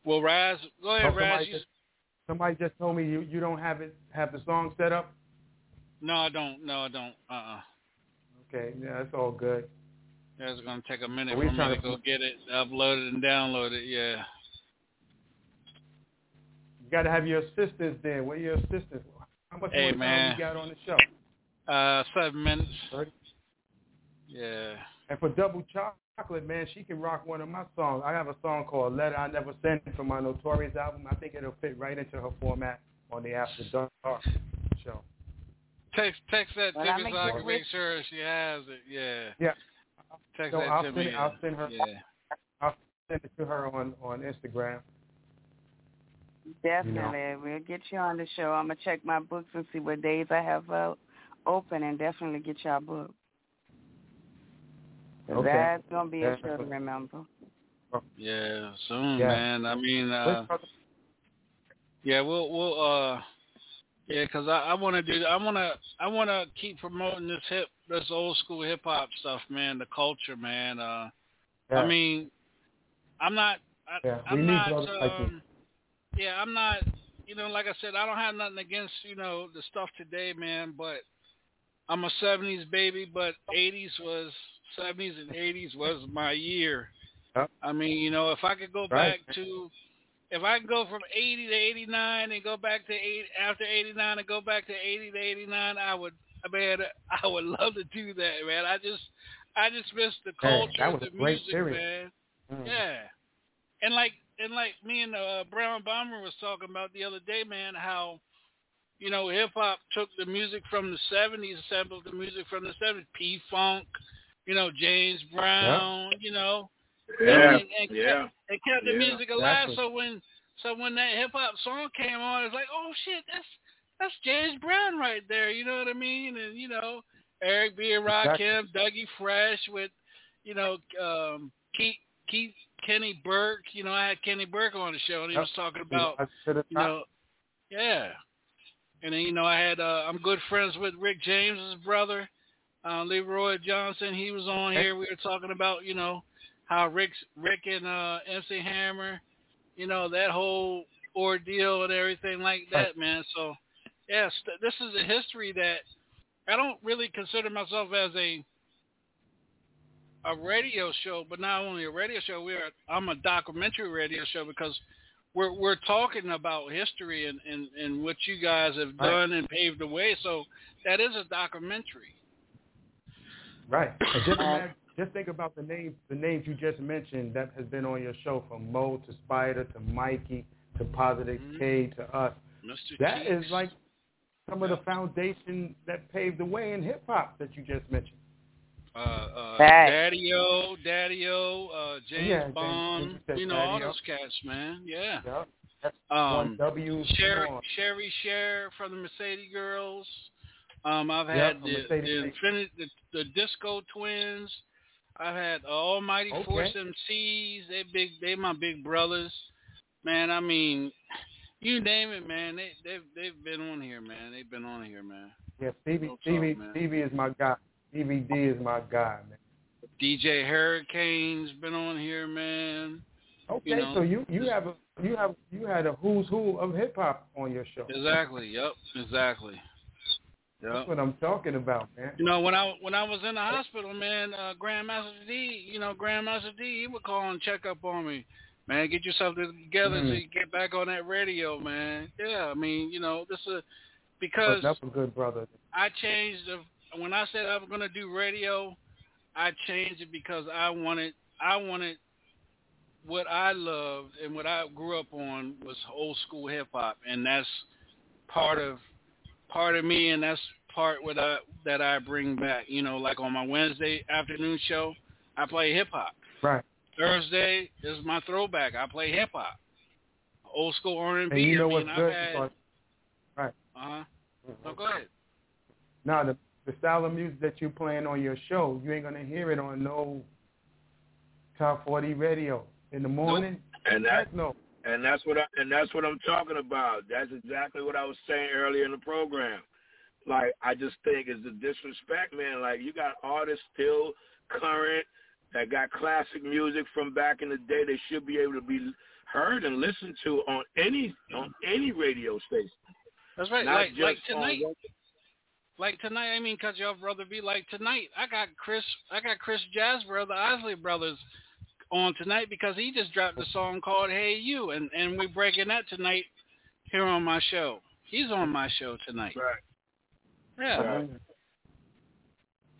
well Raz, go ahead, Oh, Raz. somebody, just, somebody just told me you, you don't have it have the song set up. No, I don't. No, I don't. Uh uh Okay, yeah, that's all good. Yeah, it's gonna take a minute We for me trying to to- go get it, upload it, and download it. Yeah. You got to have your assistants there. Where your assistants? How much Hey, more time man. you got on the show? Uh, seven minutes. Thirty. Yeah. And for Double Chocolate, man, she can rock one of my songs. I have a song called "Letter I Never Sent" from my Notorious album. I think it'll fit right into her format on the After Dark show. Text text that to me so I can make sure she has it. Yeah. Yeah. Text So that I'll to send, me. I'll send her. Yeah. I'll send it to her on on Instagram. Definitely. We'll get you on the show. I'm going to check my books and see what days I have out open and definitely get y'all booked. 'Cause Okay. That's going to be a That's show to remember. Yeah, soon, Yeah. man. I mean, uh, yeah, we'll we'll uh, yeah, 'cause I I want to do I want to I want to keep promoting this hip this old school hip hop stuff, man. The culture, man. Uh, Yeah. I mean, I'm not. I, Yeah, I'm not. you. Um, yeah, I'm not. You know, like I said, I don't have nothing against you know the stuff today, man. But I'm a '70s baby, but '80s was '70s and '80s was my year. Yep. I mean, you know, if I could go Right. back to, if I can go from 80 to 89 and go back to eight after 89 and go back to 80 to 89, I would. I mean, I would love to do that, man. I just, I just miss the Man, culture, that was the a great music, man. Mm. Yeah, and like and like me and uh, Brown Bomber was talking about the other day, man, how you know hip hop took the music from the '70s, sampled the music from the '70s, P Funk, you know James Brown, you know, Yeah, and, and yeah, kept, and kept the yeah, music alive. exactly. So when so when that hip hop song came on, it's like, oh shit, that's that's James Brown right there. You know what I mean? And you know, Eric B. and Rakim, Dougie Fresh with, you know, um, Keith Keith Kenny Burke. You know, I had Kenny Burke on the show, and he Yep. was talking about I you know, yeah. And then you know I had uh, I'm good friends with Rick James's brother, uh, Leroy Johnson. He was on here. We were talking about you know how Rick's Rick and uh, MC Hammer, you know that whole ordeal and everything like that, man. So yes, th- this is a history that I don't really consider myself as a a radio show, but not only a radio show. We're I'm a documentary radio show because we're we're talking about history and, and, and what you guys have Right. done and paved the way. So that is a documentary. Right. And just, imagine, just think about the names the names you just mentioned that has been on your show from Mo to Spider to Mikey to Positive Mhm. K to us. Mr. That Cheeks. is like some of the foundation that paved the way in hip hop that you just mentioned. uh, uh, Facts. Daddy-O, Daddy-O, uh, James Yeah, Bond, you you know, all Daddy-O. those cats, man. Yeah. Yeah. That's Um, W. Sherry, on. Sherri Sher from the Mercedes Girls. Um, I've had from the, Mercedes the, Infinity, the the Disco Twins. I've had Almighty Okay. Force MCs. They big. They my big brothers. Man, I mean, you name it, man. They they've they've been on here, man. They've been on here, man. Yeah, Stevie, talk, Stevie, man. Stevie is my guy. Stevie D is my guy, man. DJ Hurricane's been on here, man. Okay, You know. so you you have a you have you had a who's who of hip hop on your show. Exactly. Yep. Exactly. That's what I'm talking about, man. You know, when I when I was in the hospital, man, uh, Grandmaster D, you know, Grandmaster D, he would call and check up on me. Man, get yourself together so Mhm. you get back on that radio, man. Yeah, I mean, you know, this is because that's a good brother. I changed the when I said I was going to do radio, I changed it because I wanted I wanted what I loved and what I grew up on was old school hip hop, and that's part of part of me, and that's part what I that I bring back. You know, like on my Wednesday afternoon show, I play hip hop. Right. Thursday is my throwback. I play hip hop, old school R and And you know I mean, what's I've good? had. Because, right. Uh huh. No, go ahead. Now the the style of music that you're playing on your show, you ain't gonna hear it on no top forty radio in the morning. and that no. And that's what I, and that's what I'm talking about. That's exactly what I was saying earlier in the program. Like I just think it's the disrespect, man. Like you got artists still current that got classic music from back in the day. They should be able to be heard and listened to on any on any radio station. That's right. Not like like tonight. Like tonight, I mean, cut you off, brother. Be like tonight. I got Chris. I got Chris Jasper, brother Isley brothers, on tonight because he just dropped a song called "Hey You," and and we're breaking that tonight here on my show. He's on my show tonight. Right. Yeah. Right.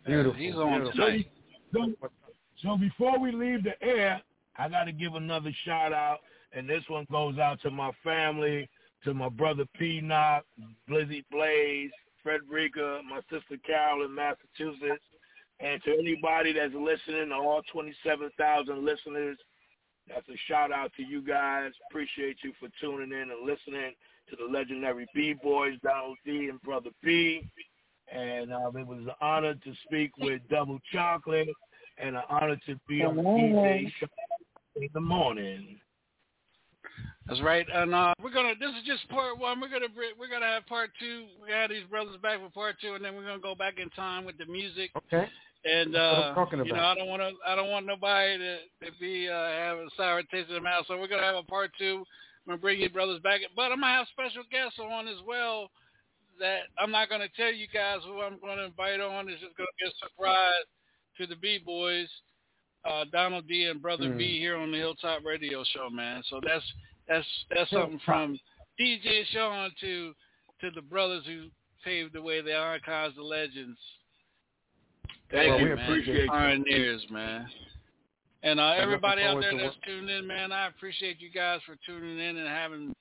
Beautiful. He's on beautiful. tonight. So, so before we leave the air, I got to give another shout out, and this one goes out to my family, to my brother P. Knock, Blizzy Blaze, Frederica, my sister Carol in Massachusetts, and to anybody that's listening, all 27,000 listeners. That's a shout out to you guys. Appreciate you for tuning in and listening to the legendary B Boys, Donald D and Brother B. And uh, it was an honor to speak with Double Chocolate and an honor to be on DJ Shaun in the morning. That's right. And uh, we're gonna. This is just part one. We're gonna br- we're gonna have part two. We have these brothers back for part two, and then we're gonna go back in time with the music. Okay. And uh, you know. I don't want to. I don't want nobody to, to be uh, have a sour taste in their mouth. So we're gonna have a part two. I'm gonna bring you brothers back, but I'm gonna have special guests on as well. That I'm not gonna tell you guys who I'm gonna invite on. It's just gonna be a surprise to the B boys, uh, Donald D and Brother Mm. B here on the Hilltop Radio Show, man. So that's that's that's something from DJ Shaun to to the brothers who paved the way. They archives the legends. Thank Well, you. we man. Appreciate you. Pioneers, man. And uh, everybody out there to that's tuned in, man, I appreciate you guys for tuning in and having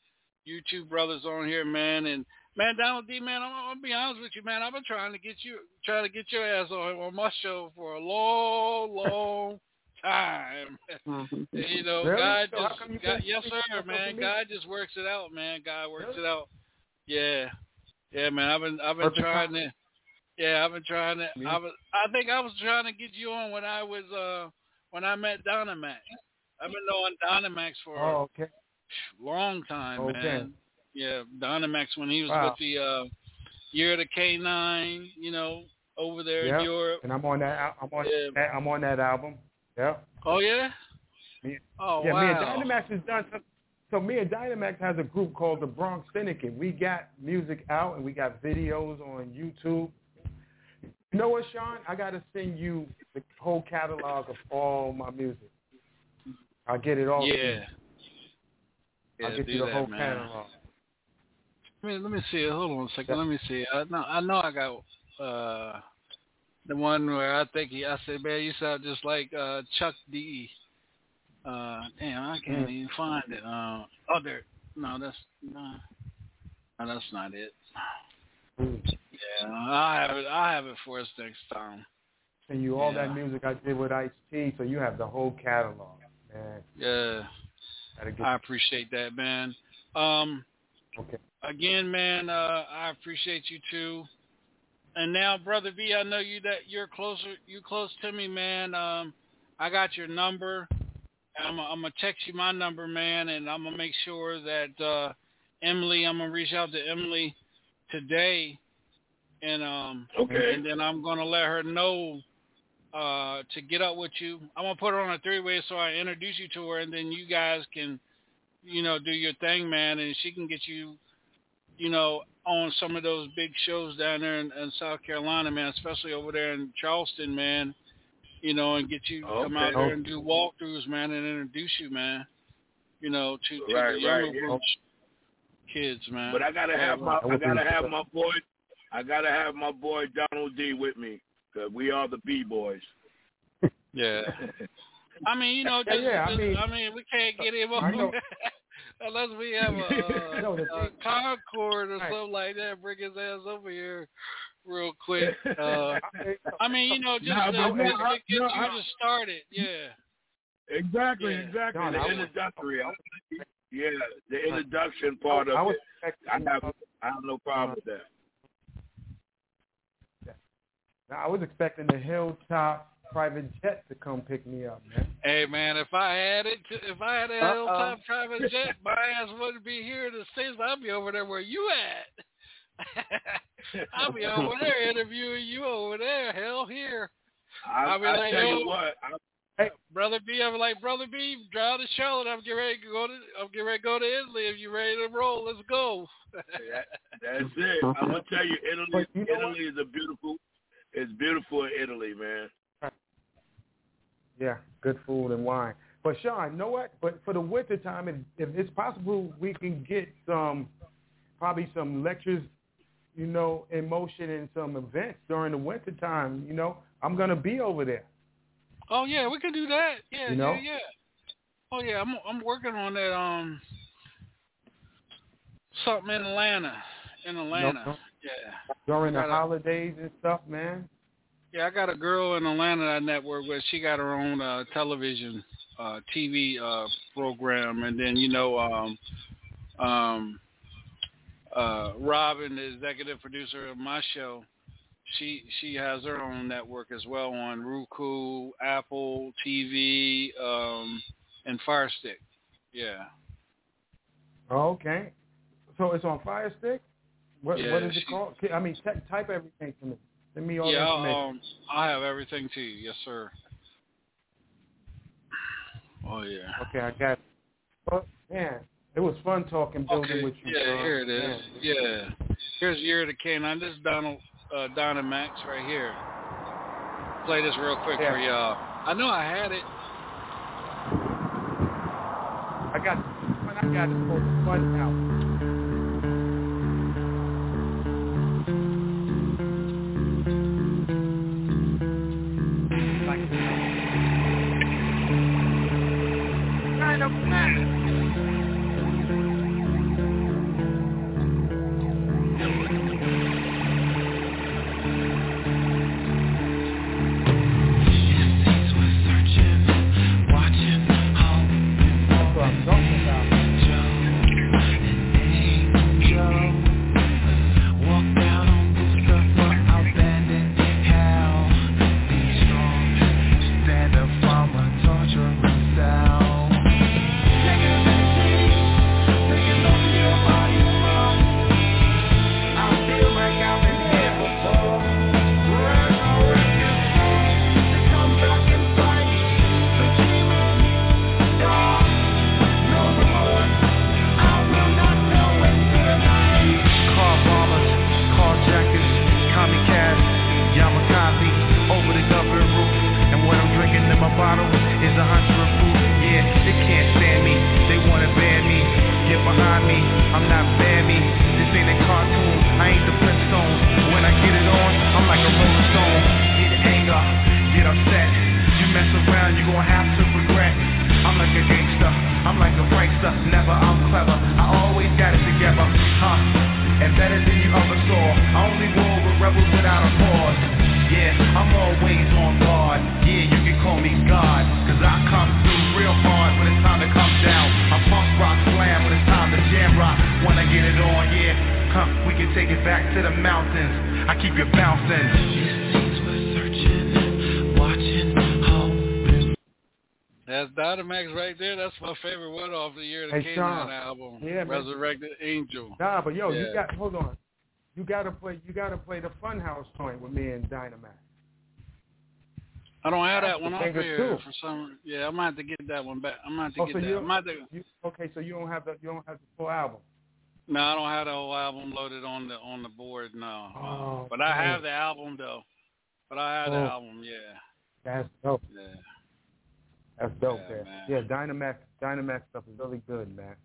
you two brothers on here, man. And man, Donald D, man, I'm, I'm gonna be honest with you, man. I've been trying to get you, trying to get your ass on on my show for a long, long time. Mm-hmm. you know, Really? God So just, come you God, yes sir, up man. God just works it out, man. God works Really? it out. Yeah, yeah, man. I've been, I've been Perfect trying time. to. Yeah, I've been trying to. I was, I think I was trying to get you on when I was, uh, when I met Dynamax. I've been knowing Dynamax for Oh, okay. a long time, Okay. man. Yeah, Dynamax when he was Wow. with the uh, Year of the K9, you know, over there Yep. in Europe. And I'm on that. I'm on Yeah. that. I'm on that album. Yep. Oh yeah. Me- Oh yeah, wow. me and Dynamax has done some. So me and Dynamax has a group called the Bronx Syndicate. We got music out and we got videos on YouTube. You know what, Shaun? I got to send you the whole catalog of all my music. I'll get it all. Yeah. Yeah, I'll get do you the that, whole man. catalog. Let me, let me see. Hold on a second. Let me see. I know I know I got uh the one where I think he I said, Man, you sound just like uh Chuck D. Uh damn, I can't Mm. even find it. Uh oh there no, that's no, no that's not it. Mm. Yeah, I have it I have it for us next time. Send you all Yeah. that music I did with Ice T, so you have the whole catalog, man. Yeah. I appreciate that, man. Um okay. again, man, uh, I appreciate you too. And now, brother V, I know you that you're closer, you close to me, man. Um, I got your number. I'm, I'm gonna text you my number, man, and I'm gonna make sure that uh, Emily, I'm gonna reach out to Emily today, and um, Okay. and then I'm gonna let her know uh, to get up with you. I'm gonna put her on a three-way so I introduce you to her, and then you guys can, you know, do your thing, man, and she can get you you know, on some of those big shows down there in, in South Carolina, man, especially over there in Charleston, man. You know, and get you to come out there and do walkthroughs, man, and introduce you, man. You know, to, to Right, the younger right, yeah. kids, man. But I gotta have my I gotta have my boy I gotta have my boy Donald D with me. Cause we are the B boys. yeah. I mean, you know, Yeah, just, yeah, I just- mean- I mean, we can't get him I on unless we have a, No, a, a Concorde or Right. something like that. Bring his ass over here real quick. Uh, I mean, you know, just Nah, to, but no, just to I- get no, you I- to start it. Yeah. Exactly, Yeah. exactly. Don, the I was- introductory. I- yeah, the introduction part I of was it. I have I have no problem with that. I was expecting the Hilltop private jet to come pick me up, man. Hey man, if I had it, if I had a Uh-oh. hilltop private jet, my ass wouldn't be here in the states. I'd be over there where you at. I'll be over there interviewing you over there. Hell, here. I, I mean, I like, tell yo- you what, I, Brother B, I'm like, Brother B, drive to Charlotte. I'm getting ready to go to I'm getting ready to go to Italy. If you ready to roll, let's go. that, that's it. I'm gonna tell you, Italy, you know Italy is a beautiful. It's beautiful in Italy, man. Yeah, good food and wine. But Shaun, you know what? But for the winter time, if, if it's possible, we can get some, probably some lectures, you know, in motion and some events during the winter time. You know, I'm gonna be over there. Oh yeah, we can do that. Yeah, You know? yeah, yeah. Oh yeah, I'm I'm working on that um something in Atlanta. In Atlanta. no. Yeah. During the holidays and stuff, man. Yeah, I got a girl in Atlanta that I network with. She got her own uh television uh TV uh program and then you know um um uh Robin, the executive producer of my show, she she has her own network as well on Roku, Apple TV, um and Fire Stick. Yeah. Okay. So it's on Fire Stick. What Yeah, what is it she- called? I mean, te- type everything to me. Send me all yeah, the information. um I have everything to you, yes sir. Oh yeah. Okay, I got it. But man, it was fun talking building Okay, with you. yeah, Shaun. here it is. Man. Yeah. Here's Year of the Canine. This is Donald, uh, Dynamax right here. Play this real quick Yeah. for y'all. I know I had it. I got when I got it for fun out. Hey, Shaun. album, Yeah, man. Resurrected Angel. Nah, but yo, Yeah. you got hold on. You gotta play. You gotta play the Funhouse joint with me and Dynamax. I don't have that one the off here too. for some. Yeah, I'm gonna have to get that one back. I'm gonna have to Oh, get so that. gonna have to, you okay? So you don't have the you don't have the full album. no, I don't have the whole album loaded on the on the board. No, uh, Oh, but I have the album though. But I have the Oh. album. Yeah, That's dope. yeah. That's dope. Yeah, man. Yeah, Dynamax Dynamax stuff is really good, man.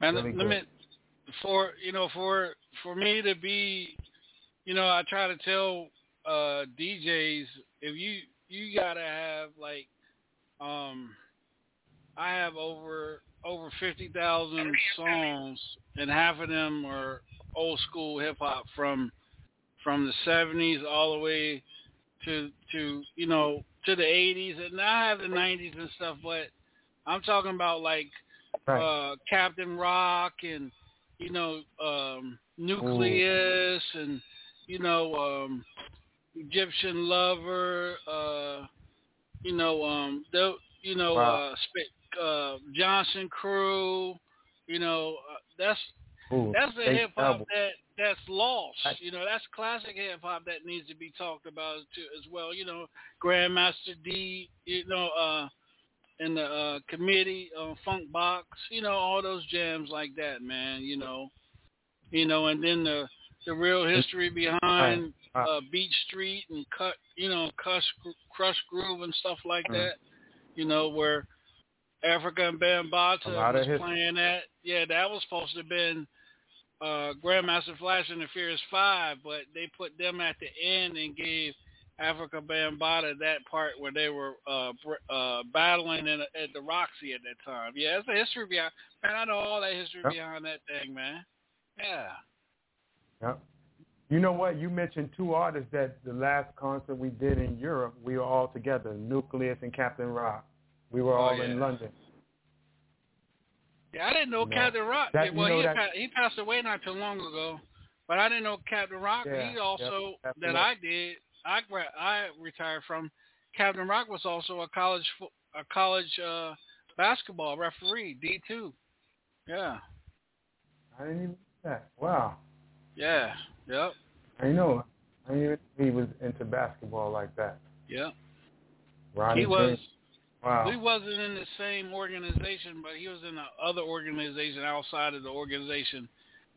Man, Really let me for you know for for me to be, you know, I try to tell uh DJs if you you gotta have like, um, I have over over fifty thousand songs, and half of them are old school hip hop from from the seventies all the way to to you know to the eighties, and I have the nineties and stuff, but I'm talking about like Right. uh Captain Rock and you know um Nucleus and you know um Egyptian Lover uh you know um the you know Wow. uh, uh Jonzun Crew you know uh, that's Ooh, that's the hip hop that that's lost. You know, that's classic hip hop that needs to be talked about too as well. You know, Grandmaster D, you know, uh and the uh committee, uh, Funk Box, you know, all those jams like that, man, you know. You know, and then the the real history behind uh Beat Street and cut you know, Krush Krush Groove and stuff like Mm. that. You know, where Afrika and Bambaataa was playing that. Yeah, that was supposed to have been uh, Grandmaster Flash and the Furious Five, but they put them at the end and gave Afrika Bambaataa that part where they were uh, uh, battling in, at the Roxy at that time. Yeah, that's the history behind. Man, I know all that history Yep. behind that thing, man. Yeah. Yep. You know what? You mentioned two artists that the last concert we did in Europe, we were all together, Nucleus and Captain Rock. We were Oh, all yeah. in London. Yeah, I didn't know No. Captain Rock. That- well, you know he that- he passed away not too long ago, but I didn't know Captain Rock. Yeah, he also yep, that. I did. I I retired from. Captain Rock was also a college a college uh, basketball referee, D two. Yeah, I didn't even know that. Wow. yeah, yep, I know. I didn't even know he was into basketball like that. yep. Ronnie He was. James. Wow. We wasn't in the same organization, but he was in the other organization outside of the organization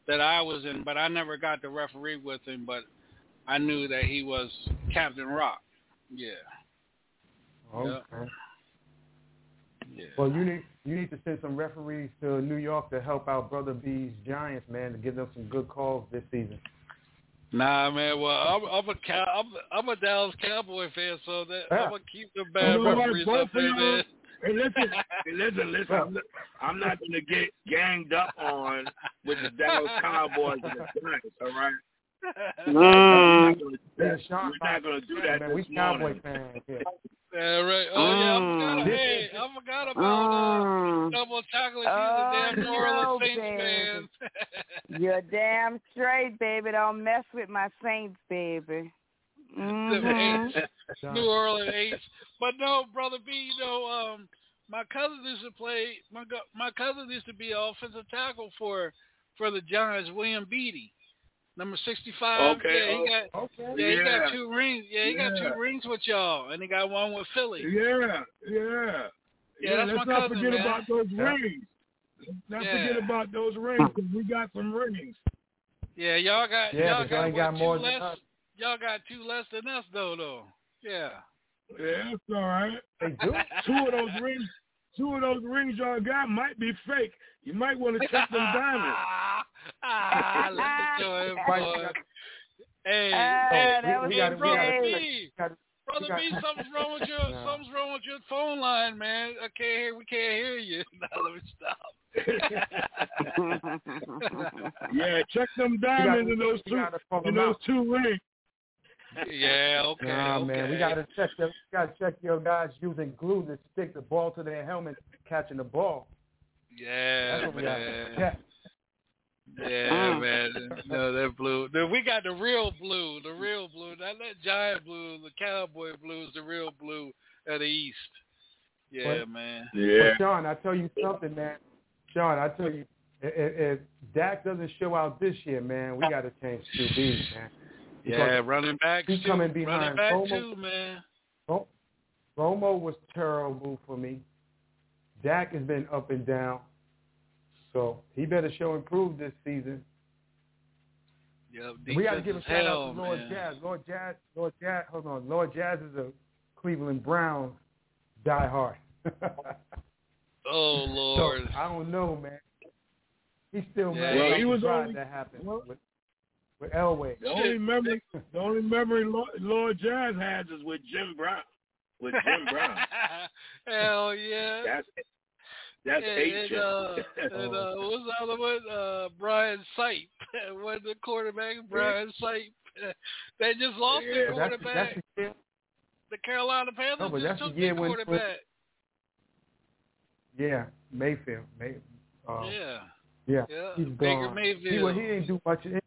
that I was in. But I never got to referee with him. But I knew that he was Captain Rock. Yeah. Okay. Yeah. Well, you need you need to send some referees to New York to help out Brother B's Giants, man, to give them some good calls this season. Nah, man. Well, I'm, I'm a cow. I'm, I'm a Dallas Cowboy fan, so that Yeah. I'm gonna keep the bad You know what, referees both up there, man. Hey, listen, hey, listen, listen. I'm not, I'm not going to get ganged up on with the Dallas Cowboys and the Giants. All right. Mm. We're not gonna do that. Shaun, We're not going to do that man, this we Cowboy fans. Yeah. Yeah, right. Oh yeah, I forgot. Mm. Hey, I forgot about uh, Mm. double chocolate. She's Oh, a damn New Orleans no, Saints baby. fan. You're damn straight, baby. Don't mess with my Saints, baby. Mhm. New Orleans Eights. But no, brother B, you know, um, my cousin used to play. My my cousin used to be an offensive tackle for for the Giants. William Beatty, number sixty five. Uh, okay, Yeah, he got. Okay. Yeah, he Yeah. got two rings. Yeah, he got two rings with y'all, and he got one with Philly. Yeah, yeah. Yeah, that's let's my not cousin, forget man. about those rings. Let's not Yeah. forget about those rings 'cause we got some rings. Yeah, y'all got Yeah, y'all got, what, got more two than less. us. Y'all got two less than us, though, though. Yeah. Yeah, that's all right. They do. Two of those rings, two of those rings y'all got might be fake. You might want to check them diamonds. ah, let's go ahead, boy. Hey, Ah, hey, that was we gotta- we brother B, brother B, something's wrong with your Nah. something's wrong with your phone line, man. I can't hear. We can't hear you. Now let me stop. yeah, check them diamonds in those two in those out. two rings. yeah, okay, Nah, okay. man, we gotta check the, we gotta check your guys using glue to stick the ball to their helmet, catching the ball. Yeah, That's what we gotta check. Yeah, Mm. man. No, that blue. Dude, we got the real blue, the real blue. Not that giant blue, the cowboy blue is the real blue of the East. Yeah, What? man. Yeah. But Shaun, I tell you something, man. Shaun, I tell you, if, if Dak doesn't show out this year, man, we got to change QBs, man. Yeah, running back. he's too. coming Running behind back Romo. too, man. Ro- Romo was terrible for me. Dak has been up and down, so he better show improve this season. Yep, we got to give a shout hell, out to Lord man. Jazz. Lord Jazz, Lord Jazz. Hold on, Lord Jazz is a Cleveland Browns diehard. Oh Lord. So, I don't know, man. He's still Yeah. mad Well, he was drive only- that happened well- with, with Elway. The only memory, the only memory Lord, Lord Jazz has is with Jim Brown. With Jim Brown. hell yeah. That's that's and, ancient. and, uh, and uh, what's the other one? Uh, Brian Sipe. was the quarterback? Brian Sipe. They just lost Yeah, their quarterback. that's the the Carolina Panthers No, but just that's the took year their when- quarterback. Yeah, Mayfield. May, uh, yeah. yeah, Yeah. he's Baker gone. Mayfield. He, wa- he didn't do much anyway.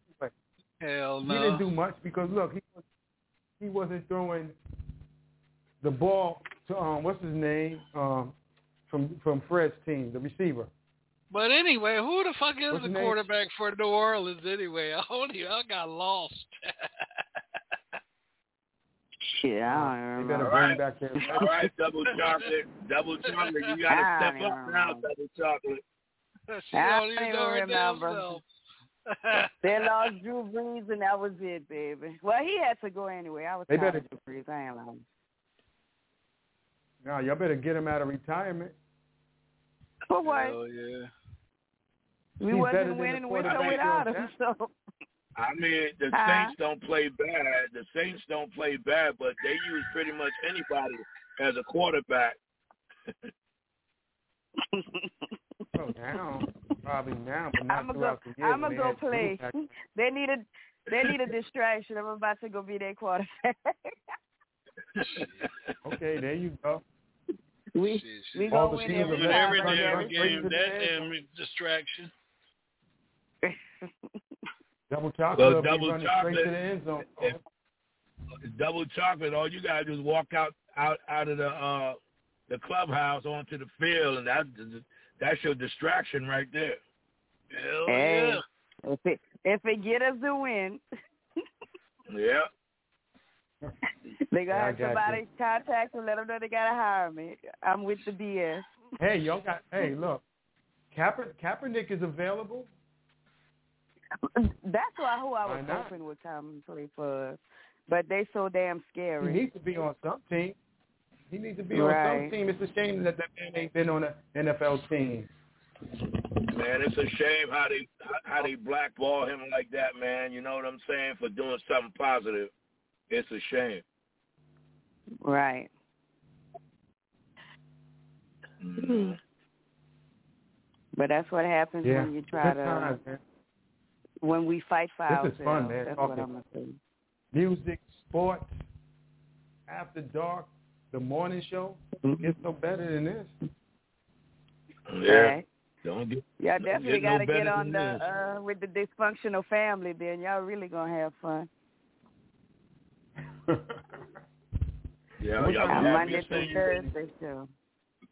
Hell no. He didn't do much because look, he was he wasn't throwing the ball to um what's his name um from from Fred's team, the receiver. But anyway, who the fuck is What's the his name? quarterback for New Orleans anyway? I only I got lost. Shit, I don't They even better remember. bring Alright. back their. All right, double chocolate, double chocolate. You gotta step up even now, double chocolate. she I don't even don't know even damn remember. They lost Drew Brees and that was it, baby. Well, he had to go anyway. I was They tired better- of Drew Brees. I ain't lying. No, y'all better get him out of retirement. For what? Hell yeah. we He's wasn't winning with or without Bill him. So I mean, the Huh? Saints don't play bad. The Saints don't play bad, but they use pretty much anybody as a quarterback. Oh, now probably now, but not I'ma go. the year. I'ma go play. They need a they need a distraction. I'm about to go be their quarterback. Okay, there you go. We Shit, we. All gonna the teams every are Win every damn game. That damn distraction. Double chocolate. Well, double running straight to chocolate. the end zone. If- double chocolate. All you gotta do is walk out out out of the uh the clubhouse onto the field, and that that's your distraction right there. Hell Hey. yeah. If it if it get us the win, Yeah. They gonna have got somebody contact and let them know they gotta hire me. I'm with the BS. Hey, y'all got. Hey, look, Kaeper, Kaepernick is available. That's why who I was not? hoping would come and play for us. But they so damn scary. He scary. needs to be on some team. He needs to be on some team. It's a shame that that man ain't been on an NFL team. Man, it's a shame how they how they blackball him like that, man. You know what I'm saying? For doing something positive. It's a shame. Right. Mhm. But that's what happens Yeah, when you try good to times, man. when we fight for This ourselves. is fun, man, That's talking. what I'm gonna say. Music, sports, after dark, the morning show. Mm-hmm. Gets no better than this. Yeah. Right. Don't get Y'all don't definitely get no gotta get on the uh with the dysfunctional family then. Y'all really gonna have fun. Yeah, y'all time gonna have Monday me saying Thursday show.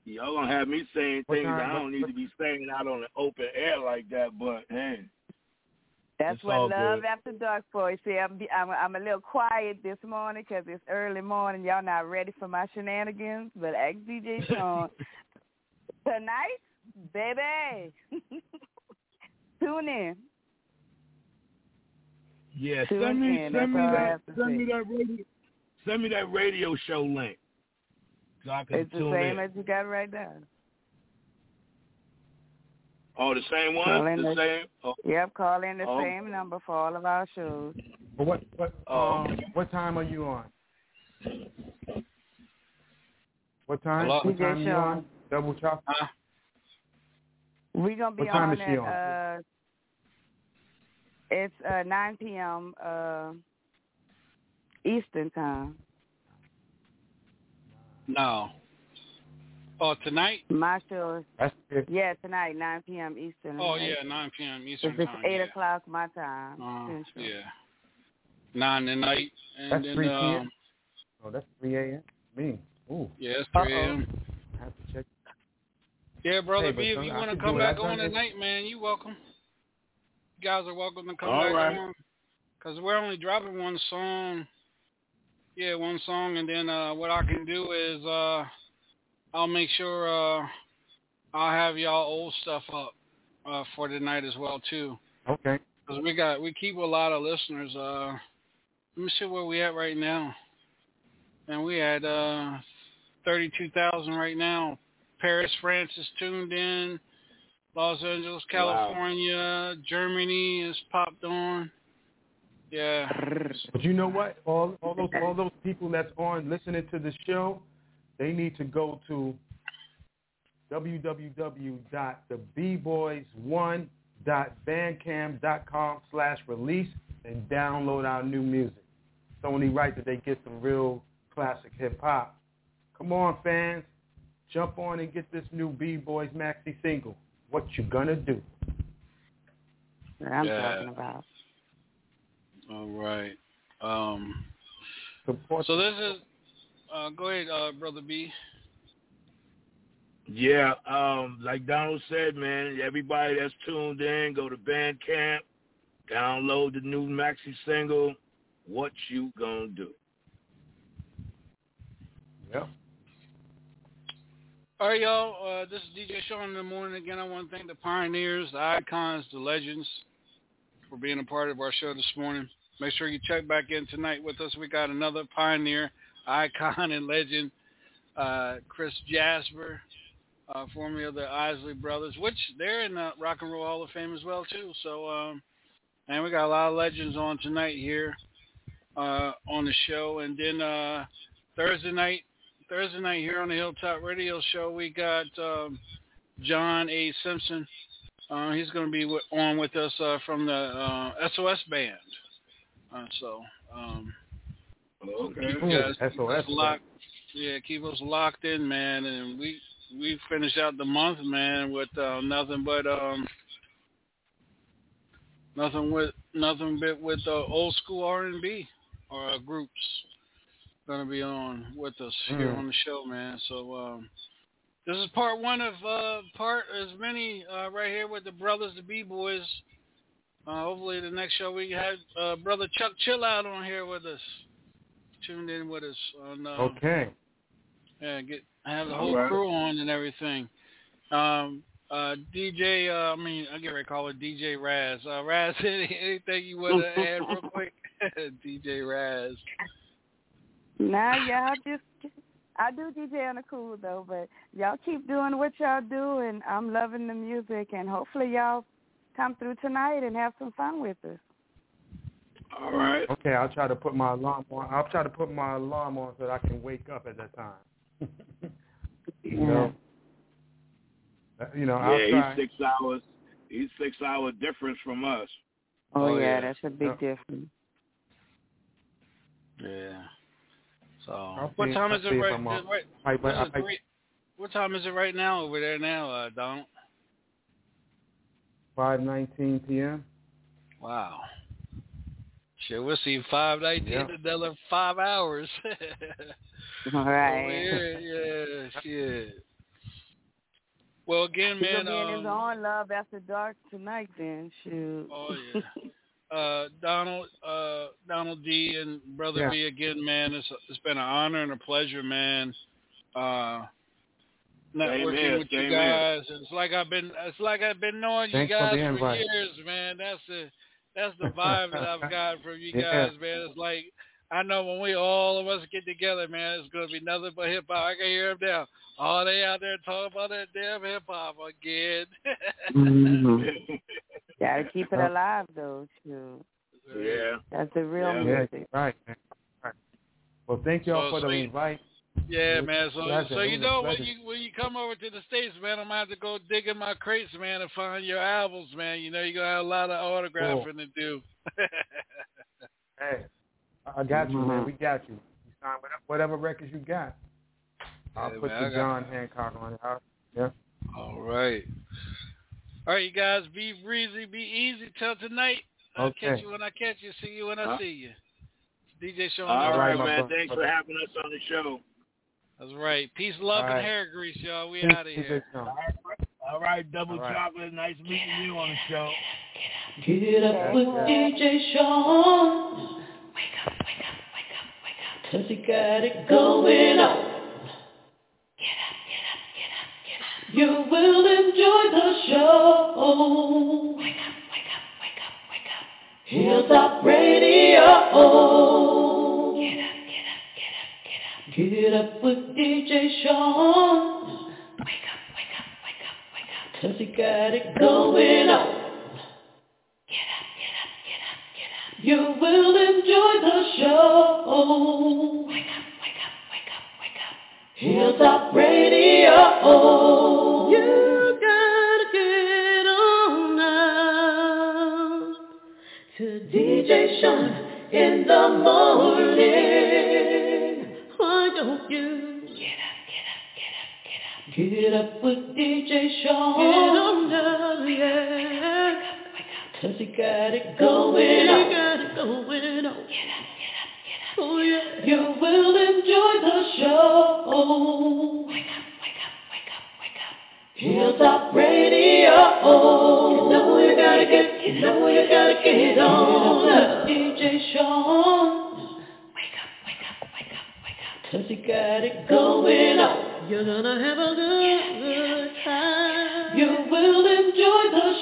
y'all gonna have me saying What things time- I don't need to be saying out on the open air like that. But hey, That's It's what love good. after dark for. You see, I'm I'm I'm a little quiet this morning 'cause it's early morning. Y'all not ready for my shenanigans, but ask DJ Shaun tonight, baby. Tune in. Yeah, Tune send me in, send me that's all I that send me that radio send me that radio show link so I can It's the same in. as you got right now. Oh, the same one? Call in the the- same? Oh, Yep, call in the Oh. same number for all of our shows. But what what Oh. um what time are you on? What time? Hello? What DJ time you on? Double chop. Huh? We're gonna be What time on is she at on? uh it's uh nine PM uh Eastern time. No. Oh, tonight? My show is That's it. yeah, tonight, nine PM Eastern. Oh yeah, 9 p.m. Eastern It's time. eight yeah. o'clock my time. Uh, Central. yeah. Nine at night, and That's then 3 p.m. um, Oh, that's three a.m. Me. Ooh, yeah, it's 3 a.m. I have to check. Yeah, brother Hey, B, if you want to come back on it. tonight, man, you welcome. Guys are welcome to come All back right. on. Cause we're only dropping one song. Yeah, one song, and then uh, what I can do is uh, I'll make sure uh, I'll have y'all old stuff up uh, for tonight as well too. Okay. Cause we got we keep a lot of listeners. Uh, let me see where we at right now. And we had uh, thirty-two thousand right now. Paris, France is tuned in. Los Angeles, California, Germany is popped on. Yeah. But you know what? All all those all those people that's on listening to the show, they need to go to www.thebboys1.bandcamp.com slash release and download our new music. It's only right that they get some real classic hip hop. Come on, fans. Jump on and get this new B-Boys maxi single. What you gonna do? That I'm Yeah. talking about. All right. Um, Support so this is. Uh, go ahead, uh, brother B. Yeah, um, like Donald said, man, everybody that's tuned in, go to Bandcamp, download the new maxi single, What You Gonna Do. Yep. All right, y'all. Uh, this is DJ Shaun in the morning. Again, I want to thank the pioneers, the icons, the legends for being a part of our show this morning. Make sure you check back in tonight with us. We got another pioneer, icon, and legend, uh, Chris Jasper, uh, formerly of the Isley Brothers, which they're in the Rock and Roll Hall of Fame as well too. So, um, and we got a lot of legends on tonight here uh, on the show, and then uh, Thursday night Thursday night here on the Hilltop Radio Show, we got um, John A. Simpson. Uh, he's going to be w- on with us uh, from the uh, SOS band. Uh, so, um, Okay. keep guys SOS locked. Yeah, keep us locked in, man. And we we finish out the month, man, with uh, nothing but um, nothing with nothing but with uh, old school R and B uh, groups gonna be on with us here Mm. on the show, man. So um, this is part one of uh, part as many uh, right here with the brothers, the B boys. Uh, hopefully, the next show we have uh, brother Chuck Chillout on here with us, tuned in with us on. Uh, Okay. Yeah, get have the whole right. crew on and everything. Um, uh, DJ, uh, I mean, I get ready to call it DJ Raz. Uh, Raz, anything you want to add real quick? DJ Raz. Nah, y'all just I do DJ on the cool though, but y'all keep doing what y'all do, and I'm loving the music, and hopefully y'all come through tonight and have some fun with us. All right. Okay, I'll try to put my alarm on. I'll try to put my alarm on so that I can wake up at that time. you know, you know, I'll yeah, try. he's six hours. He's six hour difference from us. Oh, Oh, yeah, yeah. that's a big Yeah. difference. Yeah. So, what time is it right, I'm up. right I, what's I, it, I, three, What time is it right now over there now, uh, Donald? Five nineteen p.m. Wow. Sure, we'll see five nineteen Yeah. another five hours. All Over right. here, yeah, shit. Well, again, man. gonna be in his um, own love after dark tonight. Then shoot. Oh yeah. Uh, Donald, uh, Donald D and Brother Yeah. B again, man. It's it's been an honor and a pleasure, man. Uh, networking here, with you same here. guys. It's like I've been, it's like I've been knowing Thanks you guys the for, years, man. That's the that's the vibe that I've got from you Yeah. guys, man. It's like I know when we all of us get together, man, it's gonna be nothing but hip hop. I can hear them now. All they out there talking about that damn hip hop again. mm-hmm. Gotta keep it alive though, too. Yeah. That's the real yeah. music. Right. right. Well, thank y'all so, for the so invite. Yeah, man. So, pleasure. so you know when you when you come over to the states, man, I'm gonna have to go dig in my crates, man, and find your albums, man. You know, you're gonna have a lot of autographing cool. to do. hey, I got you, mm-hmm. man. We got you. You sign whatever records you got. I'll put man, the John Hancock on it. I'll, yeah. All right. All right, you guys. Be breezy, be easy till tonight. I'll okay. catch you when I catch you. See you when I huh? see you. DJ Shaun. All right, man. Thanks for having us on the show. That's right. Peace, love, right. and hair grease, y'all. We out of here. All right, all right double all right. chocolate. Nice meeting you on the show. Get up get up. get with DJ Shaun. Wake up, wake up, wake up, wake up. Cause he got it going on. You will enjoy the show. Wake up, wake up, wake up, wake up. Hilltop Radio. Get up get up, get up, get up. Get up with DJ Shaun. Wake up, wake up, wake up, wake up. Cause he got it going on. Get up, get up, get up, get up. You will enjoy the show. Wake Hilltop Radio. You gotta get on now to DJ Shaun in the morning Why don't you get up, get up, get up, get up. Get up with DJ Shaun. Get on yeah. Up, up. Cause he got it going on. He got it going on. Get up, You will enjoy the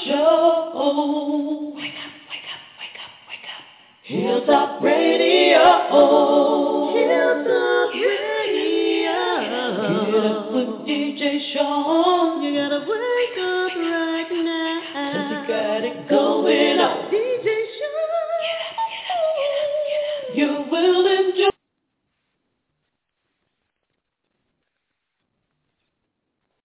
show. Hilltop Radio. Hilltop Radio. Get up with DJ Shaun. You gotta wake up right now. Cause you got it going on. DJ Shaun. Get up, get up, get up, you will enjoy.